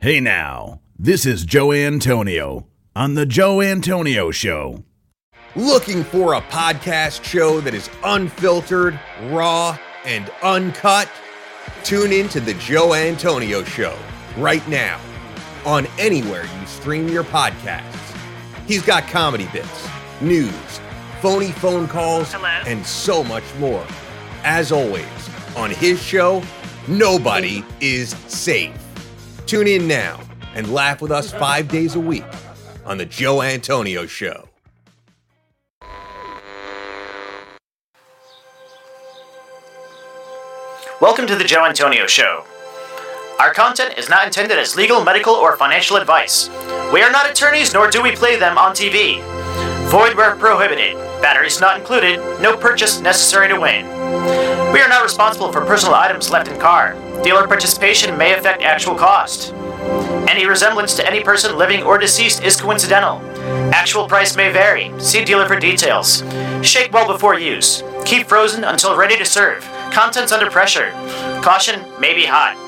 Hey now, this is Joe Antonio on The Joe Antonio Show. Looking for a podcast show that is unfiltered, raw, and uncut? Tune in to The Joe Antonio Show right now on anywhere you stream your podcasts. He's got comedy bits, news, phony phone calls, Hello? and so much more. As always, on his show, nobody is safe. Tune in now and laugh with us five days a week on The Joe Antonio Show. Welcome to the Joe Antonio Show. Our content is not intended as legal, medical, or financial advice. We are not attorneys, nor do we play them on TV. Void where prohibited. Batteries not included. No purchase necessary to win. We are not responsible for personal items left in car. Dealer participation may affect actual cost. Any resemblance to any person living or deceased is coincidental. Actual price may vary. See dealer for details. Shake well before use. Keep frozen until ready to serve. Contents under pressure. Caution may be hot.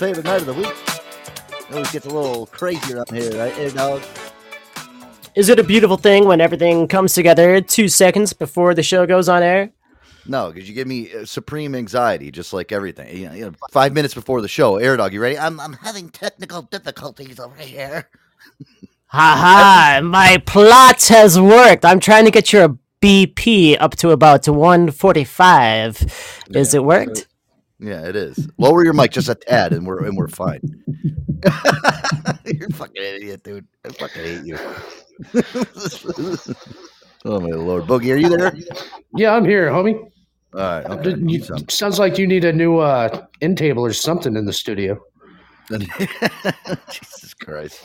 Favorite night of the week. It always gets a little crazier up here, right, Air Dog? Is it a beautiful thing when everything comes together two seconds before the show goes on air? No, because you give me uh, supreme anxiety, just like everything. You know, you know, five minutes before the show, Air Dog, you ready? I'm, I'm having technical difficulties over here. Ha ha! My plot has worked. I'm trying to get your BP up to about 145. Is it worked? Yeah, it is. Lower your mic just a tad, and we're and we're fine. You're a fucking idiot, dude. I fucking hate you. oh my lord, Boogie, are you there? Yeah, I'm here, homie. All right. Okay. You sounds like you need a new uh, end table or something in the studio. Jesus Christ.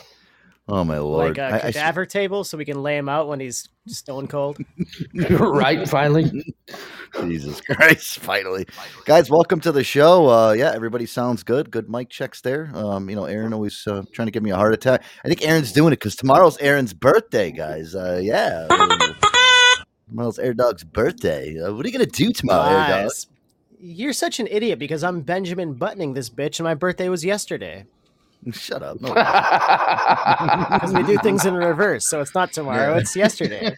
Oh my lord. Like a I- I- cadaver table so we can lay him out when he's stone cold? right, finally. Jesus Christ! Finally, guys, welcome to the show. Uh, yeah, everybody sounds good. Good mic checks there. Um, you know, Aaron always uh, trying to give me a heart attack. I think Aaron's doing it because tomorrow's Aaron's birthday, guys. Uh, yeah, tomorrow's Air Dog's birthday. Uh, what are you gonna do tomorrow, Air Dog? You're such an idiot because I'm Benjamin buttoning this bitch and my birthday was yesterday. Shut up. No. Because we do things in reverse, so it's not tomorrow, Yeah. it's yesterday.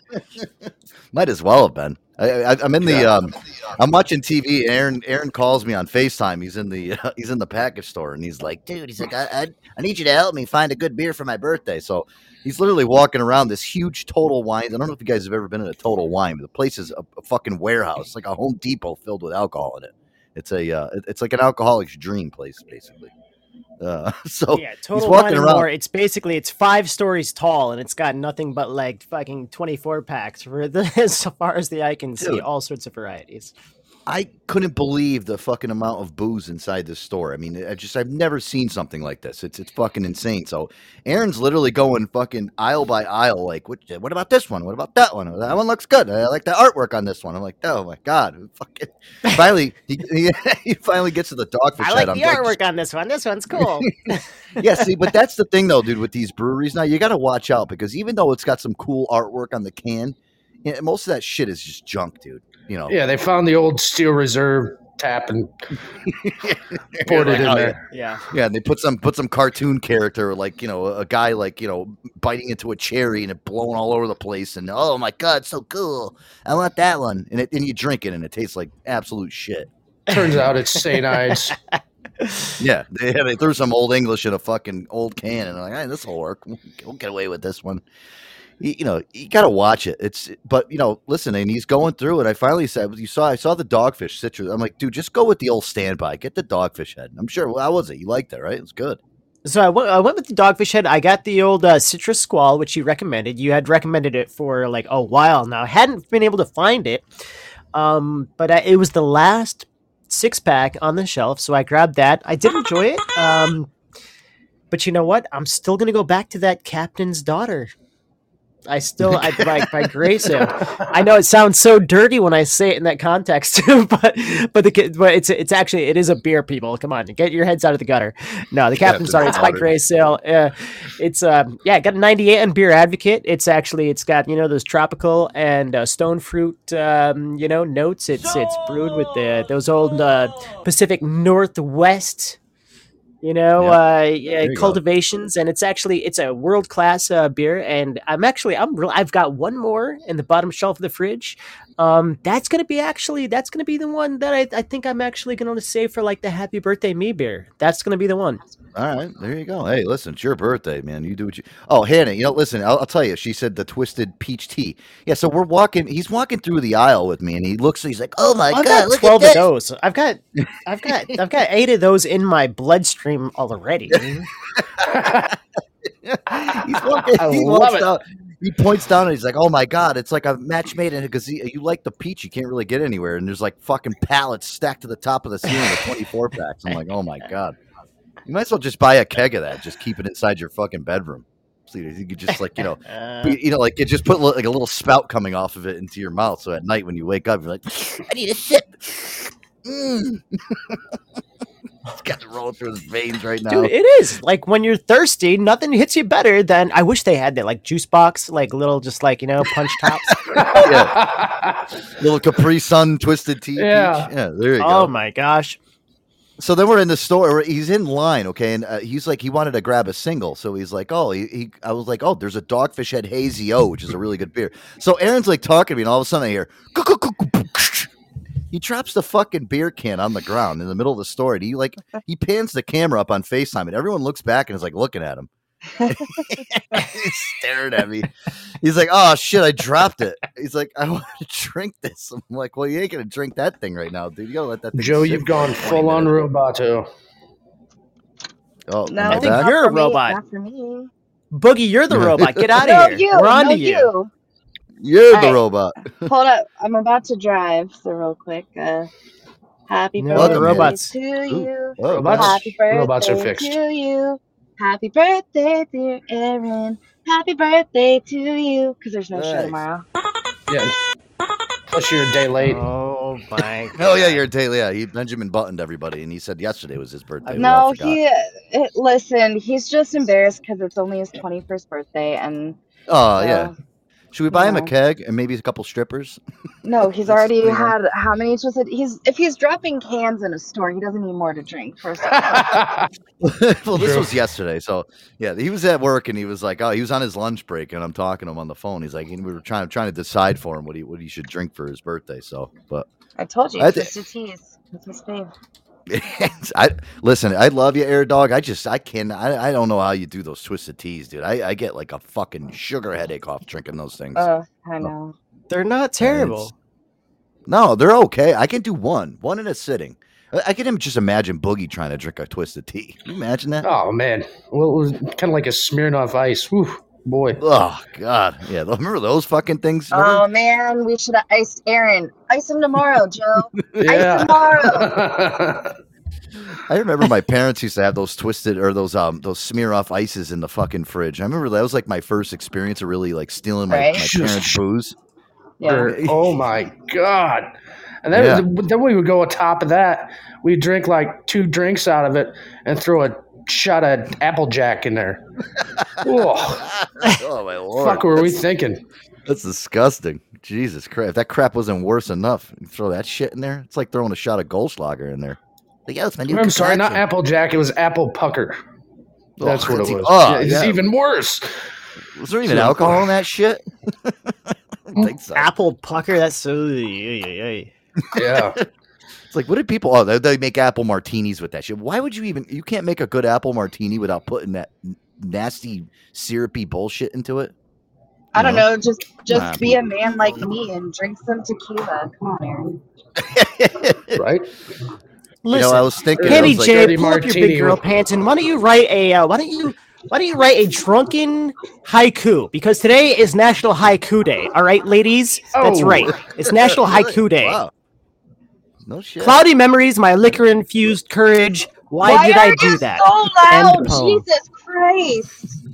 Might as well have been. I, I, I'm in the. Um, I'm watching TV. Aaron. Aaron calls me on Facetime. He's in the. he's in the package store, and he's like, "Dude, he's like, I, I, I need you to help me find a good beer for my birthday." So he's literally walking around this huge Total Wine. I don't know if you guys have ever been in a Total Wine, but the place is a, a fucking warehouse, like a Home Depot filled with alcohol in it. It's a. Uh, it's like an alcoholic's dream place, basically. Uh, so yeah, he's total wine around. more. It's basically it's five stories tall and it's got nothing but like fucking twenty four packs for the as far as the eye can see, all sorts of varieties. I couldn't believe the fucking amount of booze inside this store. I mean, I just I've never seen something like this. It's it's fucking insane. So Aaron's literally going fucking aisle by aisle, like, what, what about this one? What about that one? That one looks good. I like the artwork on this one. I'm like, oh my god, fucking. Finally, he, he, he finally gets to the dogfish I head. like the I'm artwork on this one. This one's cool. yeah, see, but that's the thing though, dude. With these breweries now, you got to watch out because even though it's got some cool artwork on the can, most of that shit is just junk, dude. You know. Yeah, they found the old Steel Reserve tap and poured Like, it in oh, there. yeah. Yeah, and they put some put some cartoon character like you know a guy like you know biting into a cherry and it blowing all over the place and oh my god, so cool! I want that one. And it, and you drink it and it tastes like absolute shit. Turns out it's St. Ides. Yeah, they, they threw some old English in a fucking old can and they're like, hey, this will work. We'll, we'll get away with this one. You, know, you got to watch it. It's but you know, listen, and he's going through it. I finally said, you saw, I saw the dogfish citrus. I'm like, dude, just go with the old standby. Get the dogfish head. I'm sure. Well, how was it? You liked it, right? It's good. So I went, I with the dogfish head. I got the old uh, citrus squall, which you recommended. You had recommended it for like a while now. Hadn't been able to find it, um, but I, it was the last six pack on the shelf, so I grabbed that. I did enjoy it, um, but you know what? I'm still gonna go back to that captain's daughter. I still I like by Grace. I know it sounds so dirty when I say it in that context, but but the but it's it's actually it is a beer. People, come on, get your heads out of the gutter. No, the captain's daughter. It's by. Grey Sail. Uh, it's um yeah, got a 98 on Beer Advocate. It's actually it's got you know those tropical and uh, stone fruit um you know notes. It's it's brewed with the those old uh, Pacific Northwest you know uh yeah, you go. cultivations and it's actually it's a world class uh, beer and i'm actually i'm real i've got one more in the bottom shelf of the fridge um that's gonna be actually that's gonna be the one that i, I think i'm actually gonna save for like the happy birthday me beer that's gonna be the one All right, there you go. Hey, listen, it's your birthday, man. You do what you. Oh, Hannah, you know, listen, I'll, I'll tell you. She said the twisted peach tea. Yeah, so we're walking. He's walking through the aisle with me, and he looks. He's like, "Oh my i've god, got look 12 at of this!" those i've got i've got i've got eight of those in my bloodstream already He's walking. I he love it. down. He points down and he's like, "Oh my god, it's like a match made in it because you like the peach, you can't really get anywhere." And there's like fucking pallets stacked to the top of the ceiling with 24 packs. I'm like, "Oh my god." You might as well just buy a keg of that. Just keep it inside your fucking bedroom. So you could just like you know, Uh, you know, like it just put like a little spout coming off of it into your mouth. So at night when you wake up, you're like, I need a sip. Mm. it's got to roll through his veins right now. Dude, it is like when you're thirsty, nothing hits you better than. I wish they had that like juice box, like little, just like you know, punch tops. yeah. Little Capri Sun twisted tea. Yeah. peach. yeah. There you go. oh my gosh! so then we're in the store. He's in line, okay, and uh, he's like, he wanted to grab a single, so he's like, oh, he, he I was like, oh, there's a Dogfish Head Hazy O, which is a really good beer. So Aaron's like talking to me, and all of a sudden I hear, he drops the fucking beer can on the ground in the middle of the store, and he like he pans the camera up on Facetime, and everyone looks back and is like looking at him. He's staring at me. He's like, "Oh shit, I dropped it." He's like, "I want to drink this." I'm like, "Well, you ain't gonna drink that thing right now, dude. You gotta let that." Thing Joe, you've gone full on roboto. Oh, No, I I think you're a not me, robot. Not for me. Boogie, you're the robot. Get out no, of here. you. We're on no, to you. you. You're the Alright. robot. Hold up. I'm about to drive, so real quick. Uh, happy No, birthday the robots. to you. Oh, Robots- Happy birthday robots are fixed. to you. Happy birthday, dear Aaron. Happy birthday to you. Because there's no show Nice. tomorrow. Yeah. Plus, you're a day late. Oh my. Oh yeah, you're daily. Yeah, he Benjamin buttoned everybody, and he said yesterday was his birthday. We No, forgot. he. It, listen, he's just embarrassed because it's only his 21st birthday, and Oh yeah. uh, Should we buy him a keg and maybe a couple strippers? no, he's already pretty had how many? Twisted? He's if he's dropping cans in a store, he doesn't need more to drink. First of all. well, this was yesterday, so yeah, he was at work and he was like, "Oh, he was on his lunch break," and I'm talking to him on the phone. He's like, and we were trying trying to decide for him what he what he should drink for his birthday. So, but I told you, I thi- twisted teas. That's his fave. I listen. I love you, Air Dog. I just I can I, I don't know how you do those twisted teas, dude. I, I get like a fucking sugar headache off drinking those things. Oh, I uh, know. They're not terrible. No, they're okay. I can do one, one in a sitting. I- I can im- just imagine Boogie trying to drink a twisted tea. Can you imagine that? oh, man. Well, it was kind of like a Smirnoff ice. Whew, boy. Oh God, yeah. Remember those fucking things? Remember? Oh man, we should have iced Aaron. Ice him tomorrow, Joe. Yeah. tomorrow. I remember my parents used to have those twisted or those um those Smirnoff ices in the fucking fridge. I remember that was like my first experience of really like stealing my, Right. my parents' booze. Yeah. Oh, my God. And then, Yeah. then we would go on top of that. We'd drink like two drinks out of it and throw a shot of Applejack in there. oh, oh my lord! fuck were we thinking? That's disgusting. Jesus Christ! If that crap wasn't worse enough, you throw that shit in there. It's like throwing a shot of Goldschlager in there. Like, yeah, it's my new I'm sorry, not. Applejack. It was Apple Pucker. Oh, That's what it was. oh, Yeah, it's yeah. even worse. Was there even alcohol in that shit? I think so. Apple pucker. That's so. yeah, yeah, yeah. Yeah. It's like, what did people? Oh, they, they make apple martinis with that shit. Why would you even? You can't make a good apple martini without putting that nasty syrupy bullshit into it. I don't know. Just just Nah, be a man like me and drink some tequila. Come on, Aaron. right? You know, Listen, I was thinking. I Kenny was like, J, pull up your big girl with- pants and why don't you write a uh, why don't you why don't you write a drunken haiku? Because today is National Haiku Day. All right, ladies, that's Oh. right. It's National Really? Haiku Day. Wow. No shit. Cloudy memories, my liquor infused courage. Why, did are I you do that? So loud, End. Jesus Christ!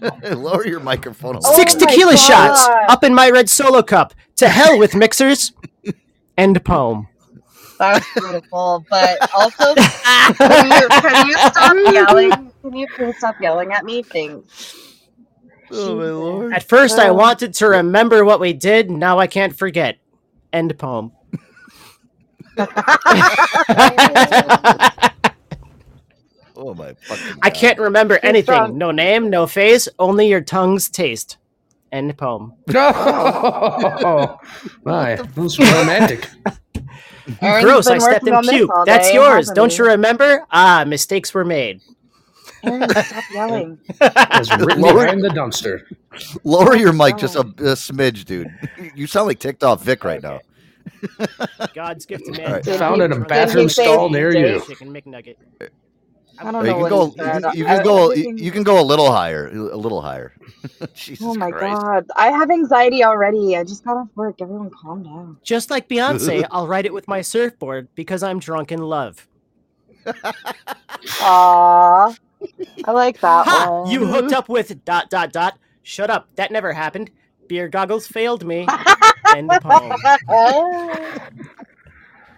Lower your microphone. a Oh Six my tequila shots up in my red solo cup. To hell with mixers. End poem. That was beautiful, but also, can you, can you stop yelling? Can you please stop yelling at me? Thanks. Oh my lord. At first, I Oh. wanted to remember what we did. Now I can't forget. End poem. Oh my fucking. I can't remember Too anything. strong. No name, no face, only your tongue's taste. End poem. Oh, my. That was romantic. Aaron's Gross, I stepped in on this puke. That's day, yours. Don't you remember? Ah, mistakes were made. Aaron, stop yelling. It was written Lower- behind the dumpster. Lower your mic just a, a smidge, dude. You sound like ticked off Vic right now. God's gift to man. right. Found in a bathroom he stall near you. Chicken McNugget. I don't know you can go. he You can, you I- go. everything- You can go a little higher. A little higher. Jesus Oh my Christ. god, I have anxiety already. I just got off work. Everyone, calm down. Just like Beyonce, I'll write it with my surfboard because I'm drunk in love. Aww, I like that Ha! one. You hooked up with dot dot dot. Shut up. That never happened. Beer goggles failed me. End poem.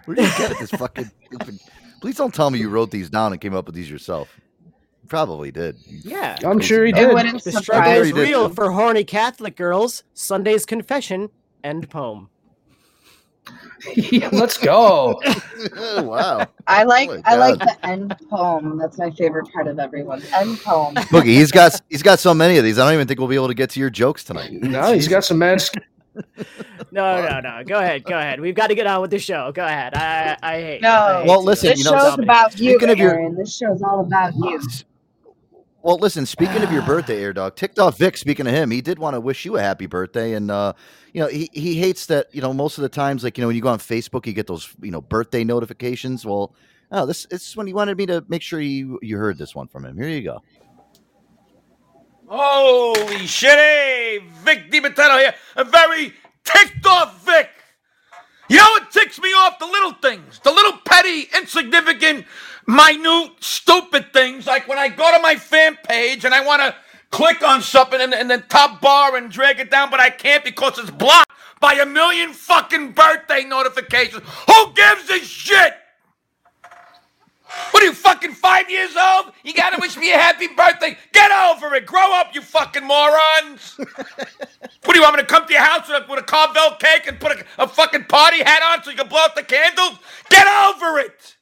Where did you get it? This fucking. stupid- Please don't tell me you wrote these down and came up with these yourself. You probably did. Yeah. I'm sure he did. wouldn't The struggle is real for horny Catholic girls. Sunday's confession. End poem. Yeah, let's go. wow. I like Oh I like the end poem. That's my favorite part of everyone. End poem. Boogie, he's got he's got so many of these. I don't even think we'll be able to get to your jokes tonight. No, he's got some mad. No, no, no. Go ahead. Go ahead. We've got to get on with the show. Go ahead. I, I hate. No. I hate Well, listen, This you know, show's Dominic, about you, speaking of your- This show's all about you. Well, listen. Speaking of your birthday, Air Dog, ticked off Vic. Speaking of him, he did want to wish you a happy birthday, and uh, you know he he hates that you know most of the times, like you know when you go on Facebook, you get those you know birthday notifications. Well, oh, this this is when he wanted me to make sure you you heard this one from him. Here you go. Holy shit, hey, Vic DiMatteo here. A very ticked off Vic. You know what ticks me off? The little things. The little petty, insignificant, minute, stupid things. Like when I go to my fan page and I want to click on something in, in the top bar and drag it down, but I can't because it's blocked by a million fucking birthday notifications. Who gives a shit? What are you fucking five years old? You gotta wish me a happy birthday. Get over it. Grow up, you fucking morons. what do you want me to come to your house with a, with a Carvel cake and put a, a fucking party hat on so you can blow out the candles? Get over it.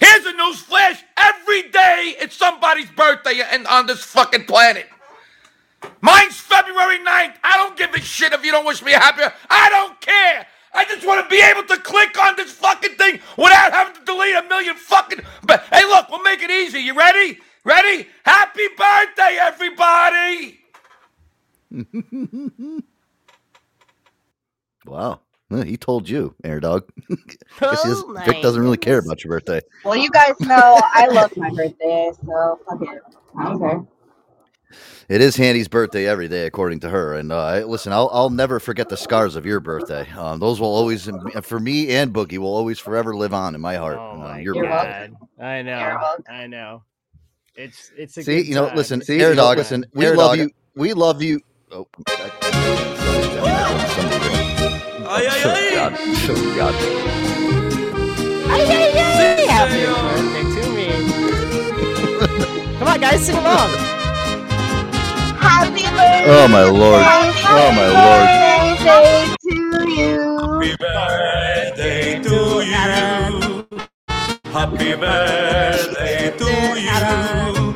Here's a news flash. Every day it's somebody's birthday and on this fucking planet. Mine's February 9th. I don't give a shit if you don't wish me happy. I don't care. I just want to be able to click on this fucking thing without having to delete a million fucking. But hey, look, we'll make it easy. You ready? Ready? Happy birthday, everybody! Wow, he told you, Air Dog. Guess doesn't- Oh Vic doesn't really care about your birthday. Well, you guys know I love my birthday, so fuck it. I don't care. It is Handy's birthday every day, according to her. And uh, listen, I'll, I'll never forget the scars of your birthday. Um, those will always, for me and Boogie, will always forever live on in my heart. Oh Uh, your You're birthday. I know. I know. It's it's a See, good you know, time. listen, It's a Air Dog, time. listen, we Air love Dog. you. We love you. Oh, Ay, ay, ay. God. Oh, God. Happy birthday to me. Come on, guys, sing along. Happy birthday. Oh, my Lord. Oh, my Lord. Happy Birthday to you. Happy birthday to you. Happy birthday to you.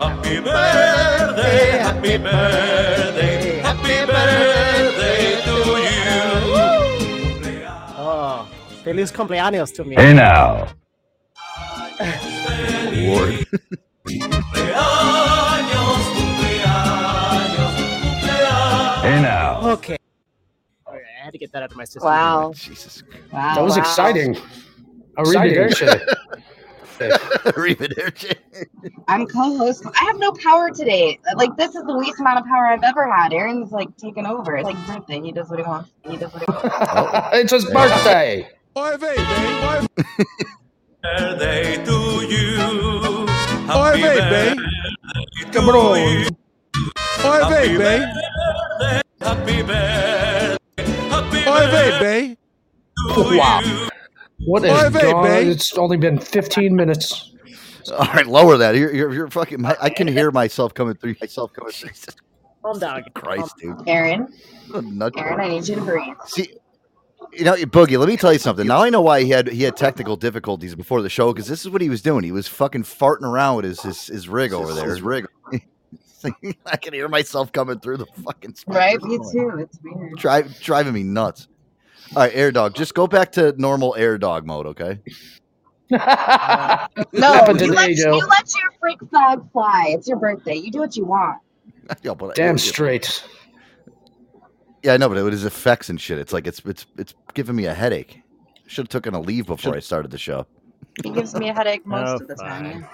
Happy birthday, happy birthday, happy birthday to you. Oh, feliz cumpleaños to me. Hey now. Lord. Hey now. Okay. All right, I had to get that out of my system. Wow. Oh, Jesus. Wow. That was wow. exciting. Exciting. Exciting. Arrivederci. I'm co-host. I have no power today. Like this is the least amount of power I've ever had. Aaron's like taking over. It's like birthday. He does what he wants. He does what he wants. it's his birthday. Birthday to you. Happy birthday to you. Happy birthday. Happy birthday. Happy birthday to Wow. you. What is gone? It's only been 15 minutes. All right, lower that. You're, you're, you're fucking. My, I can hear myself coming through. Myself coming through. Jesus Calm down. Christ, dude. Aaron, Aaron, I need you to breathe. See, you know, Boogie. Let me tell you something. Now I know why he had he had technical difficulties before the show because this is what he was doing. He was fucking farting around with his his, his rig over there. His rig. I can hear myself coming through the fucking. speakers. Right? Me too. It's weird. Drive driving me nuts. All right, air dog. Just go back to normal air dog mode, okay? No, Happened you today, let, you let your freak flag fly. It's your birthday. You do what you want. Yeah, but Damn yeah, straight. Yeah, I know, but it was effects and shit. It's like it's it's it's giving me a headache. Should have taken a leave before I started the show. He gives me a headache oh, most Oh, of the time.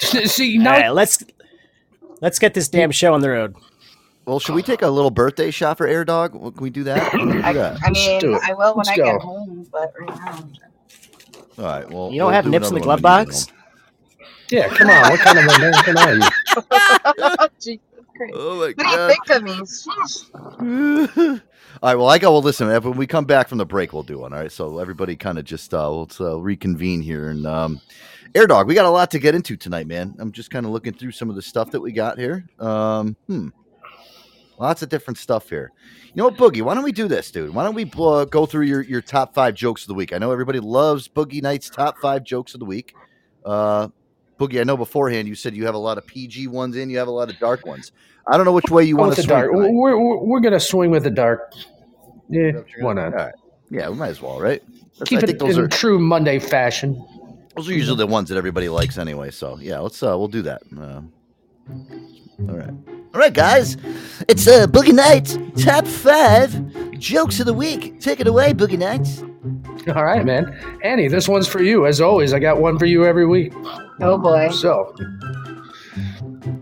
Fine. See, now right, let's let's get this damn show on the road. Well, should we take a little birthday shot for Air Dog? Can we do that? We do I, that? I mean. I will when Let's I go. get home, but right now. All right. Well, You don't we'll have do nips in the glove one when you box? yeah, come on. What kind of American are you? Oh my What do you think of me? All right. Well, I go. Well, listen. When we come back from the break, we'll do one. All right. So everybody, kind of just uh, let's uh, reconvene here and um, Air Dog. We got a lot to get into tonight, man. I'm just kind of looking through some of the stuff that we got here. Um, hmm. Lots of different stuff here. You know what, Boogie? Why don't we do this, dude? Why don't we uh, go through your, your top five jokes of the week? I know everybody loves Boogie Night's top five jokes of the week. Uh, Boogie, I know beforehand you said you have a lot of PG ones in, you have a lot of dark ones. I don't know which way you want to swing. dark. We're, we're, we're gonna swing with the dark. Yeah, why not? Right. Yeah, we might as well, right? That's- Keep I it in are true Monday fashion. those are usually the ones that everybody likes anyway. So yeah, let's uh we'll do that. Uh, all right. All right, guys. It's uh Boogie Nights top five jokes of the week. Take it away, Boogie Nights. All right, man. Annie, this one's for you. As always, I got one for you every week. Oh boy. So,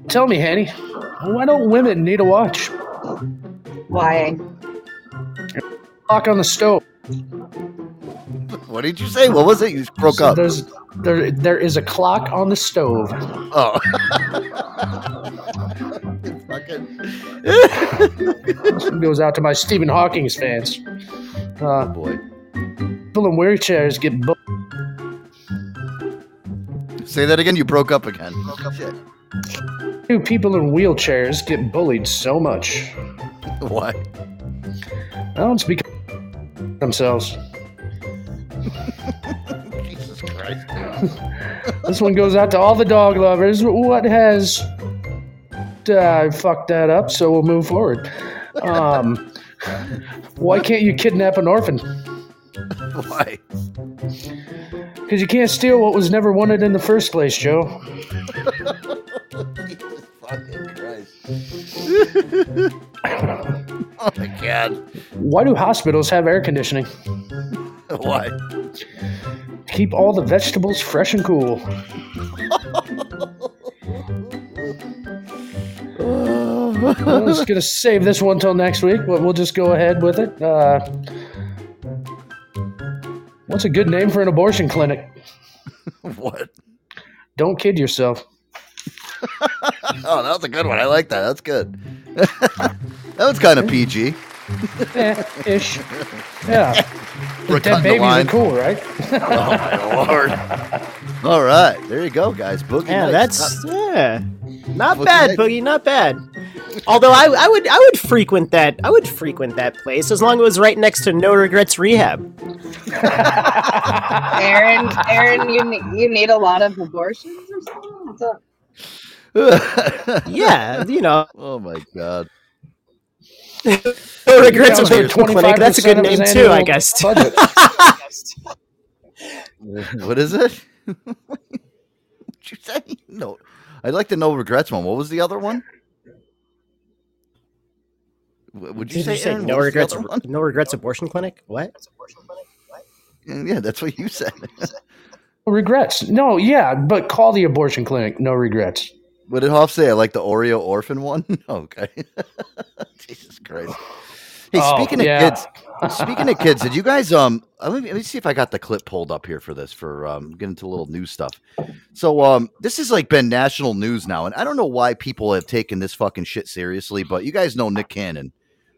tell me, Annie, why don't women need a watch? Why? Clock on the stove. What did you say? What was it? You broke So up. there's there there is a clock on the stove. Oh. This one goes out to my Stephen Hawking's fans. Uh, boy. People in wheelchairs get bu- Say that again. You broke up again. Shit. Two people in wheelchairs get bullied so much. Why? Well, it's because themselves. Jesus Christ. This one goes out to all the dog lovers. What has uh, I fucked that up? So we'll move forward. Um, why can't you kidnap an orphan? Why? Because you can't steal what was never wanted in the first place, Joe. Jesus fucking Christ. oh my god. Why do hospitals have air conditioning? Why? Keep all the vegetables fresh and cool. I was gonna save this one till next week, but we'll just go ahead with it. Uh, what's a good name for an abortion clinic? what? Don't kid yourself. Oh, that was a good one. I like that. That's good. that was kind of PG. Eh, ish. Yeah. We're Dead cutting babies line. are cool, right? Oh my lord! All right, there you go, guys. Boogie. Yeah, Nights. that's yeah, not Boogie bad, Nights. Boogie, not bad. Although I, I would I would frequent that I would frequent that place as long as it was right next to No Regrets Rehab. Aaron, Aaron, you ne- you need a lot of abortions or something? What's up? Yeah, you know, oh my god. No Regrets That was Abortion Clinic. That's a good name too, I guess. budget. What is it? What'd you say? No, I'd like to know regrets one. What was the other one? Would you Did say, you say no What was the regrets? other one? No regrets abortion clinic. What? Mm, yeah, that's what you said. regrets. No, yeah, but call the abortion clinic. No regrets. What did Hoff say? I like the Oreo orphan one. okay. Jesus Christ. Hey, Oh, speaking yeah. of kids, speaking of kids, did you guys um? uh, Let me, let me see if I got the clip pulled up here for this for um get into a little news stuff. So um, this has like been national news now, and I don't know why people have taken this fucking shit seriously, but you guys know Nick Cannon,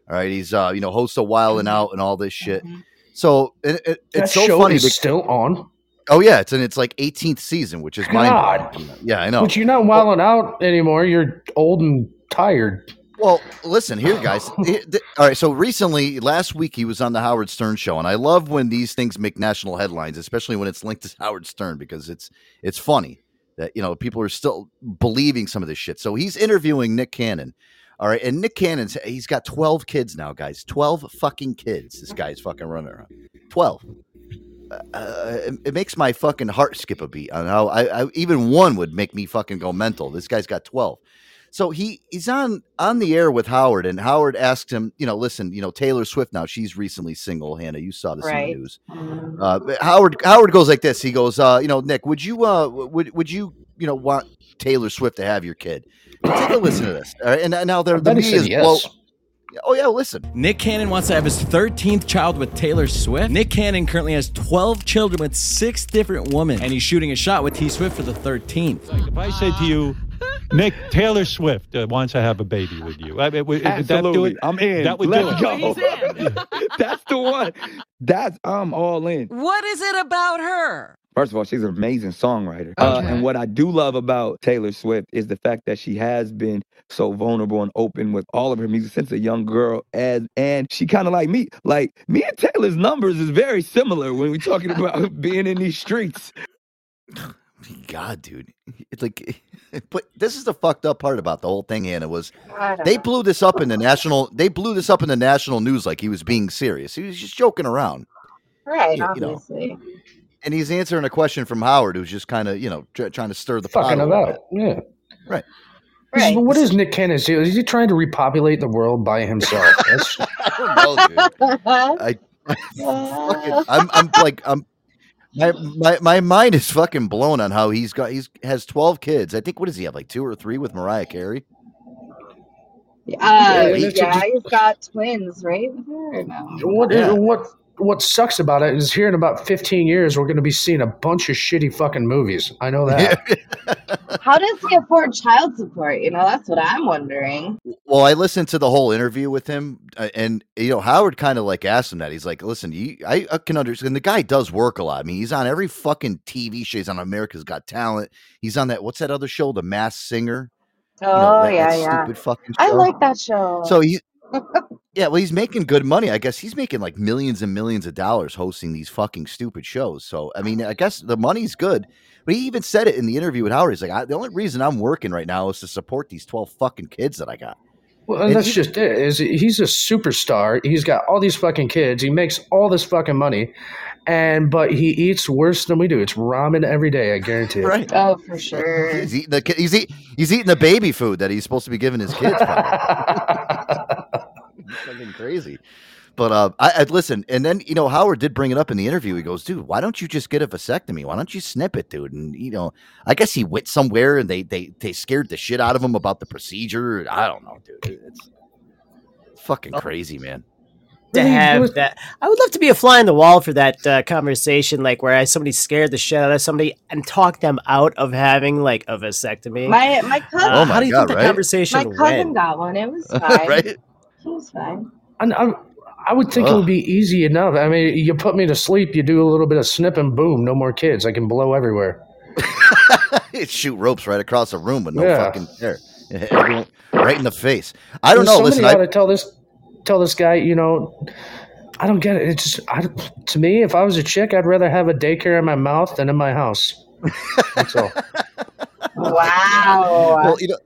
all right? He's uh, you know, host of Wild 'N Out and all this shit. So it, it, That it's so show funny. is because- still on. Oh yeah, it's in its like 18th season, which is mind God. Yeah, I know. But you're not wilding out anymore. You're old and tired. Well, listen here, guys. All right, so recently, last week, he was on the Howard Stern show, and I love when these things make national headlines, especially when it's linked to Howard Stern, because it's it's funny that you know people are still believing some of this shit. So he's interviewing Nick Cannon. All right, and Nick Cannon's he's got twelve kids now, guys. Twelve fucking kids. This guy's fucking running around. Twelve. Uh, it, it makes my fucking heart skip a beat on how I, I even one would make me fucking go mental. This guy's got twelve. So he he's on on the air with Howard, and Howard asked him, you know, listen, you know, Taylor Swift now she's recently single. Hannah, you saw this in the news. Uh, Howard Howard goes like this. He goes, uh, you know, Nick, would you uh would would you you know want Taylor Swift to have your kid? Take a listen to this. All right, and now there the bet media is yes. blow- Oh yeah, listen. Nick Cannon wants to have his 13th child with Taylor Swift. Nick Cannon currently has 12 children with six different women, and he's shooting a shot with T Swift for the 13th. If I said to you, Nick Taylor Swift uh, wants to have a baby with you, I mean, would, would that do Absolutely. it? I'm in. That would Let's do it. go. That's the one. That's I'm all in. What is it about her? First of all, she's an amazing songwriter. Uh, and what I do love about Taylor Swift is the fact that she has been so vulnerable and open with all of her music since a young girl. And and she kind of like me. Like me and Taylor's numbers is very similar when we're talking about being in these streets. God, dude, it's like, but this is the fucked up part about the whole thing, Anna. Was they blew this up in the national? They blew this up in the national news like he was being serious. He was just joking around, Right, you- you know. Obviously. and he's answering a question from Howard, who's just kind of you know tr- trying to stir the pot. Fucking a little about. Yeah. Right. This is- What is Nick Cannon doing? Is he trying to repopulate the world by himself? That's, bit. I don't know, dude. I, fucking, I'm, I'm like, I'm. My, my my mind is fucking blown on how he's got he's has twelve kids. I think what does he have like two or three with Mariah Carey? Uh, yeah, yeah, he's got twins, right? with her, Or no? what Yeah. what what sucks about it is here in about 15 years we're going to be seeing a bunch of shitty fucking movies. I know that. How does he afford child support? You know, that's what I'm wondering. Well, I listened to the whole interview with him, uh, and you know Howard kind of like asked him that. He's like, "Listen, you, I, I can understand. The guy does work a lot. I mean, he's on every fucking TV show. He's on America's Got Talent. He's on that what's that other show, The Masked Singer? Oh You know, that- yeah, that yeah. Stupid fucking I like that show. So he, yeah, well, he's making good money. I guess he's making like millions and millions of dollars hosting these fucking stupid shows. So I mean, I guess the money's good. But he even said it in the interview with Howard. He's like, I, the only reason I'm working right now is to support these twelve fucking kids that I got. Well, and And that's he- just it. Is he's a superstar. He's got all these fucking kids. He makes all this fucking money, and but he eats worse than we do. It's ramen every day. I guarantee it. Right. oh, for sure. He's eating the. He's eat, He's eating the baby food that he's supposed to be giving his kids. It's fucking crazy. But uh, I, I listen, and then you know Howard did bring it up in the interview. He goes, "Dude, why don't you just get a vasectomy? Why don't you snip it, dude?" And you know, I guess he went somewhere and they they they scared the shit out of him about the procedure. I don't know, dude. It's fucking crazy, man. to have that. I would love to be a fly on the wall for that uh, conversation, like where I, somebody scared the shit out of somebody and talked them out of having like a vasectomy. My my cousin, Uh, Oh my how do you God, think that right? conversation my cousin went? got one. It was fine. right? He fine. And I, I would think it would be easy enough. I mean, you put me to sleep, you do a little bit of snip, and boom, no more kids. I can blow everywhere. You shoot ropes right across the room with no Yeah. fucking hair, right in the face. I don't know. Somebody Listen, ought I, to tell this tell this guy. You know, I don't get it. It's just I, to me, if I was a chick, I'd rather have a daycare in my mouth than in my house. That's all. Wow. well, you know,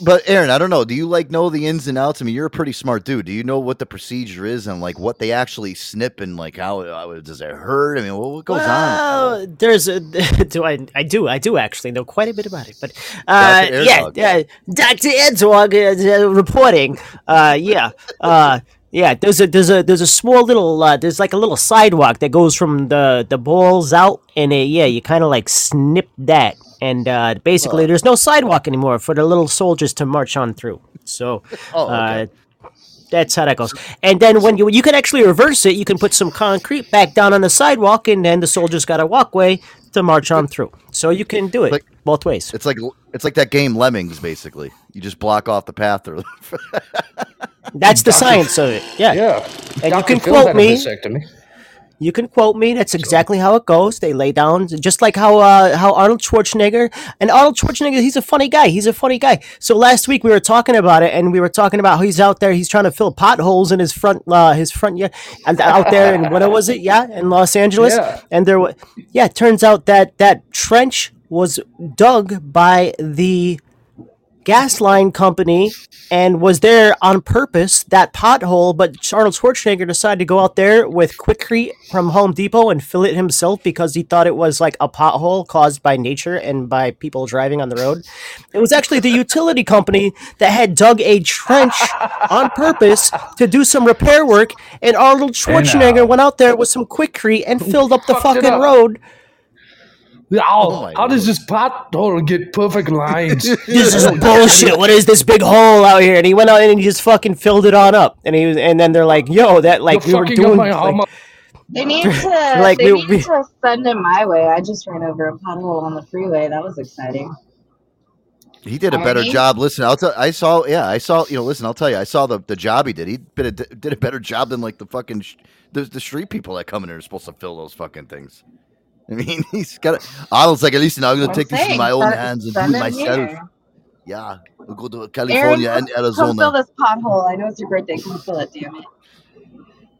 but Aaron, I don't know. Do you like know the ins and outs? I mean, you're a pretty smart dude. Do you know what the procedure is and like what they actually snip and like how uh, does it hurt? I mean, what, what goes on? Well, there's a do I I do I do actually know quite a bit about it, but uh, yeah, uh, Doctor Airdog uh, uh, reporting. Uh, yeah, uh, yeah. There's a there's a there's a small little uh, there's like a little sidewalk that goes from the the balls out, and uh, yeah, you kind of like snip that, and uh, basically there's no sidewalk anymore for the little soldiers to march on through. So. Oh, okay. Uh, that's how that goes. And then when you you can actually reverse it, you can put some concrete back down on the sidewalk, and then the soldiers got a walkway to march on through. So you can do it Like- both ways. It's like it's like that game Lemmings, basically. You just block off the path. Or That's the science of it. Yeah. Yeah, And you can Phil quote me. You can quote me. That's exactly how it goes. They lay down just like how uh, how Arnold Schwarzenegger and Arnold Schwarzenegger. He's a funny guy. He's a funny guy. So last week we were talking about it, and we were talking about how he's out there. He's trying to fill potholes in his front uh, his front yeah, and out there. And what was it? Yeah, in Los Angeles. Yeah. And there was yeah. It turns out that that trench was dug by the gas line company and was there on purpose that pothole but arnold schwarzenegger decided to go out there with Quikrete from home depot and fill it himself because he thought it was like a pothole caused by nature and by people driving on the road it was actually the utility company that had dug a trench on purpose to do some repair work and arnold schwarzenegger went out there with some Quikrete and filled up the fucking up. road Oh, my how does this pothole get perfect lines? this is bullshit. What is this big hole out here? And he went out and he just fucking filled it on up. And he was, and then they're like, "Yo, that like we You're were doing." my like- They need to Like, they we- need we- to send him my way. I just ran over a pothole on the freeway. That was exciting. he did a better Arnie? job. Listen, I'll tell. I saw. Yeah, I saw. You know, listen, I'll tell you. I saw the the job he did. He did a, did a better job than like the fucking sh- the the street people that come in there are supposed to fill those fucking things. I mean, he's got. it. Arnold's like, at least now I'm going to take this in my own hands and do it myself. here. Yeah, we'll go to California come, and come Arizona. fill this pothole. I know it's your birthday. Come fill it, damn it.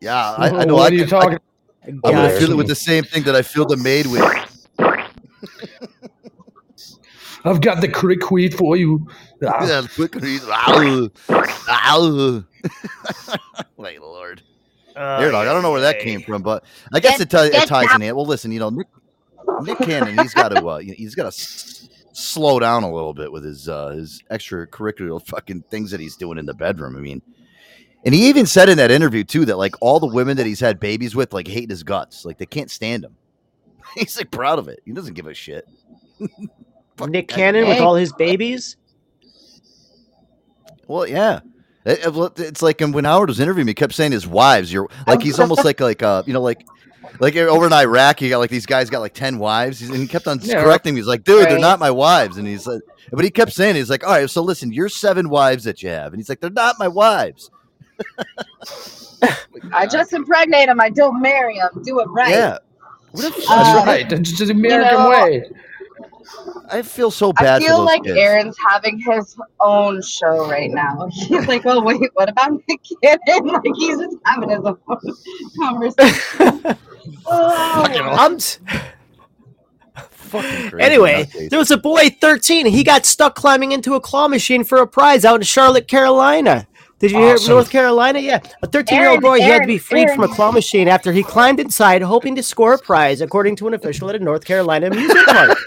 Yeah, I, I know. what I, are you I- talking? I'm gonna fill it with the same thing that I filled the maid with. I've got the crick weed for you. Ah. Yeah, Quikrete. Ow. Ow. My lord. Here, dog. I don't know where that came from, but I guess it, ti- it ties in it. Well, listen, you know, Nick, Nick Cannon, he's got to, uh, he's got to s- slow down a little bit with his uh, his extracurricular fucking things that he's doing in the bedroom. I mean, and he even said in that interview too that like all the women that he's had babies with like hate his guts, like they can't stand him. He's like proud of it. He doesn't give a shit. Nick Cannon with all his babies. Well, yeah. It- it- well, it's like um, when Howard was interviewing me, he kept saying his wives. You're like he's almost like like uh you know like like over in Iraq, you got like these guys got like ten wives, He's- and he kept on Yeah, correcting me. He's like, dude, they're not my wives, and he's like, but he kept saying, he's like, all right, so listen, you're seven wives that you have, and he's like, they're not my wives. I just impregnate him. I don't marry him. Do it right. Yeah. What if, That's Uh, right. That's just the American know, way. I feel so bad. I feel like kids. Aaron's having his own show right now. He's like, oh wait, what about Nick Cannon? Like he's just having his own conversation. oh, I'm s- Fucking anyway, there was a boy 13. He got stuck climbing into a claw machine for a prize out in Charlotte, Carolina. Did you hear Awesome. North Carolina? Yeah. A 13 year old Aaron, boy he had to be freed from a claw machine after he climbed inside hoping to score a prize, according to an official at a North Carolina amusement park.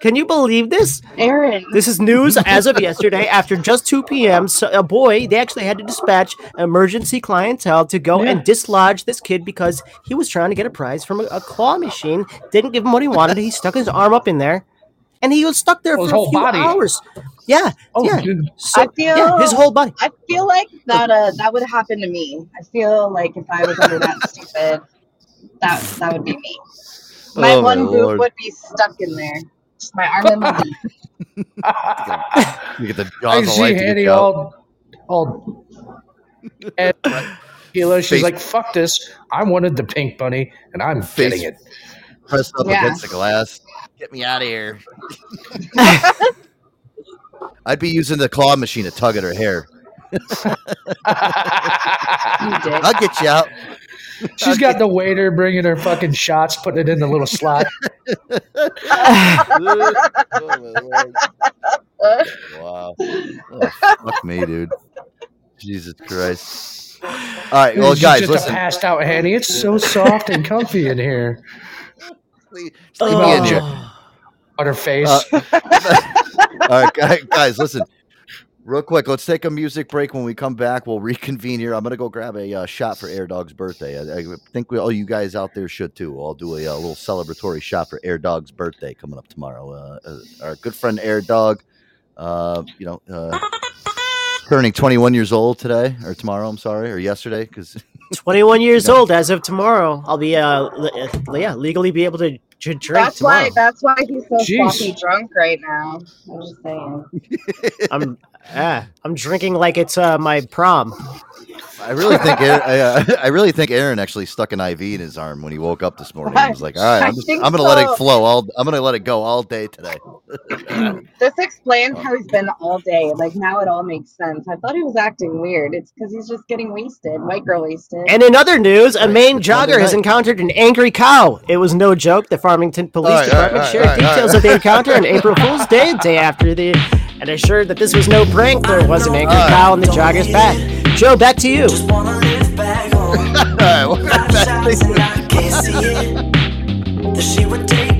Can you believe this? Aaron. This is news as of yesterday. After just 2 p.m., so a boy, they actually had to dispatch emergency clientele to go and dislodge this kid because he was trying to get a prize from a, a claw machine. Didn't give him what he wanted. He stuck his arm up in there, and he was stuck there Oh, his for a few body. hours. Yeah, Oh, yeah. dude. So, I feel yeah, his whole body. I feel like that uh that would happen to me. I feel like if I was under that stupid, that that would be me. My Oh, my one boob Lord. would be stuck in there. Just my arm and my. You get the I jaws of see life to get Hanny all, all, and Sheila, she's Face- like, "Fuck this! I wanted the pink bunny, and I'm Face- getting it." pressed up Yeah. against the glass. Get me out of here. I'd be using the claw machine to tug at her hair. I'll get you out. She's got the waiter bringing her fucking shots, putting it in the little slot. wow. Oh, fuck me, dude. Jesus Christ. All right, well, She's guys, just listen. a passed out Hanny. It's so soft and comfy in here. Leave, just leave me in here. Oh. On her face. Uh, All right, guys, listen. Real quick, let's take a music break. When we come back, we'll reconvene here. I'm gonna go grab a uh, shot for Air Dog's birthday. I, I think we, all you guys out there should too. I'll do a, uh little celebratory shot for Air Dog's birthday coming up tomorrow. Uh, uh, our good friend Air Dog, uh, you know, uh, turning 21 years old today or tomorrow. I'm sorry, or yesterday, because 21 years old as of tomorrow. I'll be uh, le- uh yeah legally be able to j- drink That's tomorrow. why that's why he's so Jeez. sloppy drunk right now. I'm just saying. I'm ah, I'm drinking like it's uh, my prom. I really think Aaron, I, uh, I really think Aaron actually stuck an IV in his arm when he woke up this morning. He was like, "All right, I I'm, just, I'm gonna let it flow. All I'm gonna let it go all day today." This explains how he's been all day. Like now it all makes sense. I thought he was acting weird. It's because he's just getting wasted, white girl wasted. And in other news, a Maine it's jogger has encountered an angry cow. It was no joke. The Farmington Police All right, all right, Department all right, shared all right, details right. of the encounter on April Fool's Day, the day after the, and assured that this was no prank. There was an angry All right. cow in the jogger's back. Joe, back to you. All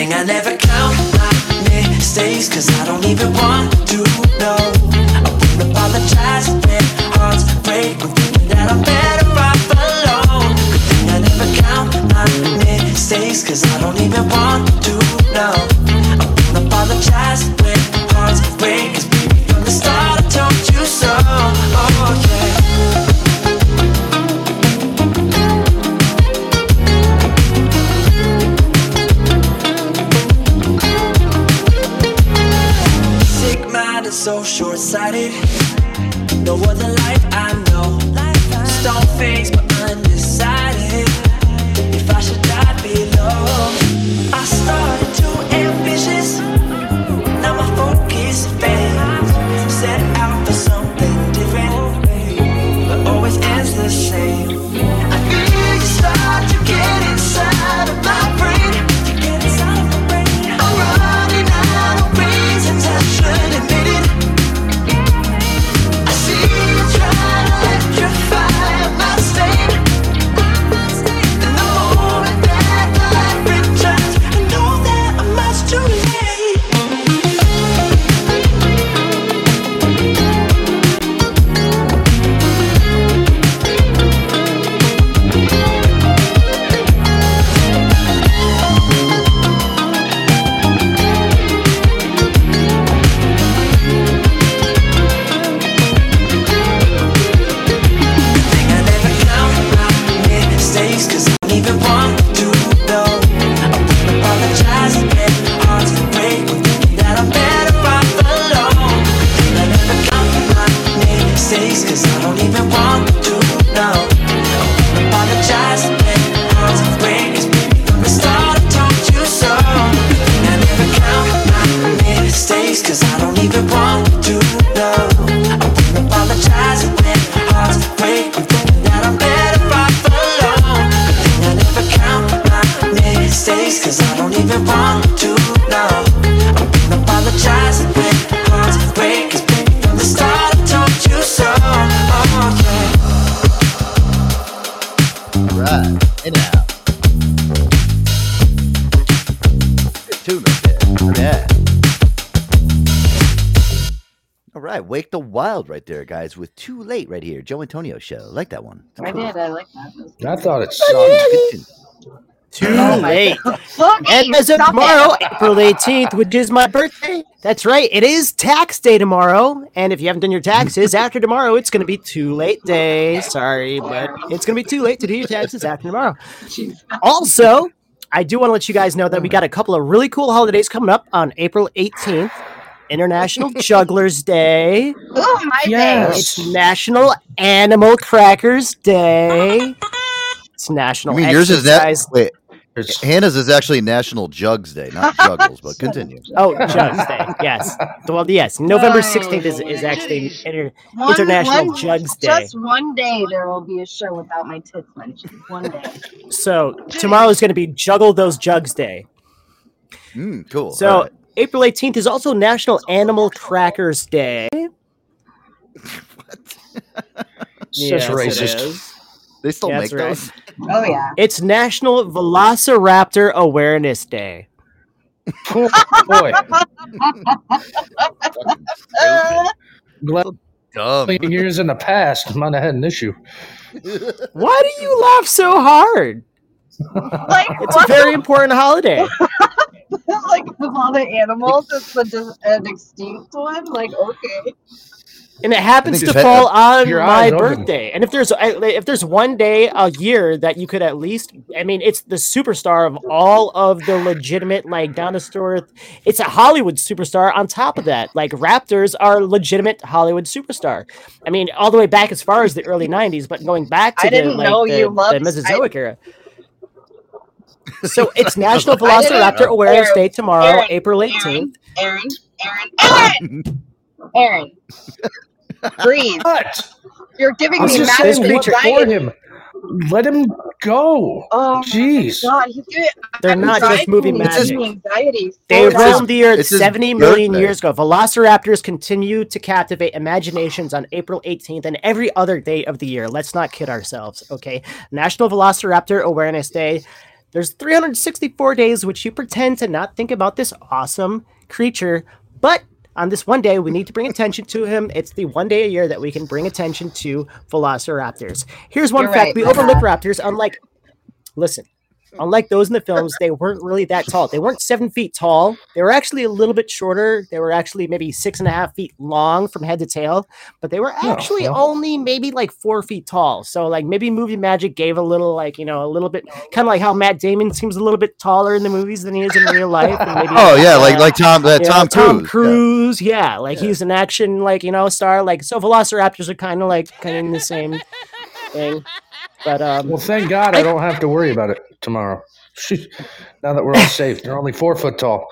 thing I never count. My mistakes, cause I don't even want to guys, with Too Late right here. Joe Antonio show. Like that one. I did. I like that. I thought it Good tune. Too Oh late. And as of tomorrow, it. April 18th, which is my birthday. That's right. It is tax day tomorrow. And if you haven't done your taxes after tomorrow, it's going to be too late day. Sorry, but it's going to be too late to do your taxes after tomorrow. Also, I do want to let you guys know that we got a couple of really cool holidays coming up on April 18th. International Jugglers Day. Oh my Yes. It's National Animal Crackers Day. It's National I mean, yours is that. Wait. Hannah's is actually National Jugs Day, not Juggles, but continue. Oh, Jugs Day. Yes. Well, yes. November 16th is, is actually inter- One- International one- Jugs Day. Just one day there will be a show without my tits mentioned. One day. So tomorrow is going to be Juggle Those Jugs Day. Mm, cool. So All right. April 18th is also National Animal Crackers Day. Such Yes, racist. is. They still Yeah, make right. those. Oh yeah. It's National Velociraptor Awareness Day. Boy, glad Dumb. years in the past might have had an issue. Why do you laugh so hard? Like It's a very important holiday. like of all the animals, it's the just uh, an extinct one. Like okay. and it happens to it's- fall on my eyes open. birthday. And if there's if there's one day a year that you could at least, I mean, it's the superstar of all of the legitimate like down to earth. It's a Hollywood superstar. On top of that, like Raptors are legitimate Hollywood superstar. I mean, all the way back as far as the early '90s, but going back to I the didn't like know the, you the loved- Mesozoic era. So it's National Velociraptor. Awareness Aaron, Day tomorrow, Aaron, April 18th. Aaron, Aaron, Aaron, Aaron. Breathe. What? You're giving I was me just massive saying, what for anxiety. him? Let him go. Oh Jeez. god, he's giving. They're I'm not just driving movie me magic. Anxiety. They Slow roamed the earth 70 million birthday. years ago. Velociraptors continue to captivate imaginations on April 18th and every other day of the year. Let's not kid ourselves, okay? National Velociraptor Awareness Day. There's 364 days which you pretend to not think about this awesome creature, but on this one day, we need to bring attention to him. It's the one day a year that we can bring attention to Velociraptors. Here's one You're fact right, we overlook raptors, unlike. Listen, unlike those in the films, they weren't really that tall. They weren't seven feet tall. They were actually a little bit shorter. They were actually maybe six and a half feet long from head to tail, but they were Yeah, actually only maybe like four feet tall. So like maybe movie magic gave a little like you know a little bit kind of like how Matt Damon seems a little bit taller in the movies than he is in real life. And maybe, Oh yeah, like uh, like Tom uh, you know, Tom Cruise. Cruise, yeah, like he's an action, like you know, star. Like so, Velociraptors are kind of like kind of in the same thing. But um, Well, thank God I don't have to worry about it tomorrow. now that we're all safe, they're only four foot tall.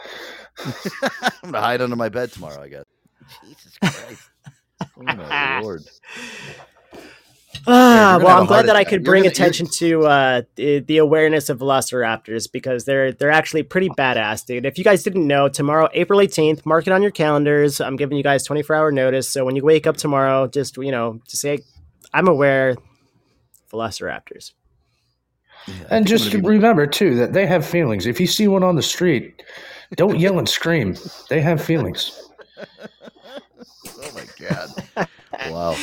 I'm gonna hide under my bed tomorrow. I guess. Jesus Christ. Oh my lord. Ah, you're well, I'm glad heart that I could bring gonna- attention to uh, the, the awareness of Velociraptors because they're they're actually pretty badass, dude. If you guys didn't know, tomorrow, April 18th, mark it on your calendars. I'm giving you guys 24 hour notice, so when you wake up tomorrow, just you know, just say, "I'm aware." Velociraptors. And just remember too that they have feelings. If you see one on the street, don't yell and scream. They have feelings. Oh my god. Wow.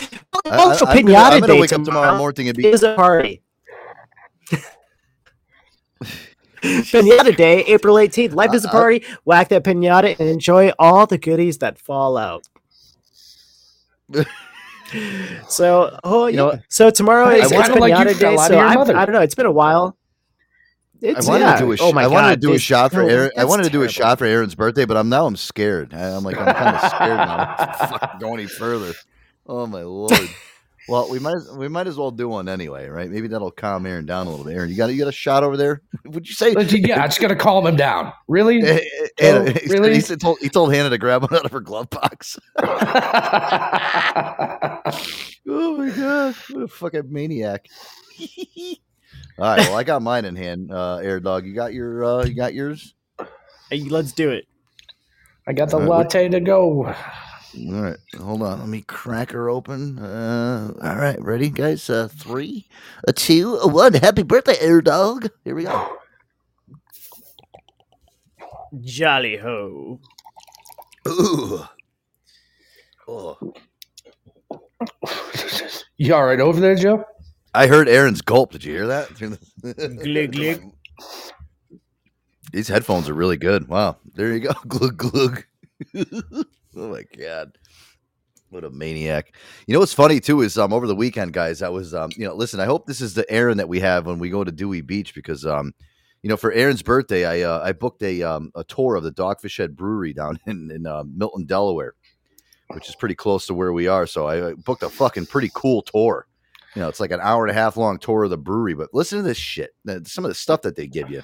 Also, I, am gonna, pinata I'm gonna day wake up tomorrow tomorrow morning and be is a party. pinata day, April 18th. Life is a Uh, uh, party. Whack that pinata and enjoy all the goodies that fall out. so, oh, You know yeah. what? so tomorrow is it's it's kinda like you pinata fell day. So I. I don't know. It's been a while. It's, I wanted yeah. to do a sh- oh my I wanted God, to do a shot for oh, Aaron. I wanted to do a shot for Aaron's birthday, but I'm now I'm scared. I- I'm like I'm kind of scared now. to fucking go any further. Oh my lord. Well, we might as, we might as well do one anyway, right? Maybe that'll calm Aaron down a little bit. Aaron, you got you got a shot over there? Would you say? But yeah, it's gonna calm him down. Really? Eh, Joe, Hannah- he, really? he told, he told Hannah to grab one out of her glove box. oh my god, what a fucking maniac! All right, well, I got mine in hand. Uh, Air dog, you got your uh, you got yours. Hey, let's do it. I got the All right, what- latte to go. All right, hold on. Let me crack her open. Uh, all right, ready, guys? Uh, three, a two, a one. Happy birthday, Air Dog. Here we go. Jolly ho. Ooh. Oh. You all right over there, Joe? I heard Aaron's gulp. Did you hear that? Glug, glug. These headphones are really good. Wow. There you go. Glug glug. oh my god. What a maniac. You know what's funny too is um over the weekend, guys, I was um, you know, listen, I hope this is the Aaron that we have when we go to Dewey Beach because um you know, for Aaron's birthday, I uh, I booked a um, a tour of the Dogfish Head Brewery down in in uh, Milton, Delaware, which is pretty close to where we are. So I booked a fucking pretty cool tour. You know, it's like an hour and a half long tour of the brewery. But listen to this shit. Some of the stuff that they give you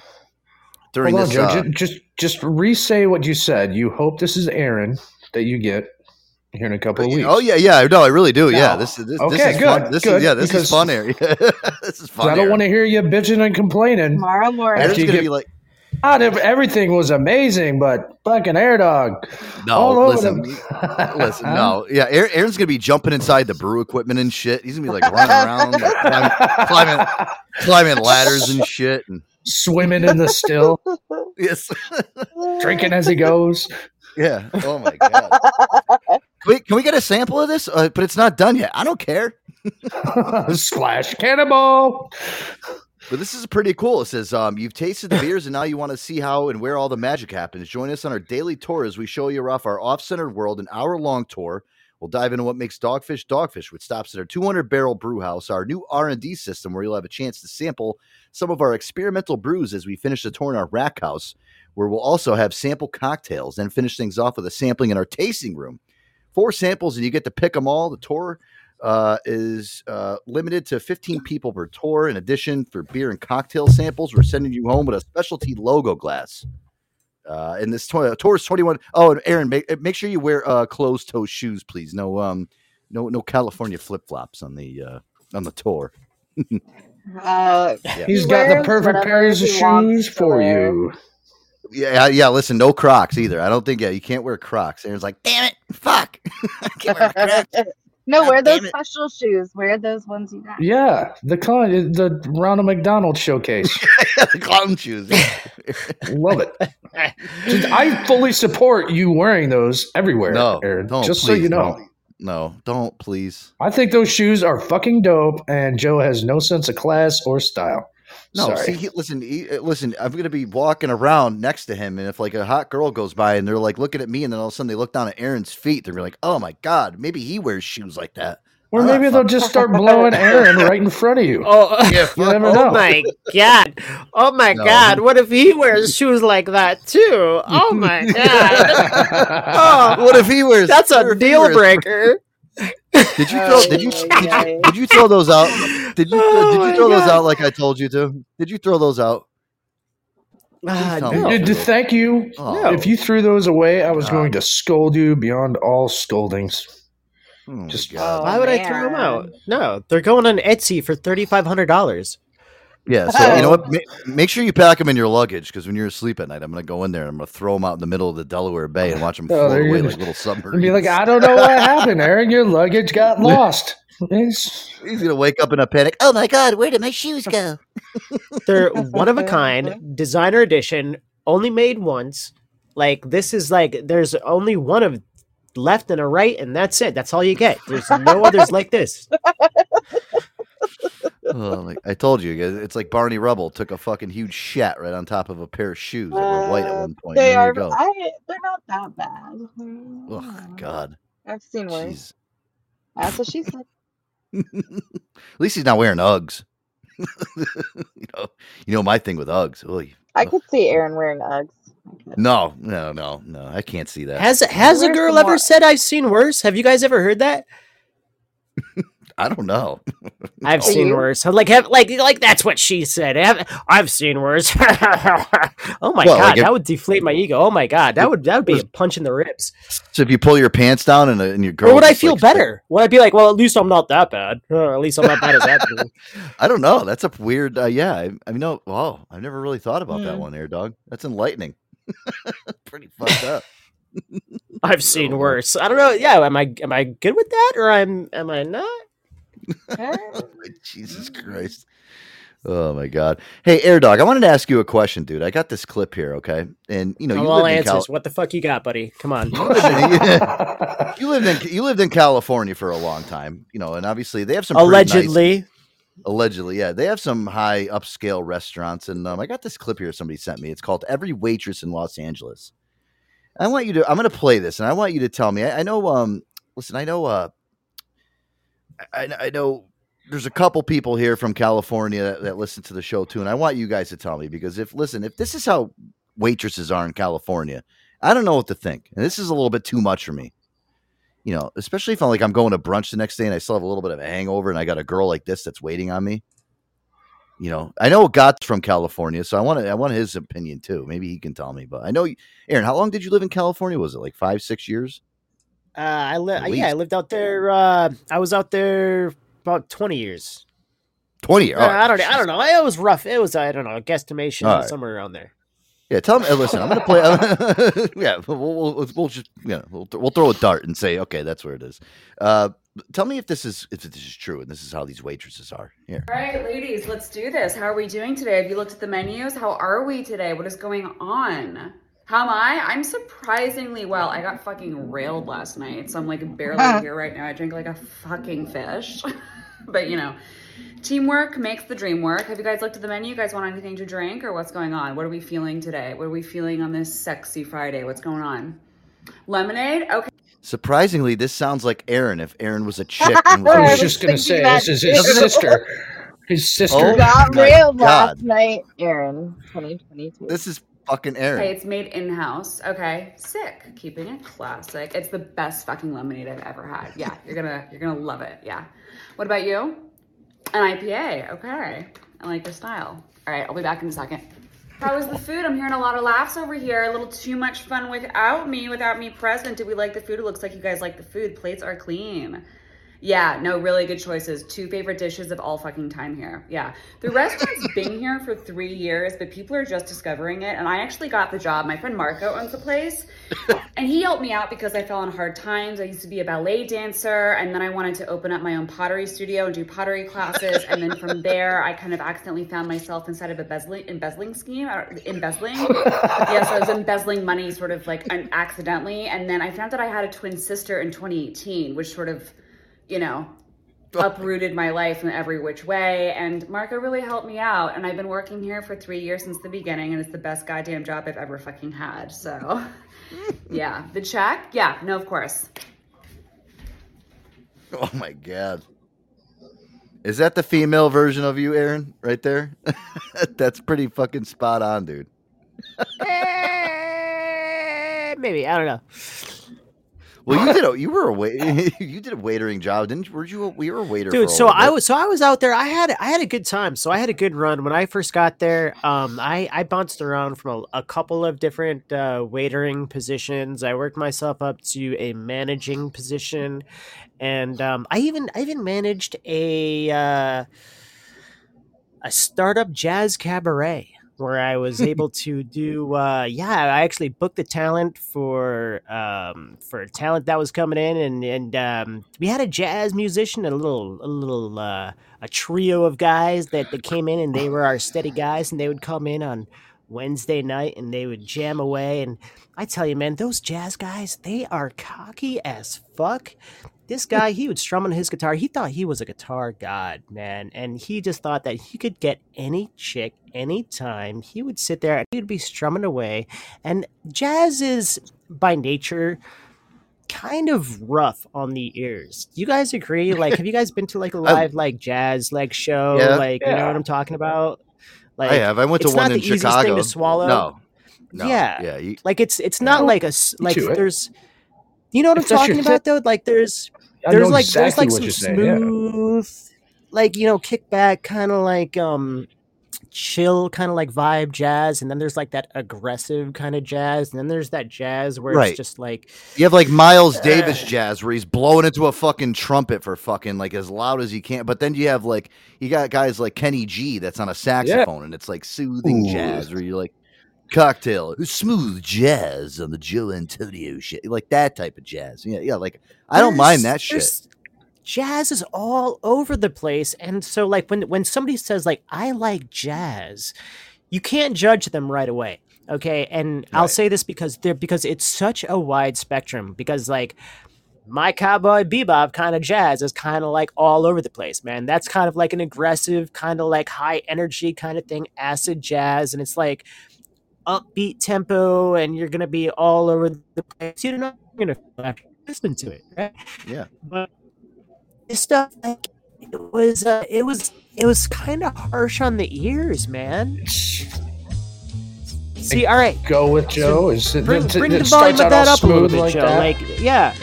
during Hold on. Joe. uh, just just re-say what you said. You hope this is Aaron that you get here in a couple of weeks. Oh yeah, yeah. No, I really do. Yeah, this is this, Okay, this is good, fun. This good, is yeah, this because- is fun area. this is 'Cause fun. I don't want to hear you bitching and complaining. Tomorrow morning. Aaron's after you gonna get- be like, Not everything was amazing, but fucking air dog. no, all over listen, listen, no, yeah. Aaron's gonna be jumping inside the brew equipment and shit. He's gonna be like running around, like, climbing, climbing, climbing ladders and shit. And Swimming in the still, yes, drinking as he goes. Yeah. Oh my god. Can we, can we get a sample of this? Uh, but it's not done yet. I don't care. Splash cannonball. But this is pretty cool. It says, um, You've tasted the beers and now you want to see how and where all the magic happens. Join us on our daily tour as we show you off our off centered world, an hour long tour. We'll dive into what makes Dogfish Dogfish, which stops at our 200 barrel brew house, our new R&D system where you'll have a chance to sample some of our experimental brews as we finish the tour in our rack house, where we'll also have sample cocktails, then finish things off with a sampling in our tasting room. Four samples and you get to pick them all. The tour uh, is uh, limited to 15 people per tour. In addition, for beer and cocktail samples, we're sending you home with a specialty logo glass. Uh, and this tour, tour is 21. Oh, and Aaron, make, make sure you wear uh, closed toe shoes, please. No, um, no, no California flip flops on the uh, on the tour. Uh, Yeah. He's got the perfect whatever pairs of shoes for wear. you. Yeah, yeah. Listen, no Crocs either. I don't think. Yeah, you can't wear Crocs. Aaron's like, damn it, fuck. I can't wear Crocs. no, God wear those special shoes. Wear those ones you got. Yeah, the con the Ronald McDonald showcase. the clown shoes. Love it. Just- I fully support you wearing those everywhere, No, Aaron. don't. just so you know. don't. No, don't please. I think those shoes are fucking dope, and Joe has no sense of class or style. No, Sorry. see, he, listen, he, uh, listen. I'm gonna be walking around next to him, and if like a hot girl goes by and they're like looking at me, and then all of a sudden they look down at Aaron's feet, they're like, "Oh my god, maybe he wears shoes like that." Or I'm maybe they'll just start blowing Aaron right in front of you. Oh, Yeah, You never oh my god! Oh my No. god! What if he wears shoes like that too? Oh my god! Oh, What if he wears? that's a deal wears- breaker. Did you throw? Did you? Oh, Did you, yay. did you throw those out? Did you? Oh did you throw those out like I told you to? Did you throw those out? Ah, tell me. no. Dude, thank you. Oh, If you threw those away, I was God. going to scold you beyond all scoldings. oh Just- God. Why would I throw them out? No, they're going on Etsy for thirty five hundred dollars. Yeah, so you know what? Ma- make sure you pack them in your luggage because when you're asleep at night, I'm gonna go in there and I'm gonna throw them out in the middle of the Delaware Bay and watch them Oh, float away like little submarines. And be like, I don't know what happened, Aaron. Your luggage got lost. It's- He's gonna wake up in a panic. Oh my god, where did my shoes go? They're one of a kind, designer edition, only made once. Like this is like there's only one of left and a right, and that's it. That's all you get. There's no others like this. Oh, like, I told you, guys, it's like Barney Rubble took a fucking huge shat right on top of a pair of shoes that were white at uh, one point. They there are. you you go. I, they're not that bad. Oh God, I've seen worse. Jeez. That's what she said. At least he's not wearing Uggs. you know, you know my thing with Uggs. Oy. I could see Aaron wearing Uggs. No, no, no, no. I can't see that. Has has a girl ever more- said I've seen worse? Have you guys ever heard that? I don't know. I've seen You? worse. Like have, like like that's what she said. Have, I've seen worse. oh my Well, god, like if- that would deflate my ego. Oh my god, that would that would be a punch in the ribs. So if you pull your pants down and, uh, and your girl, or would I feel like, better? Would I be like, well, at least I'm not that bad. Uh, at least I'm not bad as that. I don't know. That's a weird. Uh, yeah, I, I mean, no. Wow, I've never really thought about that Hmm. one, air dog. That's enlightening. Pretty fucked up. I've seen worse. I don't know. Yeah, am I am I good with that or I'm am I not? Jesus Christ. Oh my God. Hey, Air Dog, I wanted to ask you a question, dude. I got this clip here, okay? And you know, you I'm all lived in answers. Cal- What the fuck you got, buddy? Come on. you lived in you lived in California for a long time, you know, and obviously they have some pretty nice- Allegedly. allegedly, yeah, they have some high upscale restaurants, and um, I got this clip here somebody sent me. It's called "Every Waitress in Los Angeles." I want you to. I'm going to play this, and I want you to tell me. I, I know. Um, listen, I know. Uh, I, I know. There's a couple people here from California that, that listen to the show too, and I want you guys to tell me because if listen, if this is how waitresses are in California, I don't know what to think, and this is a little bit too much for me. You know, especially if I'm like I'm going to brunch the next day and I still have a little bit of a hangover, and I got a girl like this that's waiting on me. You know, I know Gott's from California, so I want to, I want his opinion too. Maybe he can tell me. But I know, Aaron, how long did you live in California? Was it like five, six years? Uh, I li- yeah, I lived out there. Uh, I was out there about twenty years. Twenty years. Uh, I don't. I don't know. It was rough. It was. I don't know. Guesstimation All right. somewhere around there. Yeah, tell me. uh, Listen, I'm gonna play. yeah, we'll, we'll, we'll, we'll just yeah, we'll, we'll throw a dart and say, okay, that's where it is. Uh, tell me if this is if this is true and this is how these waitresses are. Here, All right, ladies, let's do this. How are we doing today? Have you looked at the menus? How are we today? What is going on? How am I? I'm surprisingly well. I got fucking railed last night, so I'm like barely here right now. I drank like a fucking fish. but you know, teamwork makes the dream work. Have you guys looked at the menu? You guys want anything to drink or what's going on? What are we feeling today? What are we feeling on this sexy Friday? What's going on? Lemonade? Okay. surprisingly, this sounds like Aaron. If Aaron was a chick, and I was was just gonna say this is his Doesn't sister. His oh sister. Oh Got my railed God. last night, Aaron. 2022. This is fucking Aaron. Okay, it's made in house. Okay, sick. Keeping it classic. It's the best fucking lemonade I've ever had. Yeah, you're gonna you're gonna love it. Yeah. What about you? An IPA. Okay, I like your style. All right, I'll be back in a second. How was the food? I'm hearing a lot of laughs over here. A little too much fun without me, without me present. Did we like the food? It looks like you guys like the food. Plates are clean. Yeah, no, really good choices. Two favorite dishes of all fucking time here. Yeah. The restaurant's been here for three years, but people are just discovering it. And I actually got the job. My friend Marco owns the place. And he helped me out because I fell on hard times. I used to be a ballet dancer, and then I wanted to open up my own pottery studio and do pottery classes. And then from there, I kind of accidentally found myself inside of a embezzling, embezzling scheme. Embezzling? yes, I was embezzling money sort of like accidentally. And then I found that I had a twin sister in 2018, which sort of, you know, uprooted my life in every which way. And Marco really helped me out. And I've been working here for three years since the beginning, and it's the best goddamn job I've ever fucking had. So, yeah, the check, yeah, no, of course. Oh my god. Is that the female version of you, Aaron? Right there? That's pretty fucking spot on, dude. Eh, maybe I don't know. Well, you did a you were a wait you did a waitering job, didn't you? Were you? A, we were a waiter, dude so i was so i was out there i had i had a good time so i had a good run when i first got there um i i bounced around from a, a couple of different uh waitering positions i worked myself up to a managing position and um i even i even managed a uh a startup jazz cabaret where I was able to do uh yeah, I actually booked the talent for um for talent that was coming in and and um we had a jazz musician, a little a little uh a trio of guys that, that came in and they were our steady guys and they would come in on Wednesday night and they would jam away. And I tell you man, those jazz guys, they are cocky as fuck. This guy he would strum on his guitar. He thought he was a guitar god man. And he just thought that he could get any chick anytime. He would sit there and he'd be strumming away. And jazz is by nature kind of rough on the ears. Do you guys agree? Like have you guys been to like a live like jazz like show? Yeah. like you know what i'm talking about like I have. I went to it's one not in the Chicago. thing to swallow No. No. yeah Yeah. You, like it's it's not Yeah. like a s- like to there's you know what i'm If your talking about though like there's there's like exactly there's like some you're saying, yeah. smooth like you know kickback kind of like um chill kind of like vibe jazz and then there's like that aggressive kind of jazz and then there's that jazz where Right. it's just like you have like Miles uh, Davis jazz where he's blowing into a fucking trumpet for fucking like as loud as he can. But then you have like you got guys like Kenny G that's on a saxophone and it's like soothing Ooh. jazz where you're like cocktail smooth jazz on the Joe Antonio shit like that type of jazz. Yeah, yeah. Like I don't mind that shit. Jazz is all over the place and so like when when somebody says like i like jazz you can't judge them right away okay? And i'll say this because they're because it's such a wide spectrum because like my cowboy bebop kind of jazz is kind of like all over the place man. That's kind of like an aggressive kind of like high energy kind of thing acid jazz and it's like upbeat tempo and you're gonna be all over the place. You're not gonna listen to it right? Yeah. but stuff like it was uh, it was it was kind of harsh on the ears man see all right Go with Joe. Is it, bring, it, bring it the volume of that up a little bit like joe that, like yeah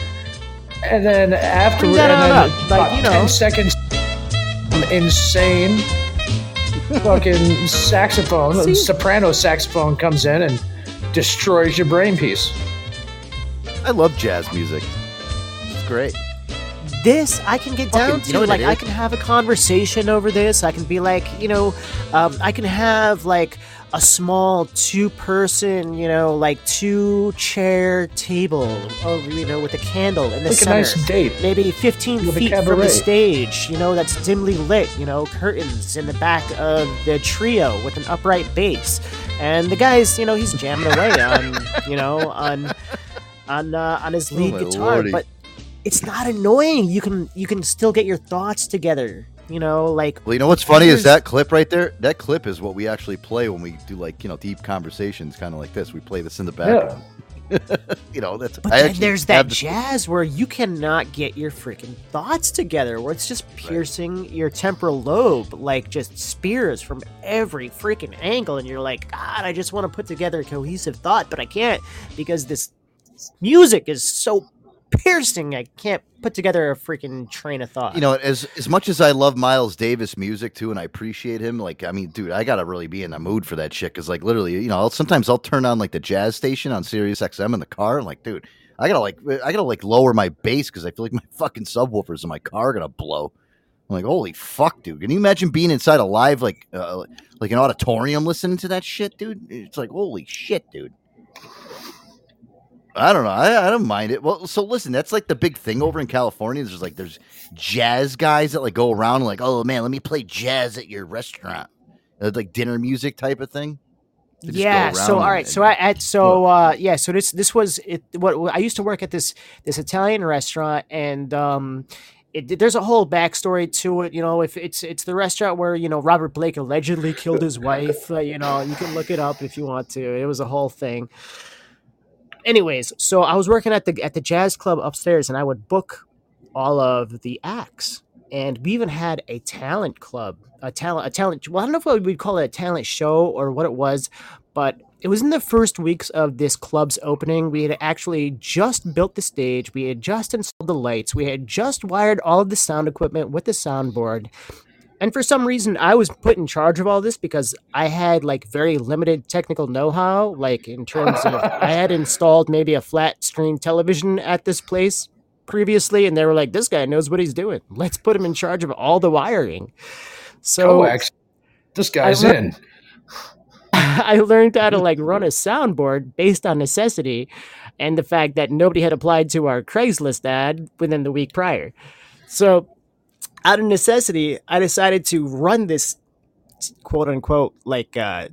and then after and then on up, like, you know. ten seconds, insane fucking saxophone, See? soprano saxophone comes in and destroys your brain piece. I love jazz music. It's great. This I can get down to. you know like I can have a conversation over this. I can be like, you know, um, I can have like a small two-person, you know, like two-chair table, over, you know, with a candle in the Like a center. nice date. Maybe 15 With feet from the stage, you know, that's dimly lit. You know, curtains in the back of the trio with an upright bass, and the guy's, you know, he's jamming away on, you know, on on uh, on his lead Oh guitar, lordy. but it's not annoying. You can you can still get your thoughts together. You know, like Well, you know what's funny is that clip right there. That clip is what we actually play when we do like you know deep conversations, kind of like this. We play this in the background. you know, that's. But I then there's that the- jazz where you cannot get your freaking thoughts together, where it's just piercing your temporal lobe like just spears from every freaking angle, and you're like, God, I just want to put together a cohesive thought, but I can't because this music is so piercing. I can't put together a freaking train of thought. you know, as as much as I love Miles Davis music too, and I appreciate him, like I mean, dude, I gotta really be in the mood for that shit because, like, literally, you know, I'll, sometimes I'll turn on like the jazz station on Sirius XM in the car, and like, dude, I gotta like, I gotta like lower my bass because I feel like my fucking subwoofers in my car are gonna blow. I'm like, holy fuck, dude! Can you imagine being inside a live like, uh, like an auditorium listening to that shit, dude? It's like, holy shit, dude. I don't know. I, I don't mind it. Well, so listen, that's like the big thing over in California. There's like there's jazz guys that like go around like, oh man, let me play jazz at your restaurant, uh, like dinner music type of thing. They just go yeah so all right. and- so i at so uh yeah so this this was it what what- i used to work at this this italian restaurant and um it, there's a whole backstory to it. You know, if it's it's the restaurant where you know Robert Blake allegedly killed his wife. Uh, you know, you can look it up if you want to. It was a whole thing. Anyways, so I was working at the at the jazz club upstairs, and I would book all of the acts, and we even had a talent club, a talent, a talent. Well, I don't know if we would call it a talent show or what it was, but it was in the first weeks of this club's opening. We had actually just built the stage, we had just installed the lights, we had just wired all of the sound equipment with the soundboard. And for some reason, I was put in charge of all this because I had like very limited technical know how, like in terms of I had installed maybe a flat screen television at this place previously, and they were like, this guy knows what he's doing. Let's put him in charge of all the wiring. So Coax, this guy's I in. I learned how to like run a soundboard based on necessity and the fact that nobody had applied to our Craigslist ad within the week prior. So, out of necessity, I decided to run this quote unquote like uh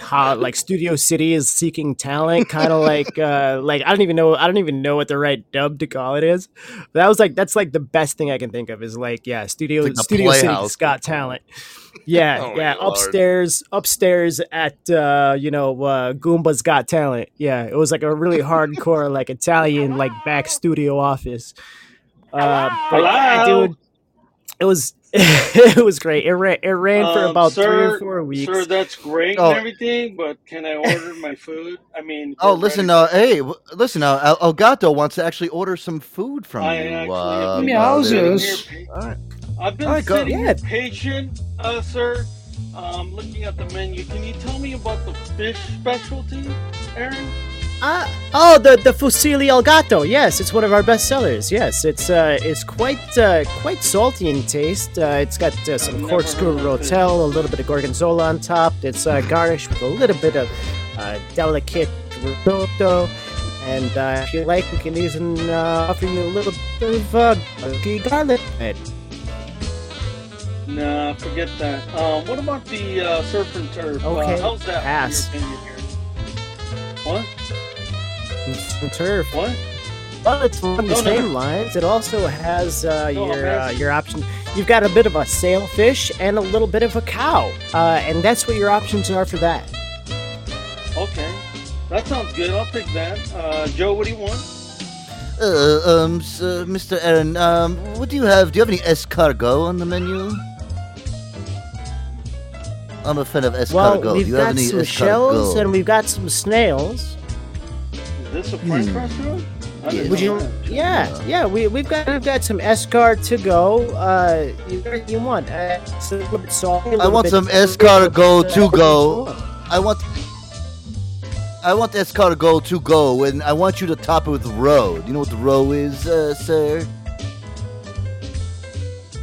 how like Studio City is seeking talent, kind of like uh like I don't even know I don't even know what the right dub to call it is. But that was like that's like the best thing I can think of is like yeah, Studio like Studio City Playhouse. got talent. Yeah, Oh, yeah, my Lord. upstairs upstairs at uh you know uh Goomba's got talent. Yeah, it was like a really hardcore like Italian like back studio office. Uh, but yeah, Hello? dude, it was it was great. It ran it ran for Um, about three or four weeks. Sir, that's great Oh. and everything, but can I order my food? I mean, Oh, listen, ready- uh, hey, listen, uh, El- Elgato wants to actually order some food from I you. actually Uh, have been sitting there. here pa- I've been All right, sitting here patient, uh, sir, um, looking at the menu. Can you tell me about the fish specialty, Aaron? Uh, oh, the the Fusilli al Gatto. Yes, it's one of our best sellers. Yes, it's uh, it's quite uh, quite salty in taste. Uh, it's got uh, some corkscrew rotel, a little bit of gorgonzola on top. It's uh, garnished with a little bit of uh, delicate risotto. And uh, if you like, we can even uh, offer you a little bit of uh, garlic bread. Nah, forget that. Um, what about the uh, surf and turf? Okay, uh, how's that? in pass. your opinion here? What? Some turf. What? Well, it's along the No, no, same no. lines. It also has uh, No, I'm your uh, your option. You've got a bit of a sailfish and a little bit of a cow, uh, and that's what your options are for that. Okay, that sounds good. I'll take that. Uh, Joe, what do you want? Uh, um, s- uh, Mr. Aaron, um, what do you have? Do you have any escargot on the menu? I'm a fan of escargot. Well, we've do you have got any some escargot? shells and we've got some snails. Is this a French Hmm. restaurant? Would you? Yeah, yeah. We we've got we've got some escar to go. Uh, you, you want? Uh, it's a little bit salty. a I want bit- some escargot to go. To go. I want. I want escargot to go, to go and I want you to top it with roe. Do you know what the roe is, uh, sir?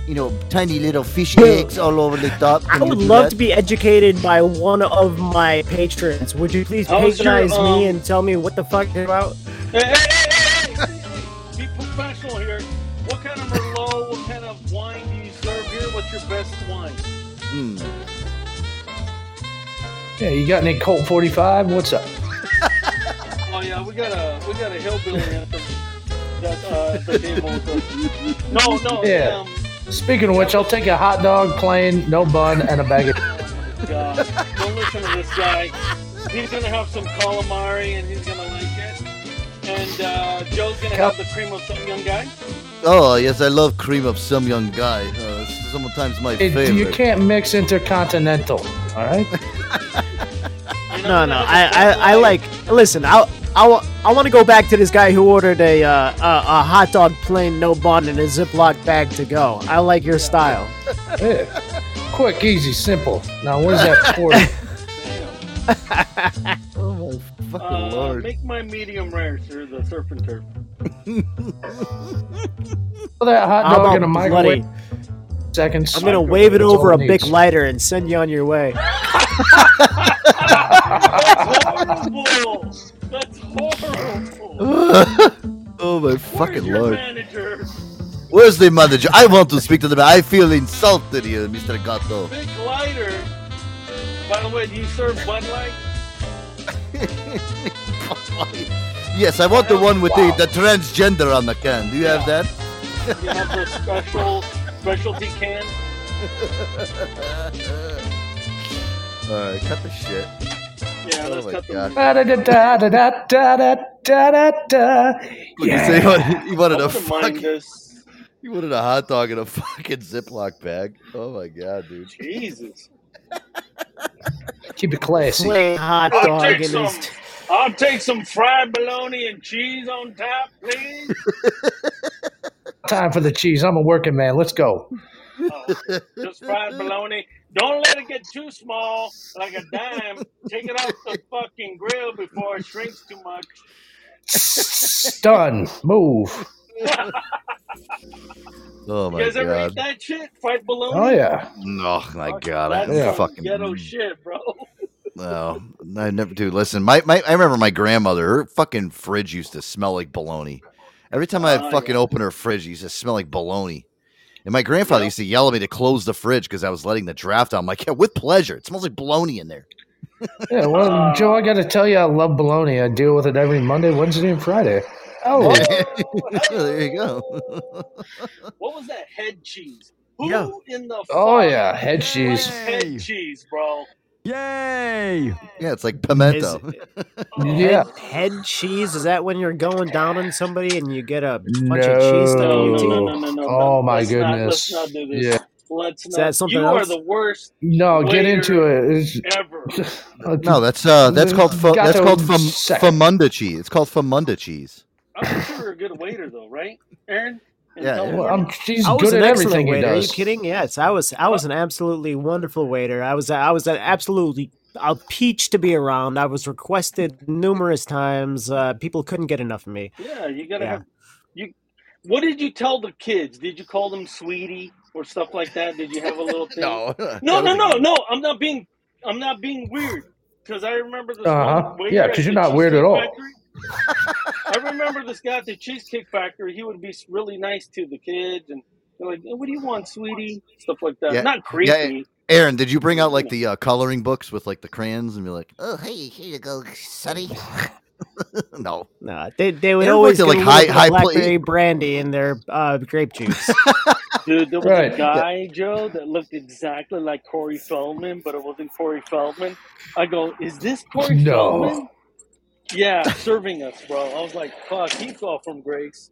You know, tiny little fish eggs all over the top. I would love to be educated by one of my patrons. Would you please How's your, patronize me um, and tell me what the fuck they're about? Hey, hey, hey, hey, hey, hey, be professional here. What kind of Merlot, what kind of wine do you serve here? What's your best wine? Hmm. Yeah, you got any Colt 45? What's up? Oh yeah, we got a we got a hillbilly at the, that, uh, at the table with us. No, no, Yeah. um, Speaking of which, I'll take a hot dog, plain, no bun, and a bag of. God, don't listen to this guy. He's gonna have some calamari and he's gonna like it. And uh, Joe's gonna have the cream of some young guy. Oh yes, I love cream of some young guy. Uh, it's sometimes my It- favorite. you can't mix intercontinental, all right? No, no. I, I, I like. Listen, I, I, wa- I want to go back to this guy who ordered a, uh, a, a hot dog plain, no bun, and a Ziploc bag to go. I like your style. Yeah. Quick, easy, simple. Now, where's that for? oh my fucking Uh, lord! make my medium rare, sir, the surf and turf. That hot How dog about in a microwave. bloody? Seconds. I'm gonna wave it over a big lighter and send you on your way. That's horrible. oh my fucking lord! manager, Where's the manager? I want to speak to the man. I feel insulted here, Mr. Gato. big lighter. By the way, do you serve Bud Light? Yes, I want the one with the, the transgender on the can. Do you have that? You have the special specialty can. All right, cut the shit. Yeah, Oh let's my cut God. Da da da da da da da da da da. Look, you say he wanted, he wanted I a fucking, this. he wanted a hot dog in a fucking Ziploc bag. Oh my god, dude. Jesus. Keep it classy. Plain hot I'll dog take in some. his. I'll take some fried bologna and cheese on top, please. Time for the cheese. I'm a working man. Let's go. Oh, just fried bologna. Don't let it get too small, like a dime. Take it off the fucking grill before it shrinks too much. Done. Move. Oh You my guys ever god. eat that shit? Fried bologna? Oh yeah. Oh my god, I That's some fucking ghetto shit, bro. no. I never do. Listen, my, my I remember my grandmother. Her fucking fridge used to smell like bologna. Every time I Oh, fucking open her fridge, it used to smell like bologna. And my grandfather used to yell at me to close the fridge because I was letting the draft out. I'm like, yeah, with pleasure. It smells like bologna in there. Yeah, well, Joe, I got to tell you, I love bologna. I deal with it every Monday, Wednesday, and Friday. Oh, there you go. What was that head cheese? Who Yeah. in the oh yeah, head cheese. head cheese, bro? Yay! Yeah, it's like pimento. Yeah. Head, head cheese is that when you're going down on somebody and you get a bunch of cheese stuck in No. your teeth? No, no, no, no. Oh my let's not- goodness. let's not do this. Yeah. Let's Is not. that something you are the worst No, get into it. It's- ever. No, that's uh, that's called fu- that's called fam- famunda cheese. It's called famunda cheese. I'm sure you're a good waiter, though, right, Aaron? In Yeah, yeah. Well, I'm, she's I was good an at excellent everything he waiter. Are you kidding? Yes, I was. I was an absolutely wonderful waiter. I was. I was an absolutely a peach to be around. I was requested numerous times. Uh, people couldn't get enough of me. Yeah, you gotta Yeah. have you. What did you tell the kids? Did you call them sweetie or stuff like that? Did you have a little thing? No, no, no, no, no. I'm not being. I'm not being weird because I remember this. Uh-huh. one waiter Yeah, because you're not weird at all. Factory. I remember this guy at the Cheesecake Factory. He would be really nice to the kids and they're like, "What do you want, sweetie?" Stuff like that. Yeah, Not creepy. yeah, Aaron, did you bring out like the uh, coloring books with like the crayons and be like, oh hey, here you go, Sonny? no, No, they they would They always went get like, high- high pla- blackberry brandy in their uh, grape juice. Dude, there was Right. a guy, Joe, that looked exactly like Corey Feldman, but it wasn't Corey Feldman. I go, is this Corey No. Feldman? Yeah, serving us, bro. I was like, fuck, he fell from grace.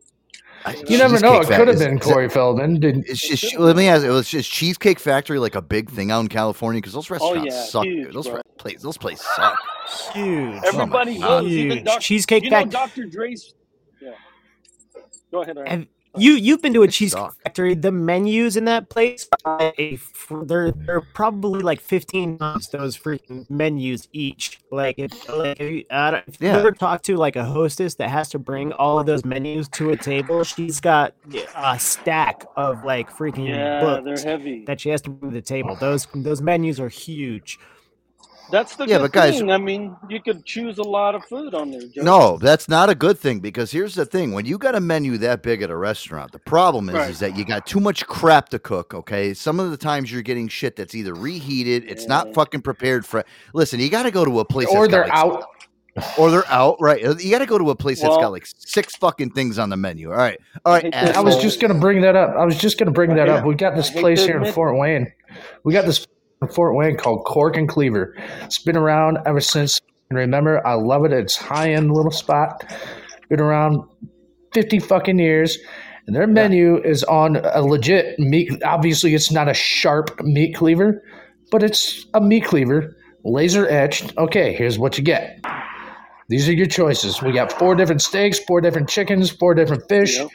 You never know. It could have been Is- is Corey Feldman. Did, It's just, let me ask. It was just Cheesecake Factory like a big thing out in California because those oh, restaurants yeah, suck. huge, dude. Those re- places, those places suck. Huge. Oh Everybody God. loves even Huge. Doc- Cheesecake you know, Dr. Dre's. Yeah. Go ahead, Aaron. Have, you you've been to a cheesecake Suck. factory. The menus in that place, are they're they're probably like fifteen times those freaking menus each. Like if like if you, I don't, if you ever talk to like a hostess that has to bring all of those menus to a table, she's got a stack of like freaking Yeah, books they're heavy. that she has to bring to the table. Those those menus are huge. That's the Yeah, good but guys- thing. I mean, you could choose a lot of food on there, Joe. No, that's not a good thing because here's the thing: when you got a menu that big at a restaurant, the problem is, Right. is that you got too much crap to cook. Okay, some of the times you're getting shit that's either reheated, it's not fucking prepared for. Listen, you got to go to a place, or they're like, out. or they're out. Right, uh, you got to go to a place that's got like six fucking things on the menu. All right, all right. hate this I was just gonna bring that up. I was just gonna bring that Yeah. up. We got this place here in Fort Wayne. We got this in Fort Wayne called Cork and Cleaver. It's been around ever since. And remember, I love it. It's high end little spot. Been around fifty fucking years. And their menu is on a legit meat. Obviously, it's not a sharp meat cleaver, but it's a meat cleaver, laser etched. Okay, here's what you get. These are your choices. We got four different steaks, four different chickens, four different fish, Yep.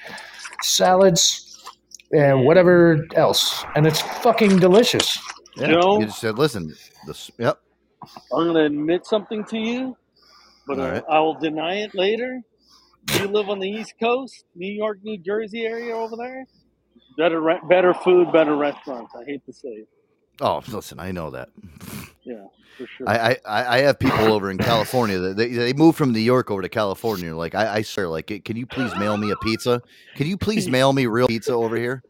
salads, and whatever else. And it's fucking delicious. Yeah, you just said, listen, this, yep. I'm going to admit something to you, but right. I will deny it later. You live on the East Coast, New York, New Jersey area over there. Better, re- better food, better restaurants. I hate to say it. Oh, listen, I know that. Yeah, for sure. I, I, I I have people over in California that they, they moved from New York over to California. Like I, I swear, like, can you please mail me a pizza? Can you please mail me real pizza over here?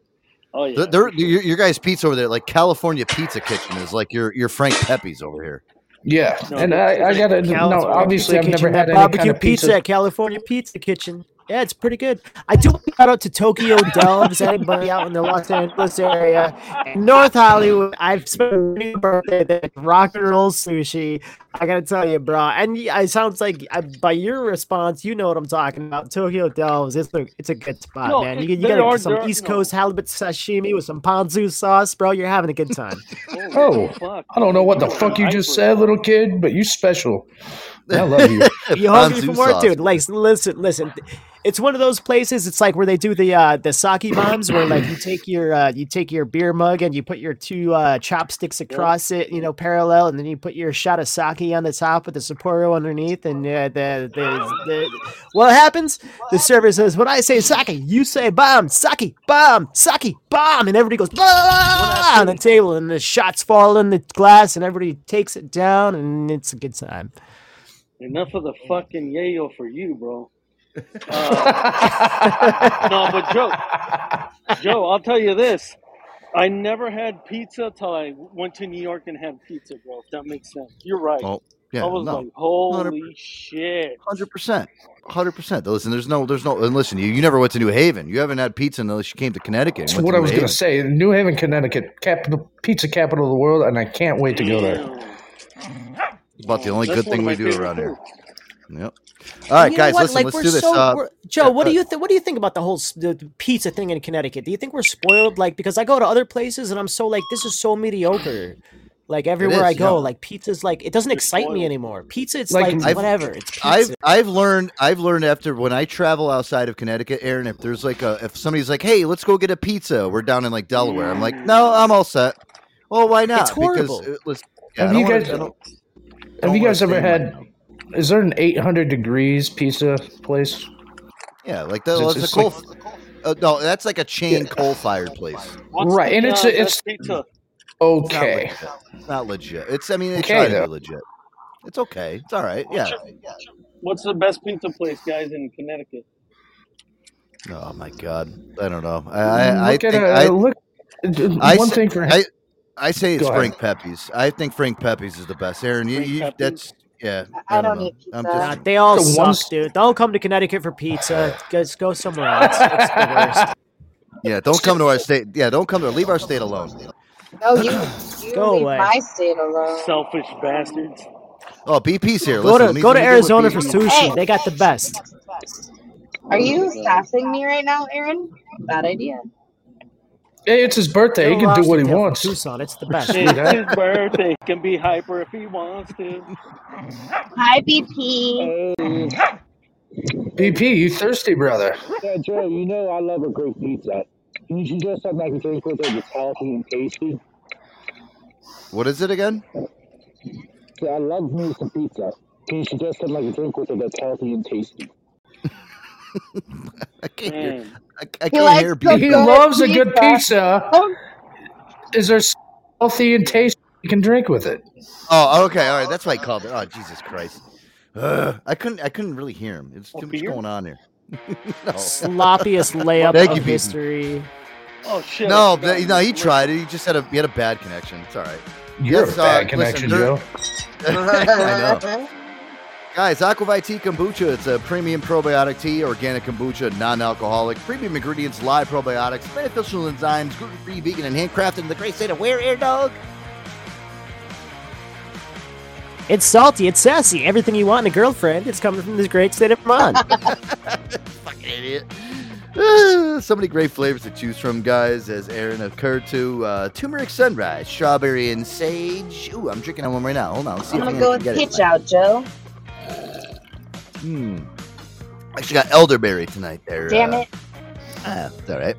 Oh yeah. They're, they're- your, your guys' pizza over there, like California Pizza Kitchen, is like your your Frank Pepe's over here. Yeah, No, and I, I gotta no. Obviously, I've never had any barbecue kind of pizza pizza. at California Pizza Kitchen. Yeah, it's pretty good. I do want to shout out to Tokyo Delve's, anybody out in the Los Angeles area, North Hollywood. I've spent a new birthday there. Rock and roll sushi. I gotta tell you, bro. And y- it sounds like uh, by your response, you know what I'm talking about. Tokyo Delve's. It's a it's a good spot, No, man. You, it- you there got are- some there are- East no. Coast halibut sashimi with some ponzu sauce, bro. You're having a good time. Oh, I don't know what the fuck you just said, little kid, but you special. I love you. you hungry for more, dude? Like, listen, listen. It's one of those places. It's like where they do the uh, the sake bombs, where like you take your uh, you take your beer mug and you put your two uh, chopsticks across it, you know, parallel, and then you put your shot of sake on the top with the Sapporo underneath, and uh, the, the the what happens? The server says, "When I say sake, you say bomb, sake, bomb, sake, bomb," and everybody goes on the table, and the shots fall in the glass, and everybody takes it down, and it's a good time. Enough of the fucking yayo for you, bro. Uh, no, but Joe, Joe, I'll tell you this. I never had pizza till I went to New York and had pizza, bro. If that makes sense. You're right. Oh, yeah, I was no. like, holy shit. Hundred percent, Hundred percent. Listen, there's no, there's no. And listen, you, you never went to New Haven. You haven't had pizza unless you came to Connecticut. That's what to I New was going to say. New Haven, Connecticut, capital pizza capital of the world, and I can't wait to go there. It's about the only That's good thing we do favorite around here. Yep. All right, You know guys, what? listen. Like, let's we're do this. so- uh, we're- Joe, what do uh, you th- what do you think about the whole s- the the pizza thing in Connecticut? Do you think we're spoiled? Like, because I go to other places and I'm so like, this is so mediocre. Like everywhere is, I go, yeah. like pizza's like it doesn't excite me anymore. Pizza, it's Like, like, I've- whatever. It's pizza. I've I've learned I've learned after when I travel outside of Connecticut, Aaron. If there's like a if somebody's like, hey, let's go get a pizza. We're down in like Delaware. I'm like, no, I'm all set. Well, why not? It's horrible. Because it was. Yeah, have don't you wanna- guys have you guys ever stay in had? Is there an 800 degrees pizza place? Yeah, like that. It's Well, it's a coal. like- uh, no, that's like a chain coal fired place. right, and it's uh, it's pizza. okay. It's not legit. It's not legit. It's. I mean, they Okay, try to be legit. It's okay. It's all right. Yeah. What's the best pizza place, guys, in Connecticut? Oh my god. I don't know. I. I, I look at think, a, I, look. I one say- thing for I, I say it's Frank ahead. Pepe's. I think Frank Pepe's is the best. Aaron, you, you that's yeah. I don't know. eat I'm pizza. Nah, they all The suck, ones- dude. Don't come to Connecticut for pizza. Guys, go somewhere else. It's the worst. Yeah, don't come to our state. Yeah, don't come to leave our state alone. No, you, you Go leave away. my state alone. Selfish bastards. Oh, BP's here. Go Listen, to me- go to let me Arizona for BP. sushi. They got the best. Are you sassing me right now, Aaron? Bad idea. Hey, it's his birthday. He can do what he lobster tail from wants. Tucson. It's the best. It's his birthday. He can be hyper if he wants to. Hi, BP. BP, you thirsty, brother? Yeah, Joe, you know I love a great pizza. Can you should just have like a drink with it that's healthy and tasty. What is it again? Yeah, I love me some pizza. Can you suggest have like a drink with it that's healthy and tasty? I can't hear. I, I He can't hear the He BP. loves a good pizza. pizza. Is there healthy and tasty you can drink with it? Oh, okay, all right. That's why I called it. Oh, Jesus Christ! Ugh, I couldn't. I couldn't really hear him. It's too much beer? going on here. no. Sloppiest layup Thank of you, BP. history. Oh shit! No, I no, he tried it. He just had a he had a bad connection. It's all right. You're Yes, a bad uh, connection, listen, Joe. I know. Guys, Aqua ViTea Kombucha. It's a premium probiotic tea, organic kombucha, non-alcoholic, premium ingredients, live probiotics, beneficial enzymes, gluten-free, vegan, and handcrafted in the great state of where, air dog? It's salty. It's sassy. Everything you want in a girlfriend. It's coming from this great state of Vermont. Fucking idiot. So many great flavors to choose from, guys. As Aaron occurred to, uh, turmeric sunrise, strawberry and sage. Ooh, I'm drinking on one right now. Hold on, let's see I'm if gonna can go with get it. pitch out, Joe. Hmm. I actually, got elderberry tonight. There. Damn uh, it. Ah, it's all right.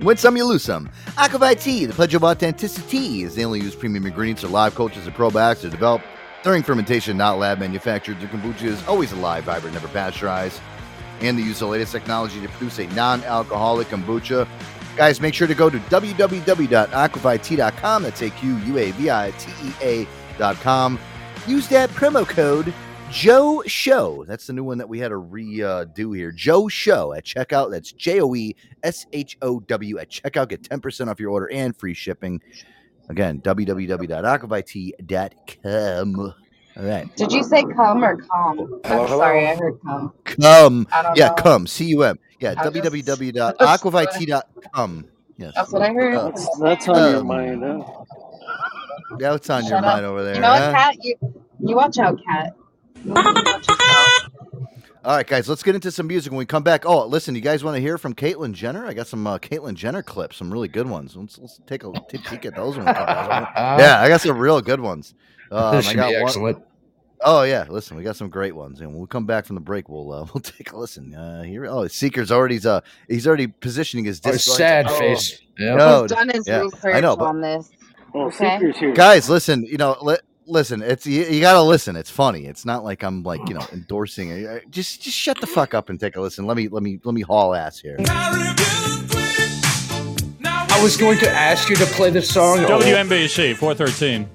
Win some, you lose some. Aqua ViTea, the pledge of authenticity, is the only use premium ingredients or live cultures and probiotics are developed during fermentation, not lab manufactured. The kombucha is always alive, vibrant, never pasteurized. And they use the latest technology to produce a non alcoholic kombucha. Guys, make sure to go to www.aquavitea.com. That's A Q U A V I T E A.com. Use that promo code Joe Show. That's the new one that we had to redo here. Joe Show at checkout. That's J O E S H O W at checkout. Get 10% off your order and free shipping. Again, www.aquavitea.com. All right. Did you say come or come? Hello, I'm hello? sorry, I heard come. Come. I Yeah, know. come. C U M. Yeah, I just- www.aquavitea.com. Yes. That's what I heard. Uh, That's, that's on your um, mind, huh? Yeah, what's on your up. mind over there? You know what, huh? Cat? You, you watch out, Cat. You watch yourself. All right, guys, let's get into some music when we come back. Oh, listen, you guys want to hear from Caitlyn Jenner? I got some uh, Caitlyn Jenner clips, some really good ones. Let's, let's take a take a peek at those when we come back. yeah, I got some real good ones. Um, This I should got be one- excellent. Oh yeah, listen, we got some great ones, and when we come back from the break, we'll uh, we'll take a listen. Uh, here, oh, Seeker's already uh he's already positioning his Oh, disc. sad face. Yep. No, He's done his yeah, research I know, but on this. Oh, Okay. Here. guys, listen, you know, li- listen, it's you, you got to listen. It's funny. It's not like I'm like you know endorsing it. Uh, Just just shut the fuck up and take a listen. Let me let me let me haul ass here. I was going to ask you to play the song. Oh, WNBC 413.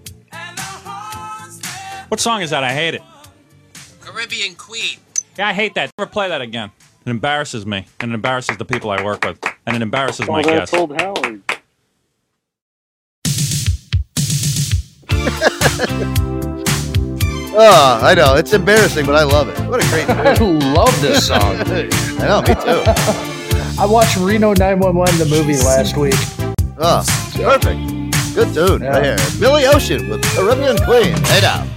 What song is that? I hate it. Caribbean Queen. Yeah, I hate that. Never play that again. It embarrasses me, and it embarrasses the people I work with, and it embarrasses Oh, my that's guests. old Howard. Oh, I know it's embarrassing, but I love it. What a great! I love this song. I know, me too. I watched Reno 911, the movie, last week. Oh, perfect. Good tune right here. Billy Ocean with Caribbean Queen. Hey now.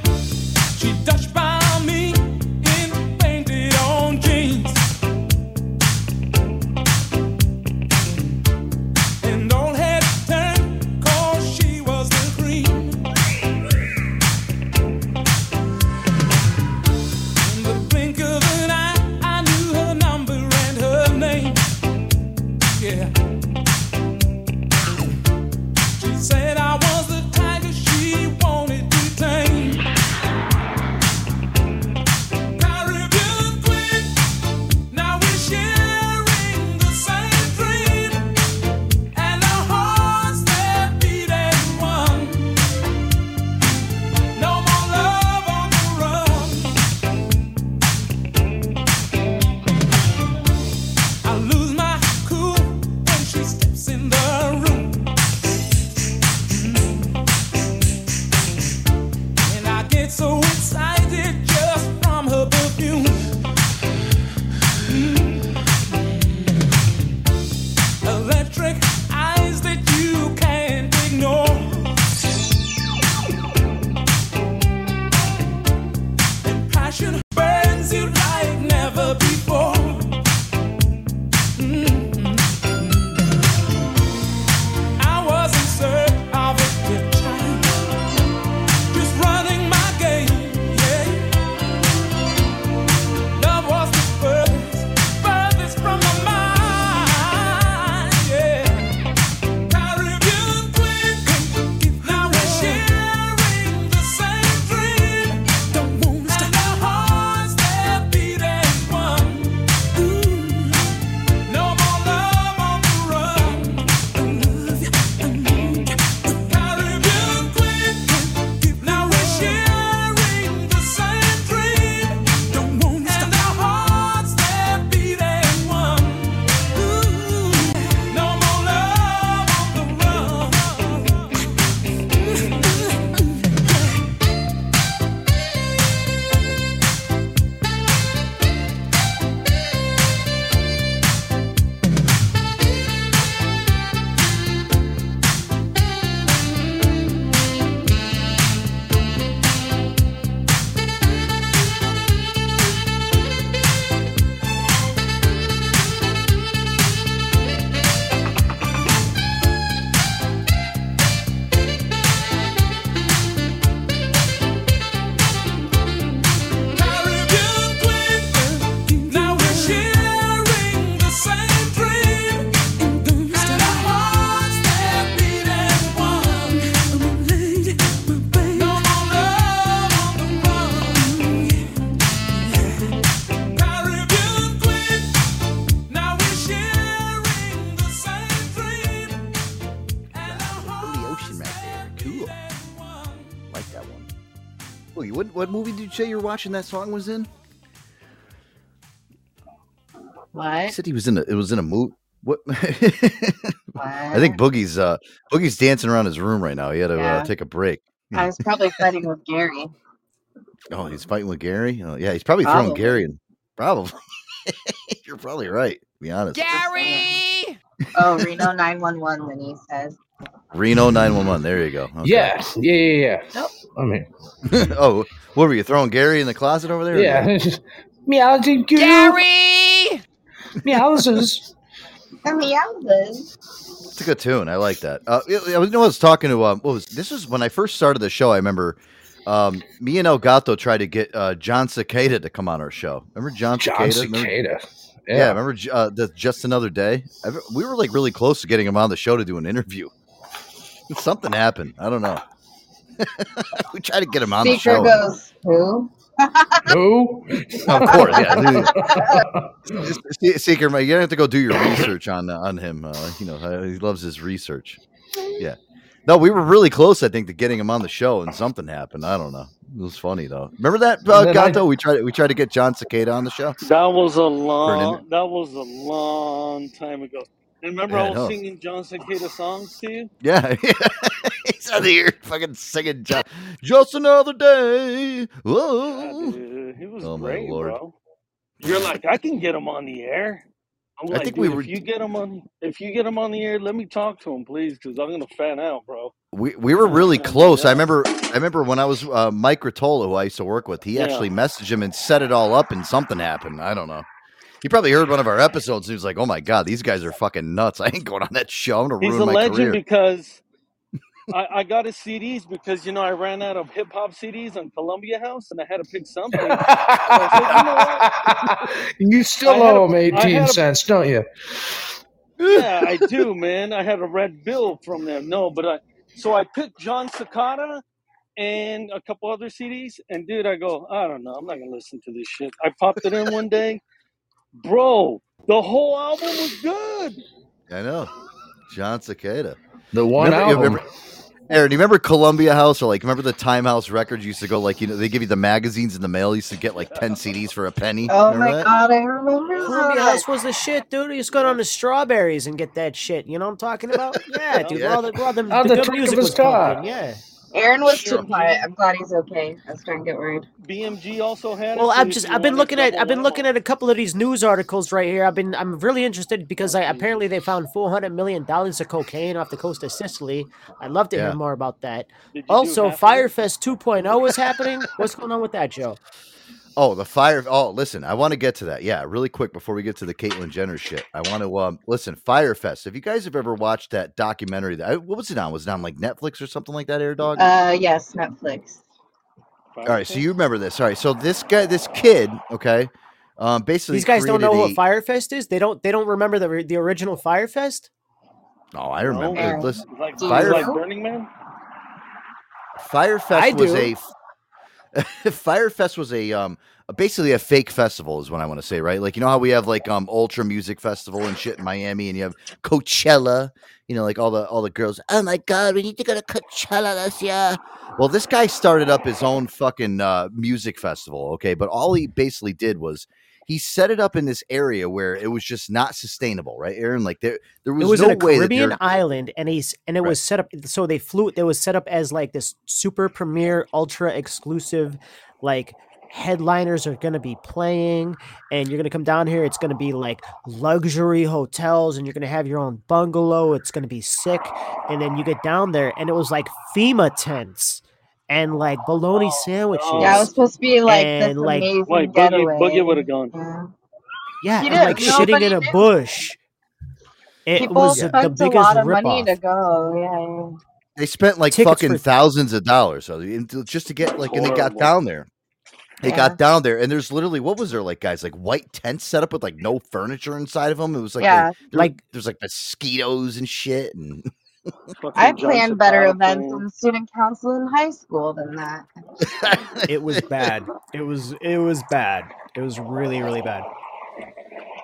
Boogie, what what movie did you say you were watching that song was in? You What? said he was in a it was in a movie. What? I think Boogie's uh Boogie's dancing around his room right now. He had to Yeah. uh, take a break. I was probably fighting with Gary. Oh, he's fighting with Gary. Oh, yeah, he's probably throwing Gary. In. Probably. You're probably right. To be honest. Gary. Oh, Reno nine one one. Then he says. Reno nine one one. There you go. Okay. Yeah, yeah, yeah, yeah. I mean, oh, what were you throwing Gary in the closet over there? yeah. Meowsy Gary. Meowses. Meowses. It's a good tune. I like that. Uh, I was, you know, I was talking to um, what was this? Was when I first started the show. I remember um, me and Elgato tried to get uh, Jon Secada to come on our show. Remember John, Jon Secada? Secada. Yeah, Yeah. remember uh, the, just another day. I, we were like really close to getting him on the show to do an interview. Something happened. I don't know. we try to get him on the Speaker show. goes who? Who? Of course, yeah. Seeker, you don't have to go do your research on uh, on him. Uh, you know, uh, he loves his research. Yeah. No, we were really close, I think, to getting him on the show, and something happened. I don't know. It was funny though. Remember that, uh, And then I- Gato? We tried. We tried to get Jon Secada on the show. That was a long. That was a long time ago. And remember, Yeah, I was know. singing Jon Secada songs to you. Yeah, he's out here fucking singing John. Just another day. Whoa. Dude, he was Oh, my great, Lord. bro. You're like, I can get him on the air. I'm I think we if you get him on, if you get him on the air, let me talk to him, please, because I'm gonna fan out, bro. We we were really close. I remember. I remember when I was uh, Mike Rotolo, who I used to work with. He Yeah. actually messaged him and set it all up, and something happened. I don't know. He probably heard one of our episodes. And he was like, "Oh my god, these guys are fucking nuts! I ain't going on that show. I'm gonna He's ruin a my legend career." because I, I got his CDs because you know I ran out of hip hop CDs on Columbia House and I had to pick something. And I said, you know what? You still I had owe a- him I 18 had a- cents, don't you? yeah, I do, man. I had a red bill from them. No, but I so I picked Jon Secada and a couple other CDs, and dude, I go, I don't know, I'm not gonna listen to this shit. I popped it in one day, bro. The whole album was good. I know, Jon Secada. The one Remember- album. remember- Aaron, do you remember Columbia House or like remember the Time House Records used to go like you know they give you the magazines in the mail. You used to get like ten CDs for a penny. Oh Remember my that? god, I remember Columbia that. House was the shit, dude. You just go down to strawberries and get that shit. You know what I'm talking about? Yeah, dude. Yeah. All the, all the, On the the good music of was car. pumping. Yeah. Aaron was Sure. too quiet. I'm glad he's okay. I was starting to get worried. BMG also had. Well, so I'm just I've been looking at I've been looking at a couple of these news articles right here. I've been I'm really interested because I mm-hmm. apparently they found 400 million dollars of cocaine off the coast of Sicily. I'd love to Yeah. hear more about that. Did you do Also, half of it? Fyrefest 2.0 is happening. What's going on with that, Joe? Oh, the fire. Oh, listen, I want to get to that. Yeah, really quick before we get to the Caitlyn Jenner shit. I want to um listen. Fyrefest. If you guys have ever watched that documentary, that what was it on? Was it on like Netflix or something like that? Air Dog. Uh, yes, Netflix. All right, so you remember this? All right, so this guy, this kid, okay, um, basically These guys don't know created what a- Fyrefest is. They don't they don't remember the the original Fyrefest. Oh, I remember. Aaron, Listen, Like, Fire- like Burning Man. Fyrefest I was do. a Fyrefest was a um basically a fake festival is what I want to say, right? Like you know how we have like um Ultra Music Festival and shit in Miami, and you have Coachella. You know, like all the all the girls. Oh my god, we need to go to Coachella this year. Well, this guy started up his own fucking uh, music festival, okay? But all he basically did was he set it up in this area where it was just not sustainable, right, Aaron? Like there there was, it was no in a way Caribbean island, and he's and it was set up. So they flew. It was set up as like this super premiere, ultra exclusive, like headliners are going to be playing, and you're going to come down here. It's going to be like luxury hotels, and you're going to have your own bungalow. It's going to be sick. And then you get down there, and it was like FEMA tents and like bologna oh, sandwiches. Yeah, it was supposed to be like this and, like- amazing Wait, Boogie, getaway. Boogie would have gone. Yeah. yeah, and did. like shitting in a knew. bush. It People was the spent a biggest lot of money ripoff. to go. Yeah, They spent like Tickets fucking for- thousands of dollars so uh, just to get like, and they got down there. They Yeah. got down there, and there's literally what was there like, guys? Like white tents set up with like no furniture inside of them. It was like, Yeah. they- there- Like- there's like mosquitoes and shit, and Fucking I planned better events in student council in high school than that. it was bad. It was it was bad. It was really really bad.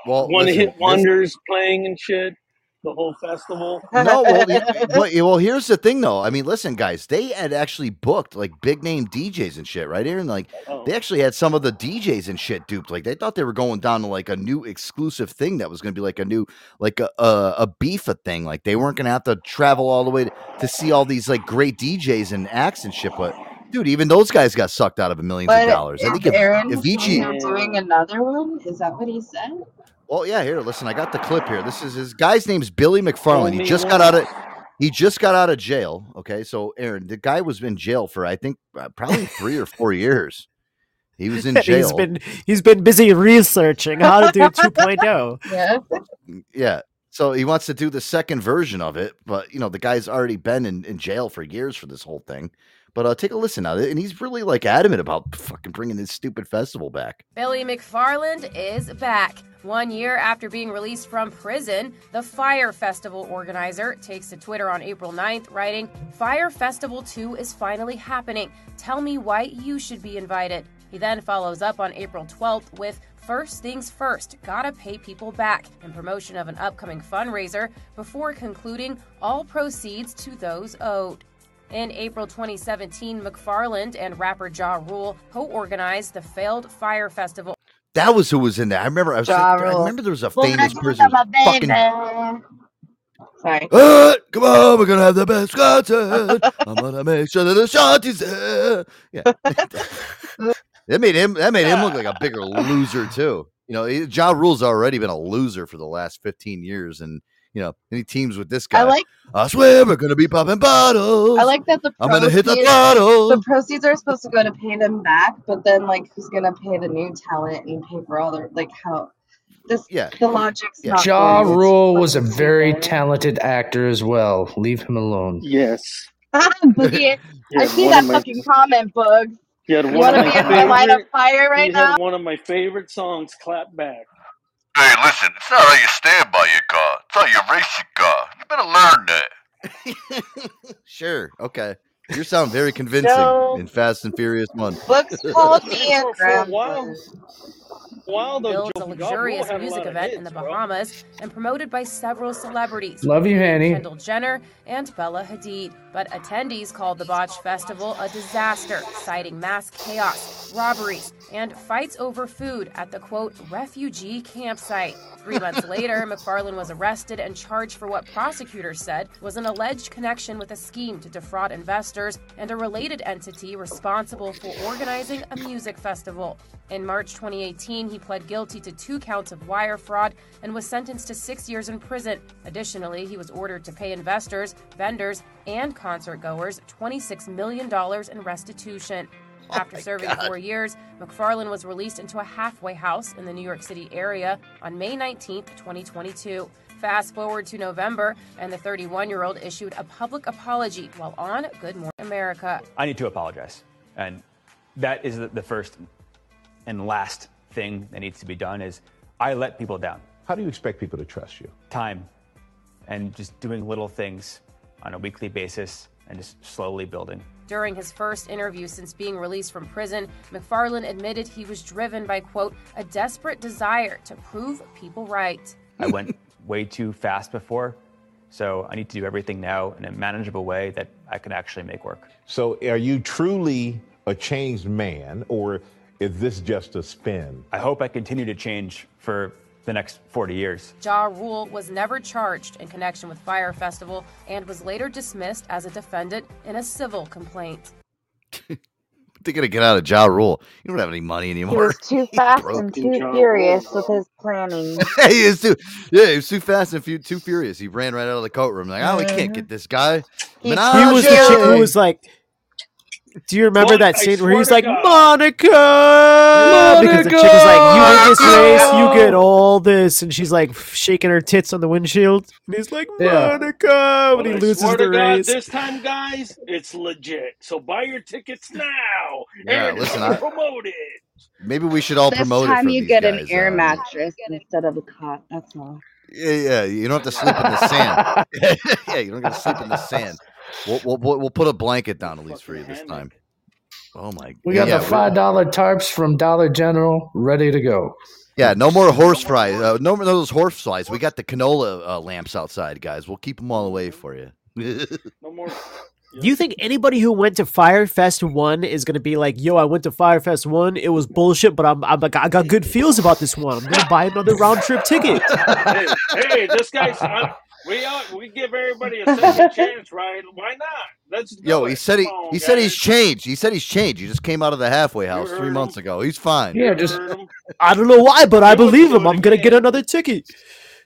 well, One listen, hit this- wonders playing and shit. The whole festival. no, well, y- but, well, here's the thing, though. I mean, listen, guys, they had actually booked like big name DJs and shit, right, Aaron? Like, Oh. they actually had some of the DJs and shit duped. Like, they thought they were going down to like a new exclusive thing that was going to be like a new, like a a, a beefa thing. Like, they weren't going to have to travel all the way to, to see all these like great DJs and acts and shit. But Dude, even those guys got sucked out of a millions But of dollars. I think if, Aaron if Vici, doing another one? Is that what he said? Well, yeah, here, listen, I got the clip here. This is his guy's name's Billy McFarland. He just got out of he just got out of jail. Okay, so Aaron, the guy was in jail for I think uh, probably three or four years. He was in jail. he's been he's been busy researching how to do 2.0. Yeah. Yeah. So he wants to do the second version of it, but you know, the guy's already been in, in jail for years for this whole thing. But uh, take a listen now, and he's really like adamant about fucking bringing this stupid festival back. Billy McFarland is back. One year after being released from prison, the Fyre Festival organizer takes to Twitter on April 9th, writing, Fyre Festival 2 is finally happening. Tell me why you should be invited. He then follows up on April 12th with, First things first, gotta pay people back, in promotion of an upcoming fundraiser, before concluding all proceeds to those owed. In April 2017, McFarland and rapper Ja Rule co organized the failed Fyre Festival. That was who was in there. I remember. I, was Ja like, I remember there was a Wanna famous give person. them a Fucking, baby. Sorry. "Uh, come on, we're gonna have the best concert. I'm gonna make sure that the shot is there. Yeah, that made him. That made him look like a bigger loser too. You know, he- Ja Rule's already been a loser for the last 15 years, and you know, any teams with this guy. I like I swear we're gonna be popping bottles. I like that the I'm gonna hit the proceeds- throttle. The proceeds are supposed to go to pay them back, but then like who's gonna pay the new talent and pay for all their like how this yeah the logic's not Ja going. Rule was a very talented actor as well. Leave him alone. Yes. Boogie, I see that of my- fucking comment, Bug. He had You want to be in my line of fire right he now? had one of my favorite songs, "Clap Back." Hey, listen, it's not how you stand by your car. It's how you race your car. You better learn that. Sure. Okay. You sound very convincing No. in Fast and Furious One. Books called me a For a grandpa. while, while though, builds a luxurious had a music lot of event in hits, the bro. Bahamas and promoted by several celebrities. Love you, Annie. Kendall Jenner and Bella Hadid. But attendees called the Botch Festival a disaster, citing mass chaos, robberies, and fights over food at the quote refugee campsite. Three months later, McFarland was arrested and charged for what prosecutors said was an alleged connection with a scheme to defraud investors and a related entity responsible for organizing a music festival. In March 2018, he pled guilty to two counts of wire fraud and was sentenced to six years in prison. Additionally, he was ordered to pay investors, vendors, and concert goers $26 million in restitution. Oh After serving four years, McFarland was released into a halfway house in the New York City area on May 19, 2022. Fast forward to November, and the 31 year old issued a public apology while on Good Morning America. I need to apologize. And that is the, the first and last thing that needs to be done is I let people down. How do you expect people to trust you? Time and just doing little things on a weekly basis and just slowly building. During his first interview since being released from prison, McFarland admitted he was driven by, quote, a desperate desire to prove people right. I went way too fast before, so I need to do everything now in a manageable way that I can actually make work. So, are you truly a changed man, or is this just a spin? I hope I continue to change for the next 40 years. Ja Rule was never charged in connection with Fyre Festival and was later dismissed as a defendant in a civil complaint. They're gonna get out of Ja Rule. You don't have any money anymore. He anymore. was too fast broke. and too furious with his planning. he is too. Yeah, he was too fast and few, too furious. He ran right out of the courtroom. Like, oh, we can't uh-huh. get this guy. He was the chick who was like. Do you remember What? that scene where he's like God. Monica? Because the chick was like, "You win this race, you get all this," and she's like shaking her tits on the windshield, and he's like, Yeah. "Monica!" when he I loses the God, race. this time, guys, it's legit. So buy your tickets now. Yeah, Aaron is listen, I- promote it. Maybe we should all this promote it time you get guys. an air uh, mattress instead of a cot. That's all. Yeah, yeah. You don't have to sleep in the sand. yeah, you don't have to sleep in the sand. We'll, we'll, we'll we'll put a blanket down at least for you this time. Oh my! God. We got yeah, the five dollar tarps from Dollar General ready to go. Yeah, no more horse fries. Uh, no more those horse flies. We got the canola uh, lamps outside, guys. We'll keep them all away for you. No more. Do you think anybody who went to Fyrefest one is gonna be like, "Yo, I went to Fyrefest one. It was bullshit, but I'm, I'm like, I got good feels about this one. I'm gonna buy another round trip ticket." hey, hey, this guy's. I, we are, we give everybody a second chance, right? Why not? Let's do Yo, it. he said he Come on, he said guys. he's changed. He said he's changed. He just came out of the halfway house heard three him. months ago. He's fine. Yeah, just I don't know why, but I believe him. I'm gonna get another ticket.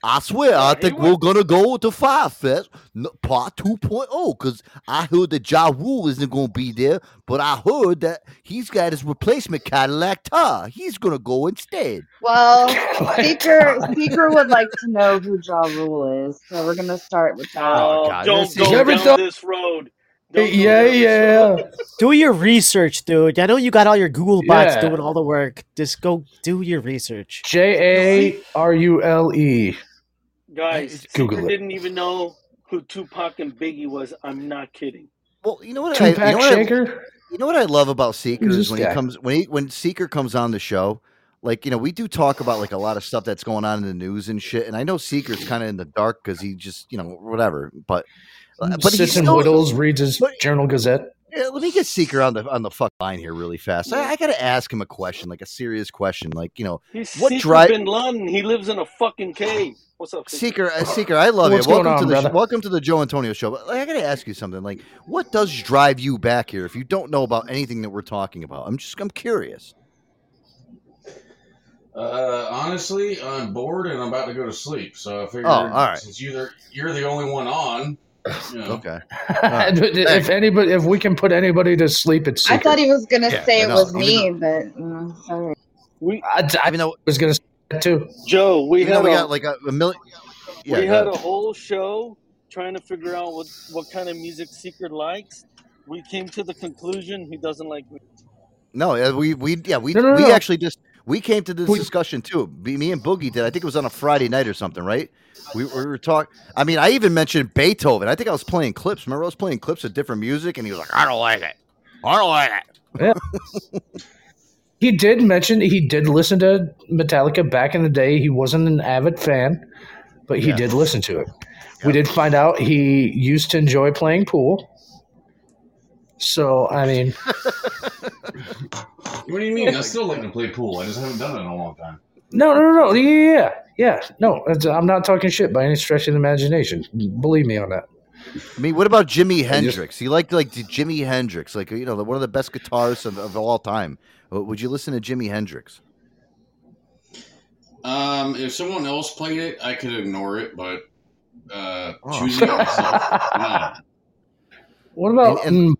I swear, I think we're gonna go to Fyre Fest n- Part 2.0 because I heard that Ja Rule isn't gonna be there, but I heard that he's got his replacement Cadillac Tah. He's gonna go instead. Well, Seeker Seeker would like to know who Ja Rule is, so we're gonna start with that. Oh, God, don't go is- You ever down thought- this road. Don't Yeah, down this road. yeah. Do your research, dude. I know you got all your Google bots Yeah. doing all the work. Just go do your research. J A R U L E. Guys, Google it. didn't even know who Tupac and Biggie was. I'm not kidding. Well, you know what? I, you, know what I, you know what I love about Seeker is this when he comes when he when Seeker comes on the show. Like you know, we do talk about like a lot of stuff that's going on in the news and shit. And I know Seeker's kind of in the dark because he just you know whatever. But uh, but he's Sits and still, whittles, reads his but- Journal Gazette. Yeah, let me get Seeker on the on the fuck line here really fast. I, I gotta ask him a question, like a serious question, like you know, He's what Seeker drive Bin Laden. He lives in a fucking cave. What's up, Seeker? Seeker? Uh, Seeker, I love What's you. Welcome going to the brother? welcome to the Joe Antonio show. But like, I gotta ask you something. Like, what does drive you back here if you don't know about anything that we're talking about? I'm just I'm curious. Uh, honestly, I'm bored and I'm about to go to sleep. So I figured, Oh, all right. since you're you're the only one on, you know, Okay. if anybody, if we can put anybody to sleep, it's I thought he was gonna Yeah, say it was me, but uh, sorry. We, I, I Even though was gonna say that too. Joe, we even had we a, got like a, a million. Yeah, we had a whole show trying to figure out what what kind of music Secret likes. We came to the conclusion he doesn't like. me. No, uh, we we yeah we No, no, we no. actually just we came to this discussion too. Me and Boogie did. I think it was on a Friday night or something, right? We, we were talking. I mean, I even mentioned Beethoven. I think I was playing clips. Remember, I was playing clips of different music, and he was like, "I don't like it. I don't like it." Yeah. He did mention he did listen to Metallica back in the day. He wasn't an avid fan, but he Yeah. did listen to it. We did find out he used to enjoy playing pool. So I mean, what do you mean? I still like to play pool. I just haven't done it in a long time. no, no, no, no, yeah, yeah, no. it's- I'm not talking shit by any stretch of the imagination. Believe me on that. I mean, what about Jimi Hendrix? You liked like Jimi Hendrix, like you know, one of the best guitarists of, of all time. Would you listen to Jimi Hendrix? Um, if someone else played it, I could ignore it, but uh, Oh. choosing myself, no. What about And- and- mm,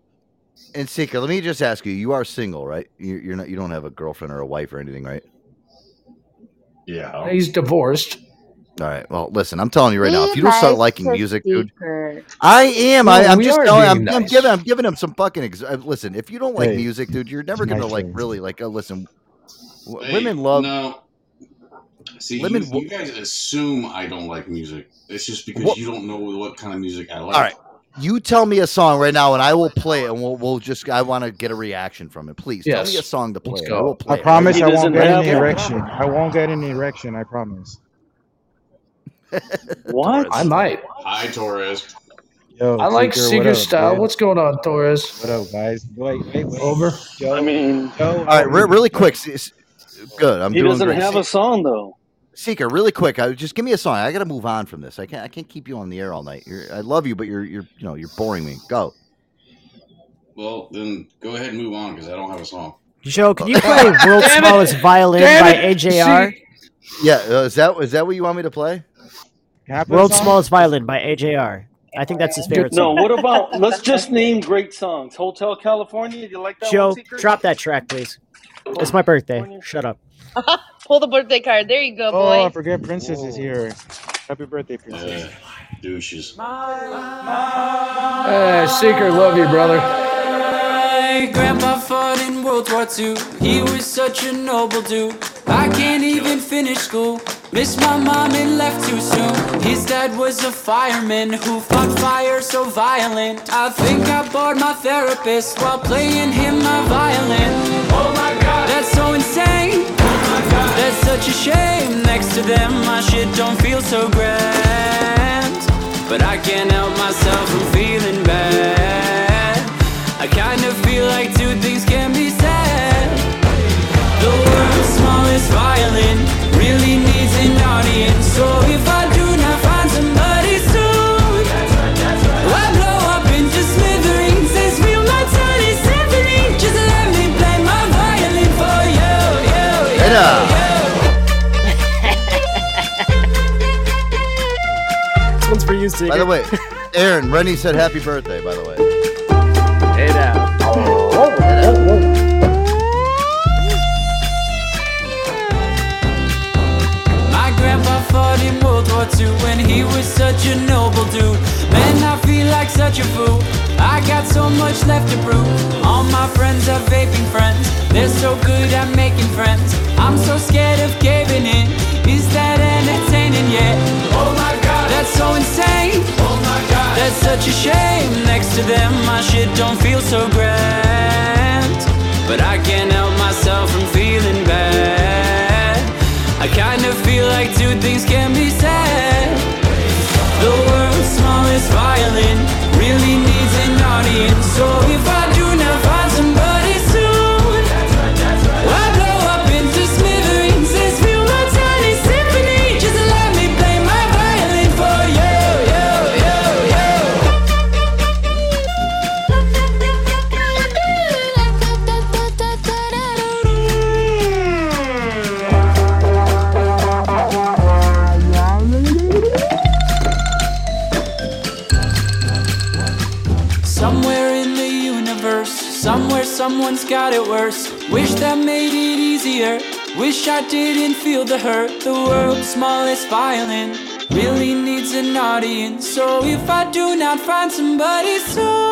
And Seeker, let me just ask you: You are single, right? You- You're not. You don't have a girlfriend or a wife or anything, right? Yeah. he's divorced? All right. Well, listen, I'm telling you right now, if you don't start liking to music, dude, I am. No, I, I'm we just telling. I'm, being I'm giving. I'm giving him some fucking. Ex- uh, listen, if you don't like Hey, music, dude, you're never gonna nice like things. really like. Uh, listen, Hey, women love. No. See, Women you, you guys assume I don't like music. It's just because What- you don't know what kind of music I like. All right, you tell me a song right now, and I will play it, and we'll we'll just. I want to get a reaction from it. Please tell me Yes. a song to play. Let's go. I will play. I promise He I won't get have any one. erection. I won't get any erection. I promise. What? I might. Hi, Torres. Yo, I like Seeker, what style. dude? What's going on, Torres? What up, guys? Wait, wait, wait. Over. Joe, I mean, Joe, All right, re- really quick. s- s- Good. I'm he doing doesn't great. have a song though. Seeker, really quick. I, just give me a song. I got to move on from this. I can't. I can't keep you on the air all night. You're, I love you, but you're you're you know you're boring me. Go. Well, then go ahead and move on because I don't have a song. Joe, can you play World's Smallest Violin Damn by it! AJR? Yeah. Uh, is that is that what you want me to play? Can I play a World's? Smallest Violin by AJR. I think that's his favorite No, song. what about? Let's just name great songs. Hotel California. Do you like that Joe, one, drop that track, please. It's my birthday. Shut up. Pull the birthday card. There you go, boy. Oh, I forget Princess is here. Happy birthday, Princess. Uh, douches. Hey, Seeker, love you, brother. My grandpa fought in World War II. He was such a noble dude. I can't even finish school. Missed my mom and left too soon. His dad was a fireman who fought fire so violent. I think I bored my therapist while playing him my violin. Oh my god, that's so insane. That's such a shame. Next to them, my shit don't feel so grand. But I can't help myself from feeling bad. I kind of feel like two things can be said. The world's smallest violin really needs an audience. So if I This one's for you, Seeker. By the way, Aaron, Rennie said happy birthday, by the way. Hey now. My grandpa fought in World War II when he was such a noble dude. Man, I feel like such a fool. I got so much left to prove. All my friends are vaping friends. They're so good at making friends. I'm so scared of caving in. Is that entertaining yet? Oh my god, that's so insane. Oh my god, that's such a shame. Next to them, my shit don't feel so grand. But I can't help myself from feeling bad. I kind of feel like two things can be said. The world's smallest violin really needs an audience. So if I someone's got it worse. Wish that made it easier. Wish I didn't feel the hurt. The world's smallest violin really needs an audience. So if I do not find somebody soon,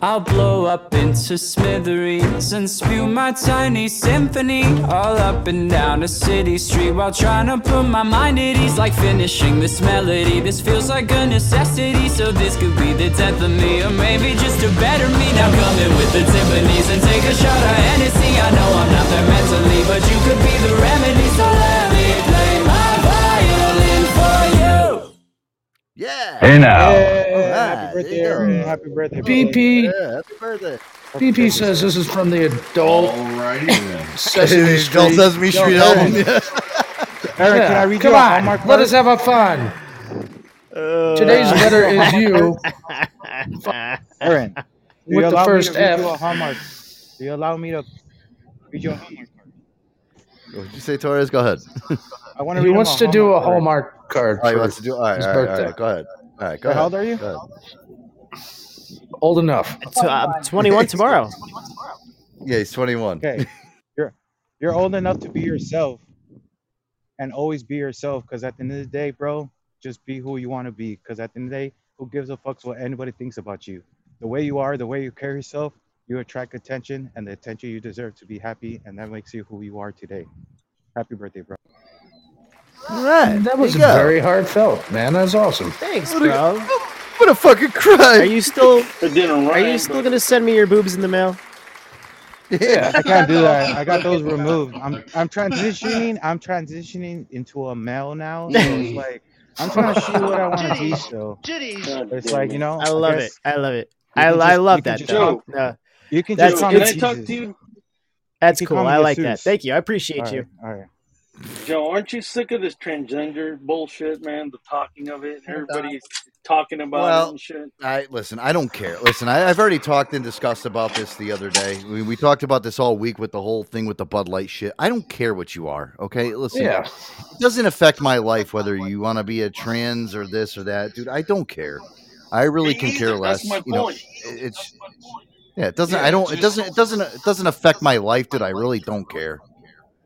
I'll blow up into smithereens and spew my tiny symphony all up and down a city street while trying to put my mind at ease. Like finishing this melody, this feels like a necessity. So this could be the death of me, or maybe just a better me. Now come in with the Tiffany's and take a shot of Hennessy. I know I'm not there mentally, but you could be the remedy. So let me Yeah. Hey now. Hey, Alright, happy birthday, there you Aaron. go. Happy birthday, bro. BP. Yeah, happy birthday. BP says this is from the adult Alrighty then. Sesame Adult Street. Sesame Street Yo, album. Aaron. Yeah. Aaron, can I read Come you a on, Hallmark let card? us have a fun. Uh, Today's letter is you. Aaron, do you With the allow first me to read F. you a Hallmark? Do you allow me to read you a Hallmark card? What did you say, Torres? Go ahead. I want to He read him wants a to do a card. Hallmark card. Oh, he for to do. All right, his all right, all birthday. right. Go ahead. All right, go How ahead. old are you? Old enough. Tw- uh, 21 tomorrow. Yeah, he's 21. Okay, you're you're old enough to be yourself, and always be yourself. Because at the end of the day, bro, just be who you want to be. Because at the end of the day, who gives a fuck what anybody thinks about you? The way you are, the way you carry yourself, you attract attention, and the attention you deserve to be happy, and that makes you who you are today. Happy birthday, bro. All right. That was there you go. very heartfelt, man. That was awesome. Thanks, bro. What a fucking cry. Are you still It didn't are you still gonna send me your boobs in the mail? Yeah, I can't do that. I got those removed. I'm I'm transitioning. I'm transitioning into a male now. So it's like I'm trying to see what I want to be. So it's like you know. I love guess it. I love it. I, can I love that just though. call- No, You can That's- just can I talk to you? that's You cool. I like that. Thank you. I appreciate All you. all right. Joe, aren't you sick of this transgender bullshit, man? The talking of it, everybody's uh, talking about it Well, and shit. I listen. I don't care. Listen, I, I've already talked and discussed about this the other day. We, we talked about this all week with the whole thing with the Bud Light shit. I don't care what you are. Okay, listen. Yeah. It doesn't affect my life whether you want to be a trans or this or that, dude. I don't care. I really Me can either. care That's less. my You know, point. it- it's yeah. It doesn't. Yeah, I don't. it's It doesn't. It doesn't. It doesn't affect my life, dude. I really don't care.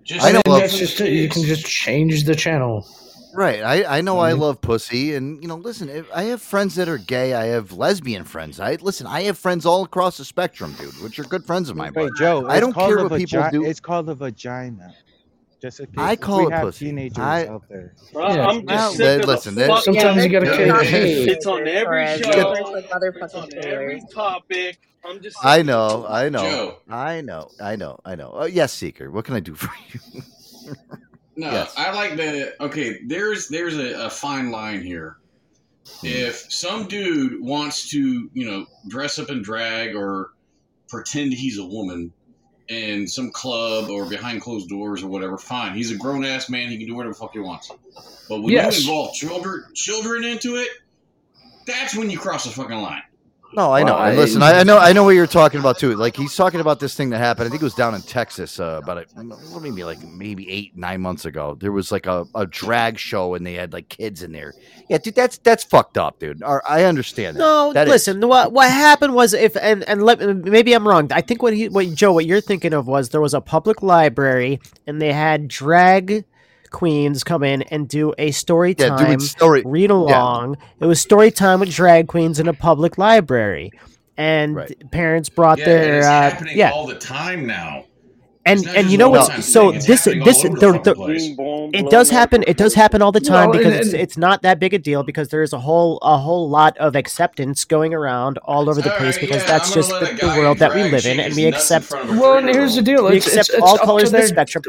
Just I know. And Love, that's just it. You can just change the channel. right. I I know. I Mhm. love pussy, and you know. Listen, if- I have friends that are gay. I have lesbian friends. I listen. I have friends all across the spectrum, dude, which are good friends of mine. Wait, But Joe. I it's don't called care a what people vagi- do. It's called a vagina. Just in case I call we it have pussy. teenagers I- out there. Well, Yeah. I'm just Well, sick then, of listen, the then- fuck. Sometimes you gotta Yeah. kick. It's on every show. you're just like It's on every topic. I'm just. I know. I know. Joe. I know. I know. I know. Oh, yes, Seeker. What can I do for you? No, Yes. I like the okay. There's there's a, a fine line here. Hmm. If some dude wants to, you know, dress up in drag or pretend he's a woman in some club or behind closed doors or whatever, fine. He's a grown ass man. He can do whatever the fuck he wants. But when Yes. you involve children children into it, that's when you cross the fucking line. No, I know. Well, and listen, I, I know, I know what you're talking about too. Like he's talking about this thing that happened. I think it was down in Texas, uh, about a, well, maybe like maybe eight, nine months ago. There was like a, a drag show, and they had like kids in there. Yeah, dude, that's that's fucked up, dude. Or, I understand that. No, That is- listen. What what happened was if and and let, maybe I'm wrong. I think what he what Joe what you're thinking of was there was a public library and they had drag queens come in and do a story Yeah, time doing story- read along. It was story time with drag queens in a public library, and parents brought Yeah, their it's uh, happening yeah. all the time now. And and you know what? so thing, this happening this all over the, the fucking the, it does happen it does happen all the time No, because and- it's, and- it's not that big a deal because there is a whole a whole lot of acceptance going around all over the place because that's just the, the world that we live in and we accept Well, and here's the deal. we It's, accept it's, it's all colors of the spectrum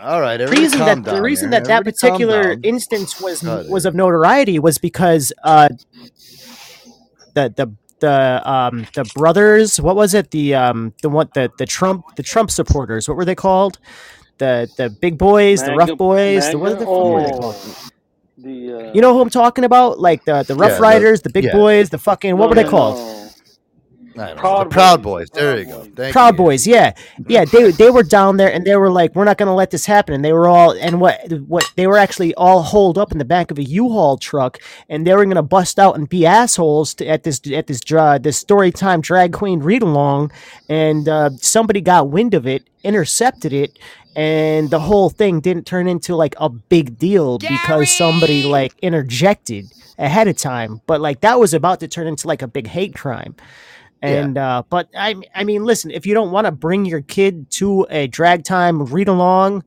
All right, the reason that the reason here. that that particular instance was was of notoriety was because uh the the the um the brothers what was it the um the one the the Trump the Trump supporters what were they called the the big boys the rough Manga- boys the what are manga? the fuck were they Oh, called the, uh, you know who I'm talking about like the the Rough Yeah, the- Riders the big yeah. boys the fucking what no, were they no, called no. I don't know, Proud the Proud Boys. There you go. Thank Proud you. Boys, yeah, yeah. They they were down there and they were like, "We're not going to let this happen." And they were all and what what they were actually all holed up in the back of a U-Haul truck, and they were going to bust out and be assholes to, at this at this dra- this story time drag queen read along, and uh, somebody got wind of it, intercepted it. And the whole thing didn't turn into like a big deal because somebody like interjected ahead of time. But like that was about to turn into like a big hate crime. And uh, but I I mean, listen, if you don't want to bring your kid to a drag time read along,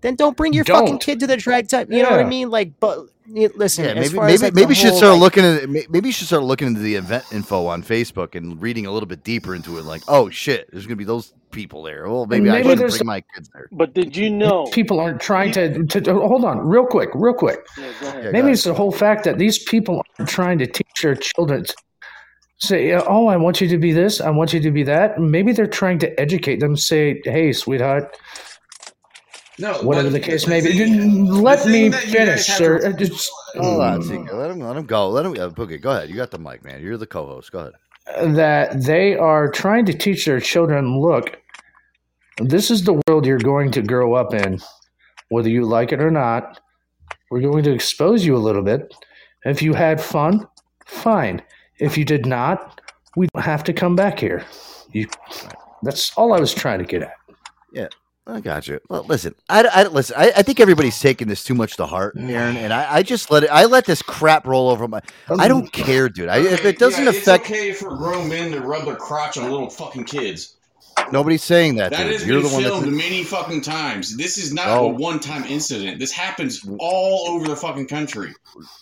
then don't bring your fucking Don't. kid to the drag time. You know what I mean? Like, but listen, Yeah, maybe far maybe like, maybe you should whole, start like- looking at maybe you should start looking into the event info on Facebook and reading a little bit deeper into it. Like, oh shit, there's gonna be those people there. Well, maybe, I maybe should there's- bring my kids there. But did you know? people aren't trying to, to, to- hold on real quick real quick Yeah. Yeah, maybe it's the whole fact that these people aren't trying to teach their children to say oh i want you to be this i want you to be that maybe they're trying to educate them say hey sweetheart No, whatever but the case may be let the me thing that you guys finish sir to- Uh, just- Hold on, Seeker. Let him let him go. Let him uh, Boogie. Go ahead. You got the mic, man. You're the co-host. Go ahead. that they are trying to teach their children look this is the world you're going to grow up in whether you like it or not we're going to expose you a little bit if you had fun fine if you did not we don't have to come back here you that's all i was trying to get at Yeah, I got you. Well, listen, I, I listen. I, I think everybody's taking this too much to heart, mm. Aaron, and I, I just let it. I let this crap roll over my. I don't oh. care, dude. I, if it doesn't yeah, affect, it's okay for grown men to rub their crotch on little fucking kids. Nobody's saying that, That dude. has You're been the one filmed that's. many fucking times. This is not No. a oh. one-time incident. This happens all over the fucking country.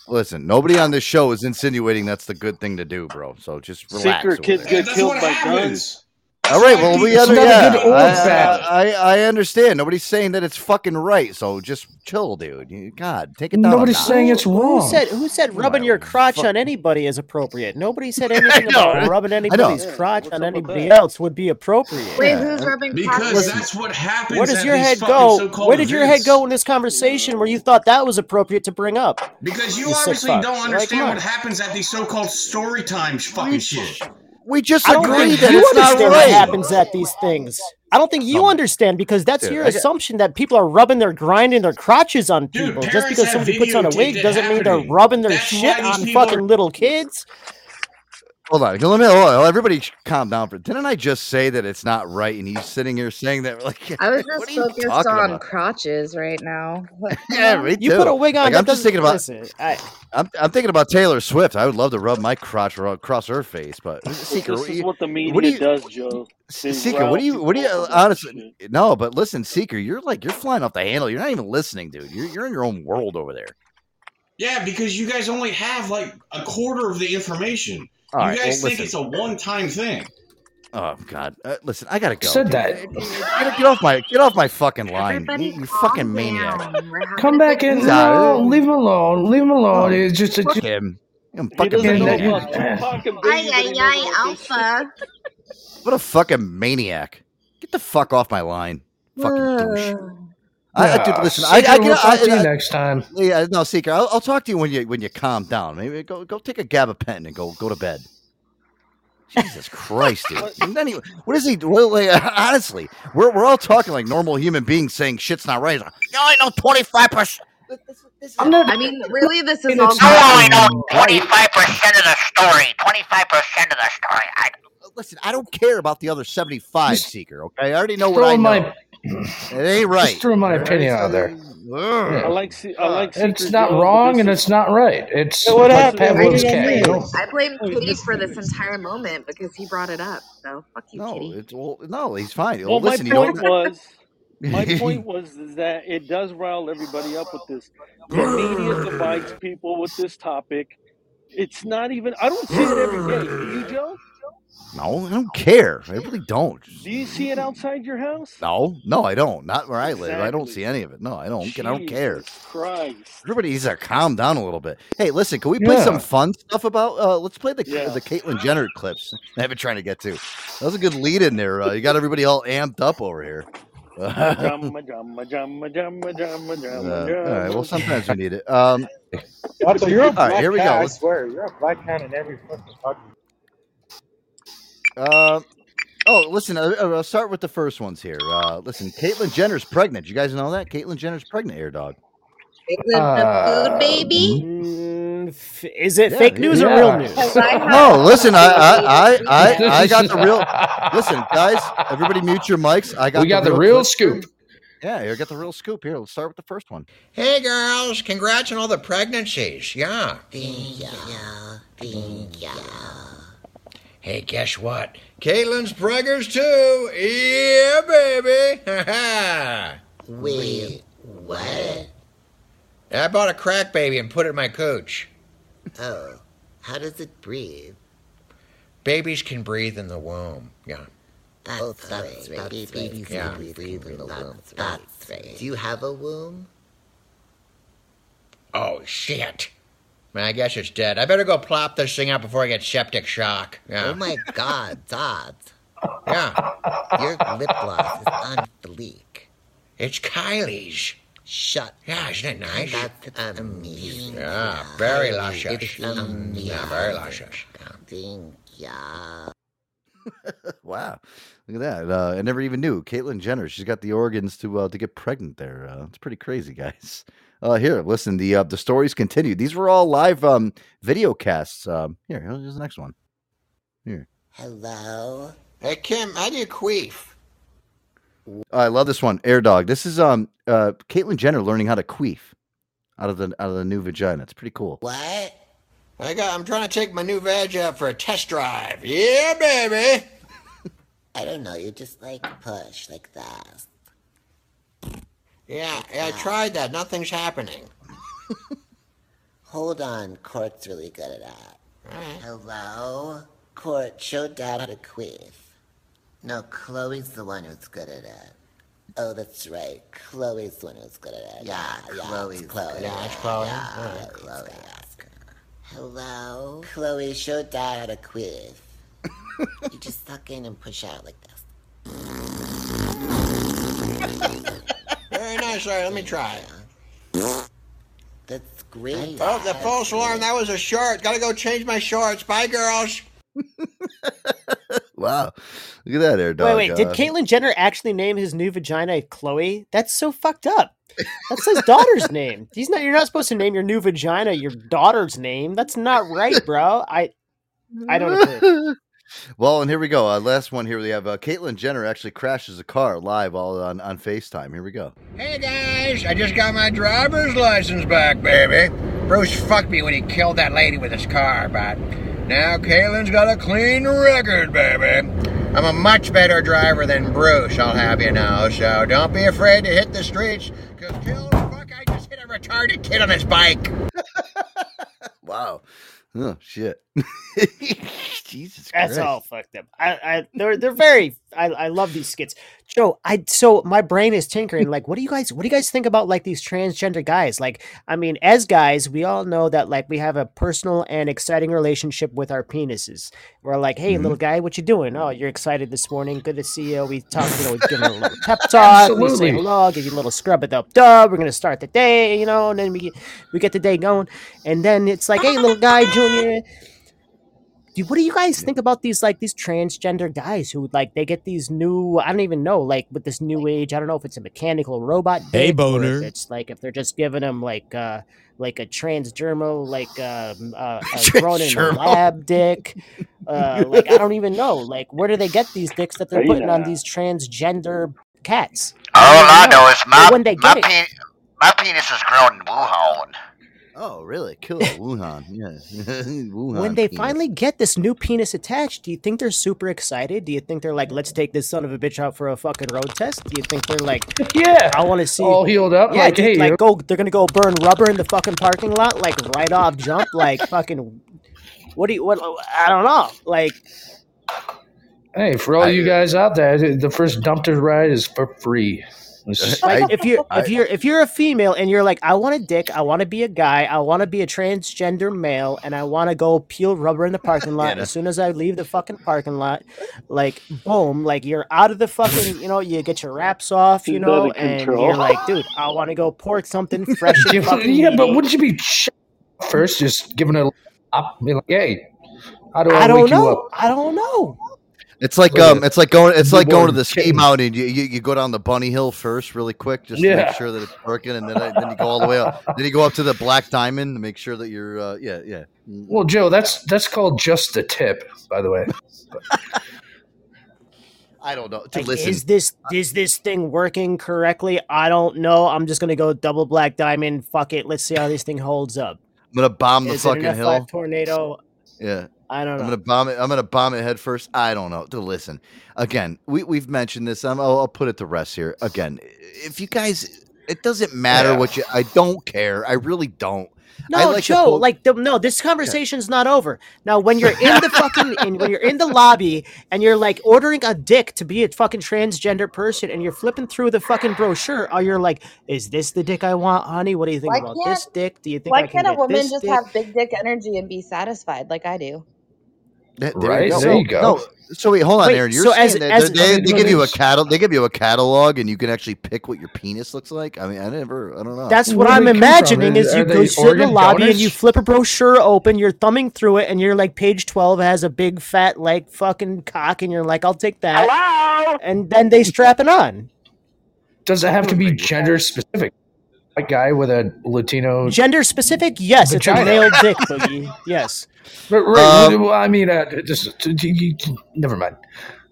Listen, nobody on this show is insinuating that's the good thing to do, bro. So just relax. Seeker over kids get That's killed what by happens. guns. All right, well, we It's under, yeah, good or I, bad. I, I understand. Nobody's saying that it's fucking right. So just chill, dude. God, take it down. Nobody's saying it's wrong. Who said who said rubbing your crotch on anybody is appropriate? Nobody said anything about right? rubbing anybody's Yeah, crotch what's on anybody else would be appropriate. Wait, Yeah, who's and- rubbing Because crotches? that's what happens. Where does at your these head go? Where did your head go in this conversation where you thought that was appropriate to bring up? Because you You obviously don't understand come what happens at these so-called story time fucking shit. We just I don't think that you it's not understand what happens at these things. I don't think you understand because that's Dude, your I get- assumption that people are rubbing their grinding their crotches on Dude, people. Just because somebody puts on a wig doesn't mean they're rubbing their That's shit on fucking are- little kids. Hold on, let me. Hold on, everybody, calm down. For didn't I just say that it's not right? And he's sitting here saying that, like, I was just are focused on about? crotches right now. Yeah, me too. You put a wig on. Like, I'm just thinking about. Listen, I, I'm, I'm thinking about Taylor Swift. I would love to rub my crotch across her face, but Well, Seeker, this what, is you, what the media what do you- does, Joe. They Seeker, what do you, what do you, people up with honestly, shit. no, but listen, Seeker, you're like, you're flying off the handle. You're not even listening, dude. You're, you're in your own world over there. Yeah, because you guys only have like a quarter of the information. All you right, guys well, think listen. it's a one-time thing. Oh God! Uh, listen, I gotta go. Said dude. that. Get, get off my, get off my fucking line. You, you fucking maniac. come back in no leave him alone leave him alone it's just Fuck it's him. You He fucking maniac. about Tupac and Ay, ay, ay, about this shit. alpha. What a fucking maniac. Get the fuck off my line. Fucking douche. I, I, dude, Yeah, listen, I, I, Seeker, can, we'll I, talk to you I- next time yeah, no, Seeker, I'll, I'll talk to you when you when you calm down. Maybe go go take a gabapentin and go go to bed. Jesus Christ, dude. And then he- what is he? Well, like, honestly, we're we're all talking like normal human beings saying shit's not right. Like, No, I know twenty five percent. I mean, really, this is And all. it's I know twenty-five percent of the story. Twenty five percent of the story. I listen. I don't care about the other seventy five, Seeker. Okay, I already know what I throwing know. my- it ain't right. Just throw my All right? opinion out there. I like I uh, like It's not wrong and it's not right. It's So what like happened? Pavlov's I cat. blame- I blame Kitty for this entire moment because he brought it up. So fuck you, No, Kitty. it's well, no, he's fine. Well, listen, my you point was, my point was is that it does rile everybody up with this. The media divides people with this topic. It's not even. I don't see it every day. Do you, Joe? No, I don't care. I really don't. Do you see it outside your house? No, no, I don't. Not where I live. I don't see any of it. No, I don't. I don't care. Christ. Everybody needs to calm down a little bit. Hey, listen, can we play some fun stuff about? Uh, let's play the Yeah. the Caitlyn Jenner clips. I've been trying to get to. That was a good lead in there. Uh, you got everybody all amped up over here. Uh, all right. Well, sometimes we need it. Um, Watch, you're a black right, here we cat, go. I swear, you're a black cat in every fucking fucking. Uh, oh, listen. Uh, uh, I'll start with the first ones here. Uh, listen, Caitlyn Jenner's pregnant. You guys know that? Caitlyn Jenner's pregnant, air dog. the food baby. Mm, is it Yeah, fake news or real news? No, listen, I, I, I, I, I got the real. Listen, guys, everybody, mute your mics. I got. We got the real clip. scoop. Yeah, I got the real scoop here. Let's start with the first one. Hey girls, congrats on all the pregnancies. Yeah. Thank you. Thank you. Hey, guess what? Caitlyn's preggers too. Yeah, baby. Ha ha. Wait, what? I bought a crack baby and put it in my cooch. Oh, how does it breathe? Babies can breathe in the womb. Yeah. That's, oh, that's right. Babies can Yeah. breathe in the womb. That's right. Do you have a womb? Oh shit. Man, I guess it's dead. I better go plop this thing out before I get septic shock. Yeah. Oh my God, Dad. Yeah. Your lip gloss is on fleek. It's Kylie's. Shut. Yeah, isn't it nice? That's amazing. Yeah, very luscious. It's amazing. Mm, yeah, very luscious. Thank ya. Wow, look at that. Uh, I never even knew Caitlyn Jenner. She's got the organs to uh, to get pregnant. There, uh, it's pretty crazy, guys. Uh, here, listen. The uh, the stories continue. These were all live um, video casts. Um, here, here's the next one. Here, Hello? Hey Kim, how do you queef? I love this one. Air dog. This is um uh Caitlyn Jenner learning how to queef out of the out of the new vagina. It's pretty cool. What? I got. I'm trying to take my new veg out for a test drive. Yeah, baby. I don't know. You just like push like that. Yeah, yeah, I tried that. Nothing's happening. Hold on. Court's really good at that. Hello? Court, show Dad how to queef. No, Chloe's the one who's good at it. Oh, that's right. Chloe's the one who's good at it. Yeah, yeah, Chloe's Chloe. Yeah, it's Chloe. Yeah, All right. yeah, Chloe. Ask her. Hello? Chloe, show Dad a quiz. you just suck in and push out like this. Very nice. All right, let me try. That's great. Oh, the false alarm. That was a short. Gotta go change my shorts. Bye, girls. Wow, look at that air dog. Wait, wait. Did Caitlyn Jenner actually name his new vagina Chloe? That's so fucked up. That's his daughter's name. He's not. You're not supposed to name your new vagina your daughter's name. That's not right, bro. I, I don't approve. Well, and here we go. Uh, last one here. We have uh, Caitlyn Jenner actually crashes a car live all on, on FaceTime. Here we go. Hey guys, I just got my driver's license back, baby. Bruce fucked me when he killed that lady with his car, but now Caitlyn's got a clean record, baby. I'm a much better driver than Bruce, I'll have you know, so don't be afraid to hit the streets, because kill fuck, I just hit a retarded kid on his bike. Wow. Oh shit. Jesus That's Christ. all fucked up. I, I, they're they're very. I, I love these skits, Joe. I so my brain is tinkering. Like, what do you guys? What do you guys think about like these transgender guys? Like, I mean, as guys, we all know that like we have a personal and exciting relationship with our penises. We're like, hey, mm-hmm. little guy, what you doing? Oh, you're excited this morning. Good to see you. We talk, you know, we give him a little pep talk. We say hello, give you a little scrub it up dub. We're gonna start the day, you know, and then we get we get the day going, and then it's like, hey, little guy, Junior what do you guys think about these like these transgender guys who like they get these new? I don't even know like with this new age. I don't know if it's a mechanical robot. Hey, dick or boner. If it's like if they're just giving them like uh like a transdermal like um, uh, a grown in a lab dick. Uh, like I don't even know. Like where do they get these dicks that they're Hey, putting on these transgender cats? All I don't know is my when they my, get it, my penis is grown in Wuhan. Oh, really? Cool. Wuhan. Yeah. Wuhan. when they penis. finally get this new penis attached, do you think they're super excited? Do you think they're like, let's take this son of a bitch out for a fucking road test? Do you think they're like, yeah, I want to see all healed up, Yeah, like, dude, hey, like you- go, they're gonna go burn rubber in the fucking parking lot, like right off jump, like fucking. What do you? What? I don't know. Like, Hey, for all you guys out there, the first dumpster ride is for free. It's just- like if you're if you're if you're a female and you're like, I want a dick, I want to be a guy, I want to be a transgender male, and I want to go peel rubber in the parking lot. Yeah. As soon as I leave the fucking parking lot, like boom, like you're out of the fucking, you know, you get your wraps off, you know, and you're like, dude, I want to go pork something fresh and fucking yeah, but wouldn't you be ch- first just giving it up? Be like, hey, how do I, I don't wake you know. up? I don't know. It's like Like um, it's like going, it's like going to the ski mountain. You, you you go down the bunny hill first, really quick, just to Yeah. make sure that it's working, and then then you go all the way up. Then you go up to the black diamond to make sure that you're, uh, yeah, yeah. Well, Joe, that's that's called just the tip, by the way. I don't know. Like, listen, is this is this thing working correctly? I don't know. I'm just gonna go double black diamond. Fuck it. Let's see how this thing holds up. I'm gonna bomb the Is it an fucking F5 hill. tornado? Yeah. I don't know. I'm gonna bomb it. I'm gonna bomb it head first. I don't know. Dude, listen. Again, we we've mentioned this. I'm, I'll, I'll put it to rest here. Again, if you guys, it doesn't matter Yeah. what you. I don't care. I really don't. I No, like to Joe. pull- like the, no, this conversation's not over. Now, when you're in the fucking, in, when you're in the lobby and you're like ordering a dick to be a fucking transgender person, and you're flipping through the fucking brochure, or you're like, "Is this the dick I want, honey? What do you think Why about this dick? Do you think Why I can can't a woman just dick?" have big dick energy and be satisfied like I do? Th- Right, there So- you go. No, so wait, hold on, Wait, Aaron. You're so saying as- that as- they, I mean, they give you a it's- catalog. They give you a catalog, and you can actually pick what your penis looks like. I mean, I never. I don't know. That's what Where I'm they from? imagining. Is Are you go sit in the organ lobby and you flip a brochure open, you're thumbing through it, and you're like, page twelve has a big fat like fucking cock, and you're like, I'll take that. Hello. And then they strap it on. Does it have to oh be gender specific? A guy with a Latino Gender specific? Yes, it's a Vagina. male dick, boogie. Yes. Right, right, Um, well, I mean, uh, just, never mind.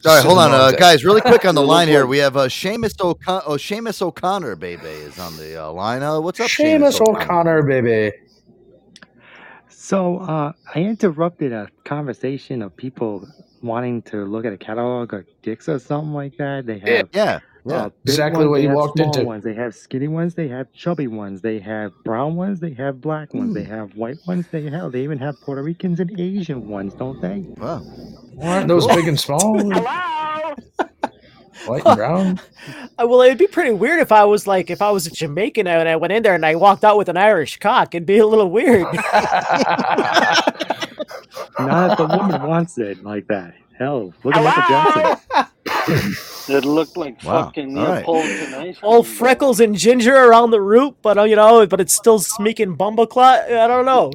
All right, hold on, uh, guys. Really quick on the line here, we have uh, Seamus O'Con- oh, Seamus O'Connor, baby, is on the uh, line. Uh, what's up, Seamus O'Connor, baby. So uh, I interrupted a conversation of people wanting to look at a catalog of dicks or something like that. They have yeah, uh, Exactly ones, what you have walked small into. Ones. They have skinny ones. They have chubby ones. They have brown ones. They have black ones. They have white ones. They have. They even have Puerto Ricans and Asian ones, don't they? Wow. Aren't those big and small? Hello. White and brown? Well, it'd be pretty weird if I was like, if I was a Jamaican and I went in there and I walked out with an Irish cock. It'd be a little weird. Not if the woman wants it like that. Hell, look at Michael Jackson. It looked like Wow, fucking all right. Neapolitan ice All freckles and ginger around the root, but uh, you know, but it's still smeeking bumbleclot. I don't know.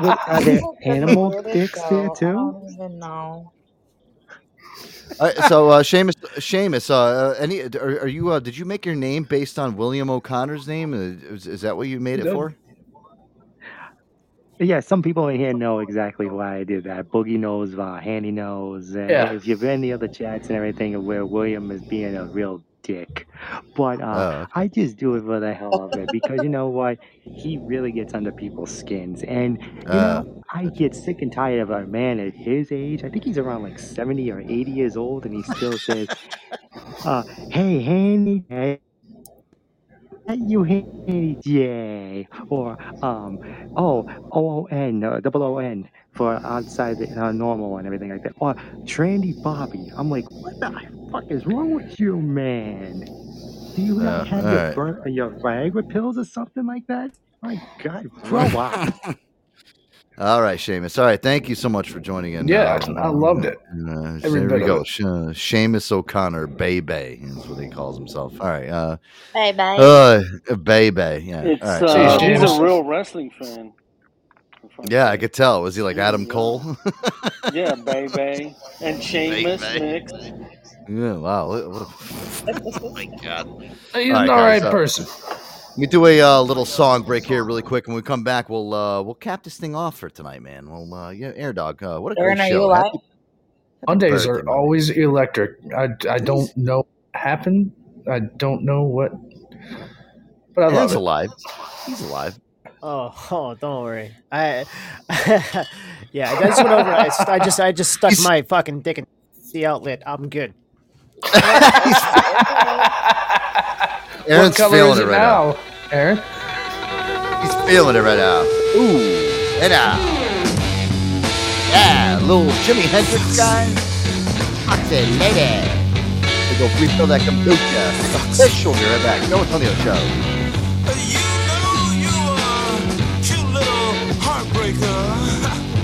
What, are there animal dicks there too? don't even know. All right, so uh, Seamus, Seamus, uh, any are, are you? Uh, did you make your name based on William O'Connor's name? Uh, Is, is that what you made it No. for? Yeah, some people in here know exactly why I did that. Boogie knows, uh, Handy knows. And Yeah. if you've been in the other chats and everything where William is being a real dick. But uh, Oh, I just do it for the hell of it because you know what? He really gets under people's skins. And, you Uh. know, I get sick and tired of a man at his age. I think he's around like 70 or 80 years old and he still says, uh, hey, Handy, hey, you Handy J, or um, oh, O O N, uh, double O N for outside the uh, normal and everything like that, or Trendy Bobby. I'm like, what the fuck is wrong with you, man? Do you not have your burn, your Viagra pills or something like that? My God, grow up. All right, Seamus. All right, thank you so much for joining in. Yeah, I loved it. Uh, Every there bit we go. it. Sh- uh, Seamus O'Connor, Bebe is what he calls himself. All right, uh, Hey, babe. uh, Bebe. Yeah. It's All right. uh, so- he's a real wrestling fan. Yeah, I could tell. Was he like Adam Cole? Yeah, baby. And Seamus Baby. Mix. yeah. Wow. What what a, oh my god. He's All an right, all guys, right uh, person. We do a uh, little song break here, really quick. And when we come back, we'll uh, we'll cap this thing off for tonight, man. Well, uh, yeah, Air Dog, uh, what a Aaron, great are you show. alive? Happy- Mondays birthday, are always electric. I, I don't know what happened. I don't know what, but I love Aaron's it. alive. He's alive. Oh, oh, don't worry. I, yeah, I just went over. I, I just, I just stuck my fucking dick in the outlet. I'm good. Aaron's what color feeling is it it right now, Aaron? He's feeling it right now. Ooh, and out. Yeah, little Jimi Hendrix guy. Foxy lady. We go refill that kombucha. Official. Be right back. No Antonio Show. You know you are cute little heartbreaker.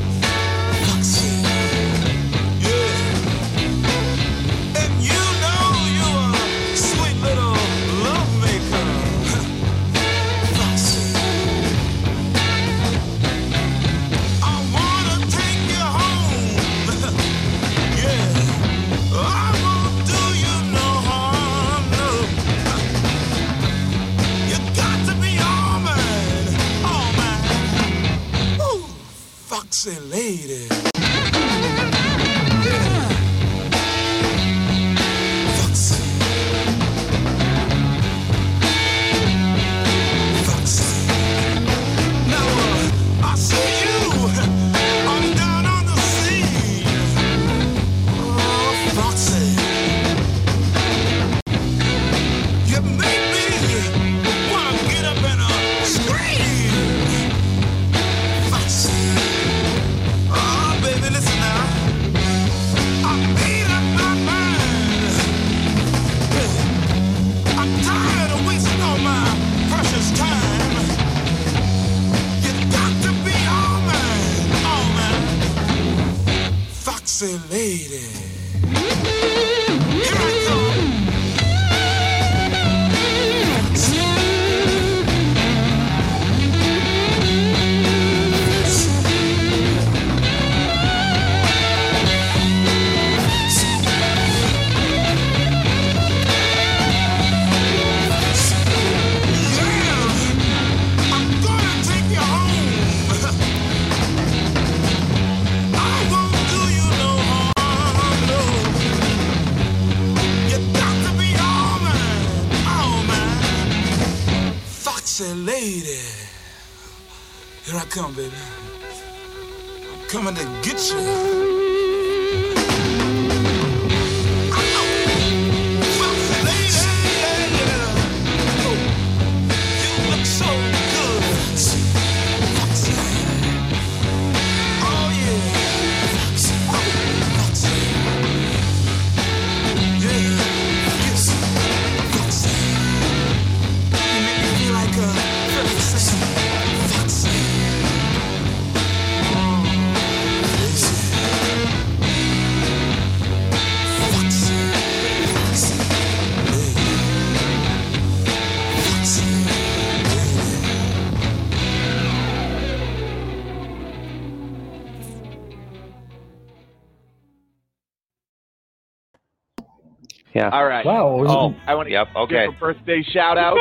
Yeah. All right. Wow, Oh, it- I want to Yep, okay. give a birthday shout out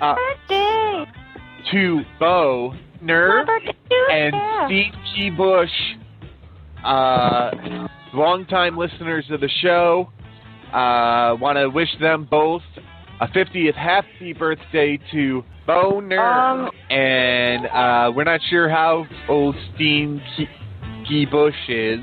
uh, birthday. to Bo Nerve and Steve G. Bush, uh, longtime listeners of the show. Uh, want to wish them both a 50th happy birthday to Bo Nerve. Um, and uh, we're not sure how old Steve G. Bush is.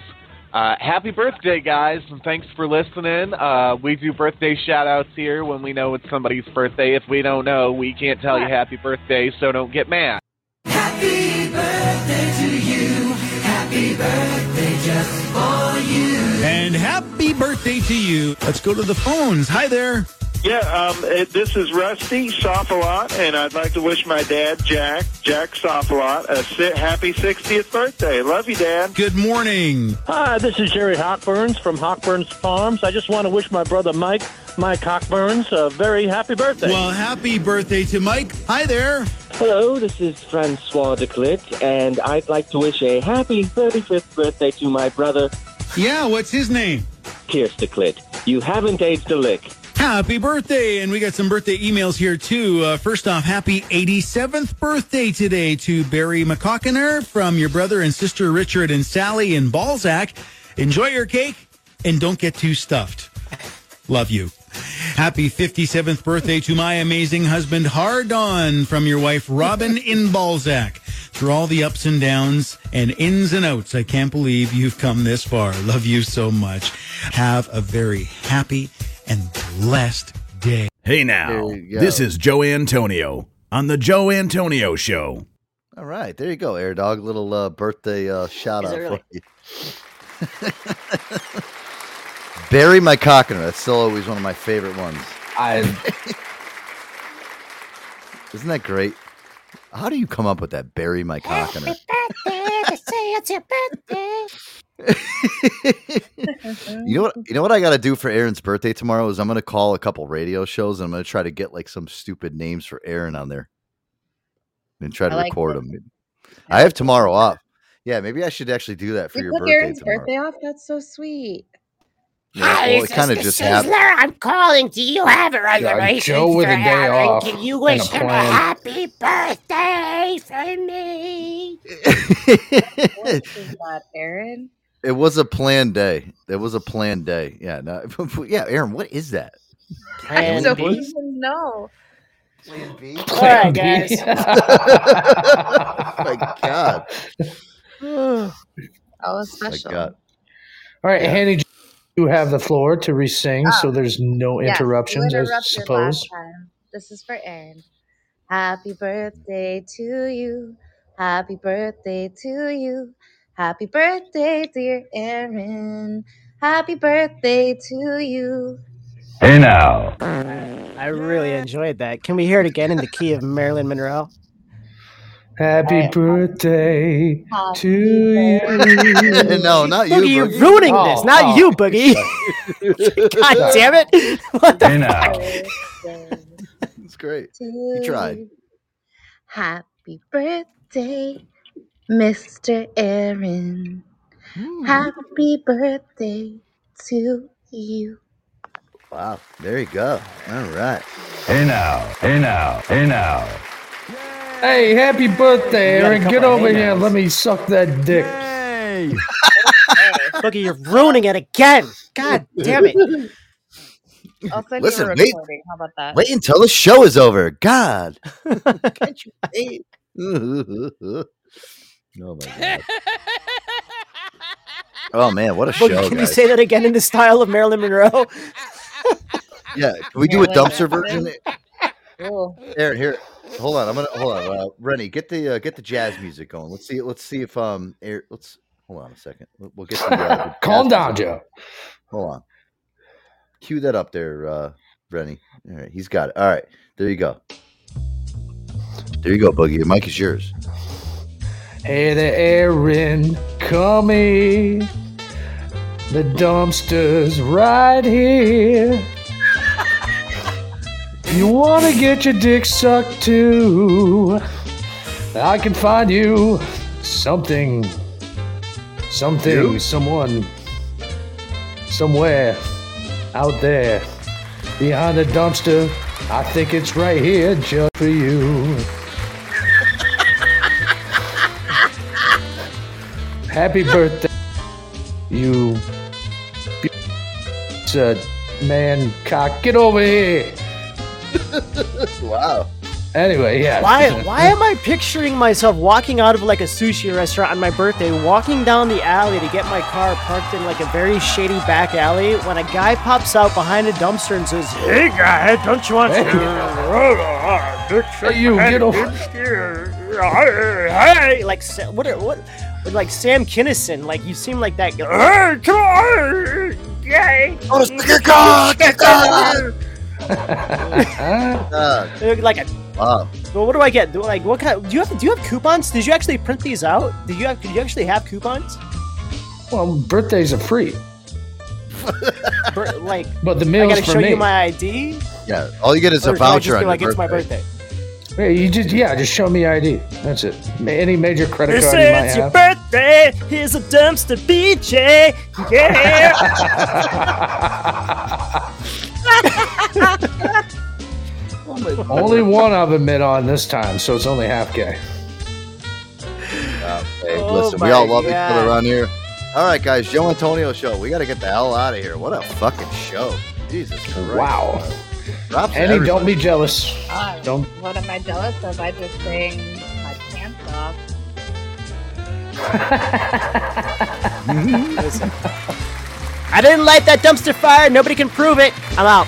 Uh, happy birthday, guys, and thanks for listening. Uh, we do birthday shout outs here when we know it's somebody's birthday. If we don't know, we can't tell you happy birthday, so don't get mad. Happy birthday to you. Happy birthday just for you. And happy birthday to you. Let's go to the phones. Hi there. Yeah, um, it, this is Rusty Sofalot, and I'd like to wish my dad, Jack, Jack Sofalot, a si- happy 60th birthday. Love you, Dad. Good morning. Hi, this is Jerry Hawkburns from Hawkburns Farms. I just want to wish my brother Mike, Mike Hawkburns, a very happy birthday. Well, happy birthday to Mike. Hi there. Hello, this is Francois Declit, and I'd like to wish a happy 35th birthday to my brother, Yeah, what's his name? Pierce Declit. You haven't aged a lick. Happy birthday! And we got some birthday emails here too. Uh, first off, happy 87th birthday today to Barry McCockiner from your brother and sister Richard and Sally in Balzac. Enjoy your cake and don't get too stuffed. Love you. Happy 57th birthday to my amazing husband Hardon from your wife Robin in Balzac. Through all the ups and downs and ins and outs, I can't believe you've come this far. Love you so much. Have a very happy and blessed day. Hey now, this is Joe Antonio on the Joe Antonio Show. All right, there you go, Air Dog. Little uh, birthday uh, shout Is out really? for you. Bury my cockiner. That's still always one of my favorite ones. I Isn't that great? How do you come up with that? Bury my cockiner. it's your birthday. You know what? You know what I got to do for Aaron's birthday tomorrow is I'm going to call a couple radio shows and I'm going to try to get like some stupid names for Aaron on there and try to like record it. them. I have tomorrow off. Yeah, maybe I should actually do that for You your birthday Aaron's tomorrow. birthday off? That's so sweet. Yeah, well, it kind of just happened. I'm calling. Do you have a reservation Joe with for a day Aaron? off Can you wish him a happy birthday for me? What is that, Aaron? It was a planned day. It was a planned day. Yeah, no, yeah, Aaron, what is that? I don't B? even know. Plan B. All right, guys. oh my god. That was My special. god. All right, Hanny, you have the floor to re-sing, so Ah, there's no Yes, you interruptions, I suppose. This is for Aaron. Happy birthday to you. Happy birthday to you. Happy birthday, dear Aaron. Happy birthday to you. Hey now. I really enjoyed that. Can we hear it again in the key of Marilyn Monroe? Happy birthday Happy to you. no, not you. Boogie, you're Boogie. ruining Oh, this. Not oh. you, Boogie. God damn it. What the Hey now. birthday It's great. to You tried. Happy birthday, Mr. Aaron. Hmm. Happy birthday to you. Wow. There you go. All right. Hey now. Hey now. Hey now. Hey, happy birthday, You got a Aaron. Get couple of over here. hey-nows. Let me suck that dick. Hey. Boogie, you're ruining it again. God damn it. I'll send Listen, you a wait- recording. How about that? Wait until the show is over. God. Can't you wait? oh my god. Oh man, what a show, can you guys. say that again in the style of Marilyn Monroe? Yeah, can we do a dumpster version? Cool. Aaron, here. Hold on. I'm gonna hold on. Uh, Rennie, get the uh, get the jazz music going. Let's see. Let's see if um. Air, let's hold on a second. We'll, we'll get the, uh, the Calm down, music. Joe. Hold on. Cue that up there, uh, Rennie. All right, he's got it. All right, there you go. There you go, Boogie. The mic is yours. Hey there, Aaron. Come here. The dumpster's right here. You wanna get your dick sucked too? I can find you something, something, You? someone, somewhere out there behind the dumpster. I think it's right here just for you. Happy birthday, you uh, man cock. Get over here. wow. Anyway, yeah. Why why am I picturing myself walking out of like a sushi restaurant on my birthday, walking down the alley to get my car parked in like a very shady back alley when a guy pops out behind a dumpster and says, Hey guy, don't you want Hey. to Hey, you, get over- here? Hey like what are- what like Sam Kinison, like you seem like that guy. Hey, come on, gay. Oh, stick your cock, stick your Uh, like a Wow. well, what do I get? Do, like, what kind? Do you have? Do you have coupons? Did you actually print these out? Did you have? Did you actually have coupons? Well, birthdays are free, Bir- like, but the I meal's gotta for show me. you my ID. Yeah. All you get is Or a can I voucher just on be your like, it's my birthday. Birthday. Yeah, you just yeah, just show me ID. That's it. Any major credit This card you might is your have. birthday. Here's a dumpster BJ. Yeah. only one I've admit on this time, so it's only half gay. Oh, hey, Oh listen, we all love each other around here. All right, guys, Joe Antonio show. We got to get the hell out of here. What a fucking show! Jesus Christ! Wow. Props to Annie, don't be jealous. Uh, Don't. What am I jealous of? I just sang my pants off. Listen. I didn't light that dumpster fire. Nobody can prove it. I'm out.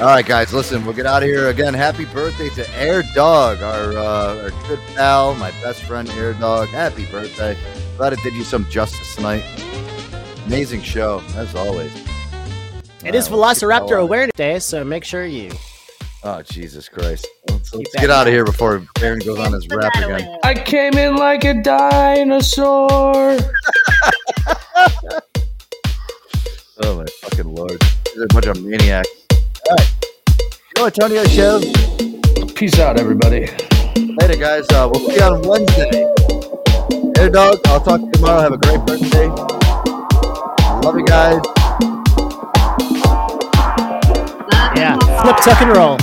All right, guys, listen, we'll get out of here again. Happy birthday to Air Dog, our uh, our good pal, my best friend, Air Dog. Happy birthday! Glad it did you some justice tonight. Amazing show as always. It is Velociraptor Awareness Day, so make sure you. Oh Jesus Christ! Let's, let's get out of here before Aaron goes on his rap again. I came in like a dinosaur. Oh my fucking lord! These are a bunch of maniacs. All right, Joe Antonio show. Peace out, everybody. Later, guys. Uh, we'll see you on Wednesday. Air Dog, I'll talk to you tomorrow. Have a great birthday. Love you guys. Flip, tuck, and roll.